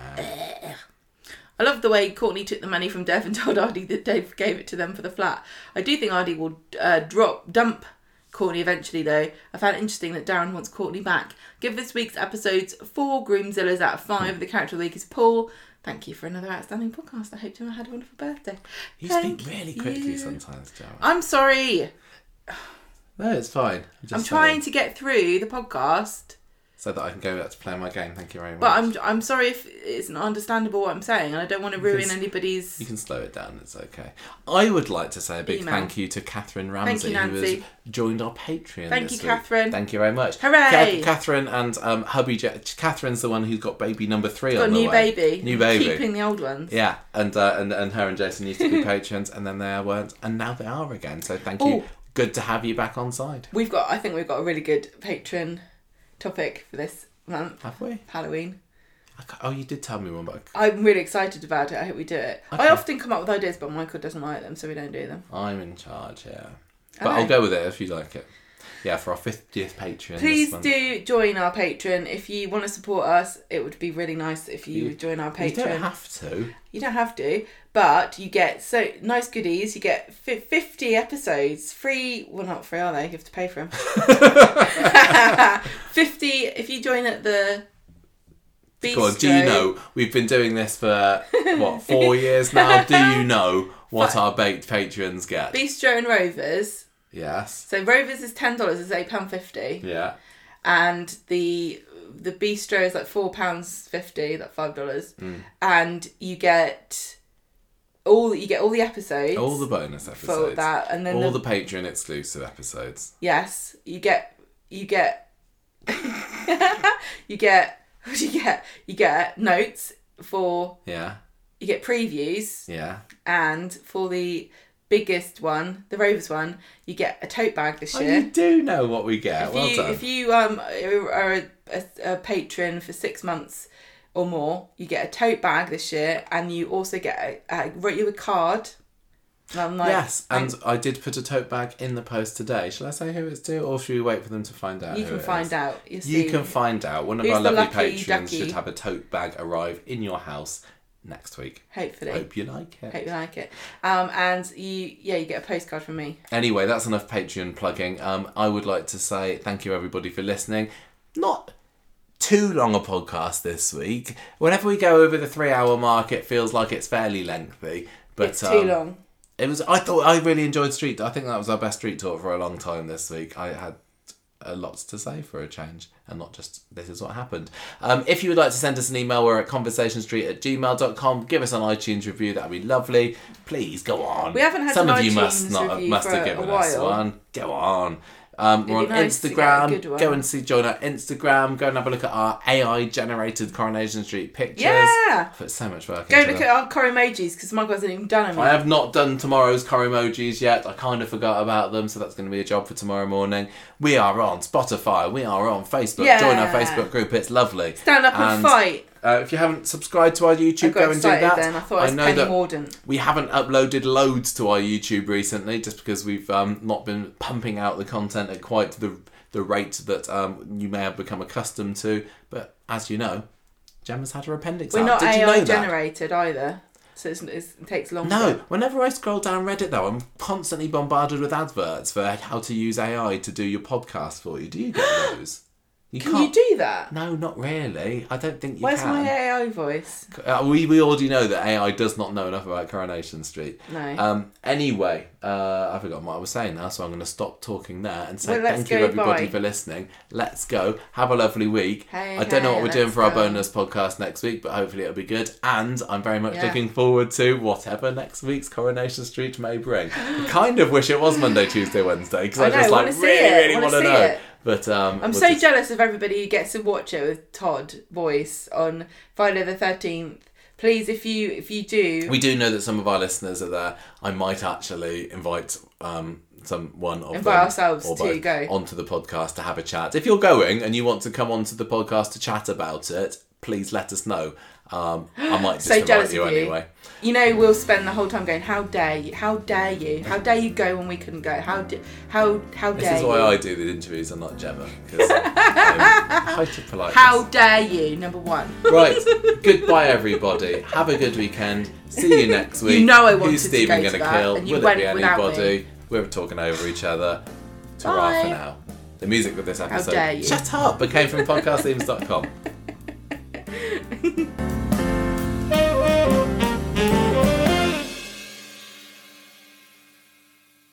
I love the way Courtney took the money from Dev and told Aadi that Dave gave it to them for the flat. I do think Aadi will uh, drop, dump Courtney eventually, though. I found it interesting that Darren wants Courtney back. Give this week's episodes four Groomzillas out of five. The character of the week is Paul. Thank you for another outstanding podcast. I hope you had a wonderful birthday. You Thank speak really quickly you. sometimes, Joe. I'm sorry. No, it's fine. Just I'm trying to get through the podcast, so that I can go back to play my game. Thank you very much. but I'm I'm sorry if it's not understandable what I'm saying, and I don't want to ruin Because anybody's. You can slow it down. It's okay. I would like to say a big Email. thank you to Catherine Ramsey, you, who has joined our Patreon. Thank you, week. Catherine. Thank you very much. Hooray! Ca- Catherine and um, hubby. Je- Catherine's the one who's got baby number three Got on the new way. baby. New baby. Keeping the old ones. Yeah, and uh, and and her and Jason used to be patrons, and then they weren't, and now they are again. So thank you. Good to have you back on side. We've got. I think we've got a really good patron topic for this month. Have we? Halloween. Oh, you did tell me one, but I'm really excited about it. I hope we do it. Okay. I often come up with ideas, but Michael doesn't like them, so we don't do them. I'm in charge. Yeah, I but I'll go with it if you like it. Yeah, for our fiftieth Patreon. Please this month. do join our Patreon if you want to support us. It would be really nice if you You- would join our patron. You don't have to. You don't have to, but you get so nice goodies. You get fi- 50 episodes free. Well, not free, are they? You have to pay for them. 50 if you join at the Bistro. Do you know we've been doing this for what four years now? Do you know what our baked patrons get? Bistro and Rovers. yes. So Rovers is ten dollars. Is eight pound fifty, Yeah. and the the Bistro is like four pounds fifty, like five dollars, Mm. and you get all you get all the episodes. All the bonus for episodes. that, and then All the, the Patreon exclusive episodes. yes, you get you get you get what do you get? You get notes for Yeah. you get previews, Yeah. and for the biggest one, the Rovers one, you get a tote bag this Oh, year. you do know what we get. if well you done. if you um are a, a, a patron for six months or more, you get a tote bag this year, and you also get a, I wrote you a card. And I'm like, yes, and thank- I did put a tote bag in the post today. Shall I say who it's to, or should we wait for them to find out? you can find is? out. You, You can find out. One of our lovely patrons ducky? should have a tote bag arrive in your house next week. hopefully. Hope you like it. Hope you like it. Um, and you, yeah, you get a postcard from me. Anyway, that's enough Patreon plugging. Um, I would like to say thank you everybody for listening. Not too long a podcast this week. Whenever we go over the three hour mark, it feels like it's fairly lengthy. But it's too um, long. It was. I thought I really enjoyed street. I think that was our best street talk for a long time this week. I had a lot to say for a change and not just this is what happened. Um, if you would like to send us an email, we're at conversationstreet at gmail.com. Give us an iTunes review, that'd be lovely. Please go on. We haven't had Some of you must not must have given us one. Go on. Um, we're on nice to get a Instagram. Go and see join our Instagram. Go and have a look at our AI generated Coronation Street pictures. Yeah. Put so much work Go into look them. at our core emojis because Michael hasn't even done them I have not done tomorrow's car emojis yet. I kind of forgot about them, so that's going to be a job for tomorrow morning. We are on Spotify. We are on Facebook. Yeah. Join our Facebook group. It's lovely. Stand up and, fight. Uh, if you haven't subscribed to our YouTube, go and do that. then. I thought I know Penny that we haven't uploaded loads to our YouTube recently, just because we've um, not been pumping out the content at quite the the rate that um, you may have become accustomed to. But as you know, Gemma's had her appendix We're out. not Did you AI know that? generated either, so it's, it's, it takes longer. No, whenever I scroll down Reddit though, I'm constantly bombarded with adverts for how to use AI to do your podcast for you. Do you get those? You Can you do that? No, not really. I don't think you can. Where's can. my AI voice? Uh, we, we already know that AI does not know enough about Coronation Street. No. Um, anyway, uh, I forgot what I was saying now, so I'm going to stop talking there and say Well, thank you everybody bye. for listening. Let's go. Have a lovely week. Hey, I don't know what we're doing for our bonus podcast next week, but hopefully it'll be good. And I'm very much Yeah. looking forward to whatever next week's Coronation Street may bring. I kind of wish it was Monday, Tuesday, Wednesday because I, I know, just like really, really want know. it. But um, I'm so just- jealous of everybody who gets to watch it with Todd voice on Friday the thirteenth. Please, if you if you do, We do know that some of our listeners are there. I might actually invite um, someone of Invite them, ourselves or to go. onto the podcast to have a chat. If you're going and you want to come onto the podcast to chat about it, please let us know. Um, I might just So jealous you of you. anyway. You know, we'll spend the whole time going, "How dare you? How dare you? How dare you go when we couldn't go? How d- how how dare you? This is why you? I do the interviews and not Gemma because height of politeness. How dare you? Number one. Right. Goodbye, everybody. Have a good weekend. See you next week. You know I wanted Who's to Stephen go to gonna that, kill? and you Will went it be anybody? We're talking over each other. Ta-ra Bye. for now. The music of this episode. dare you. Shut up! It came from podcastthemes.com. Bye.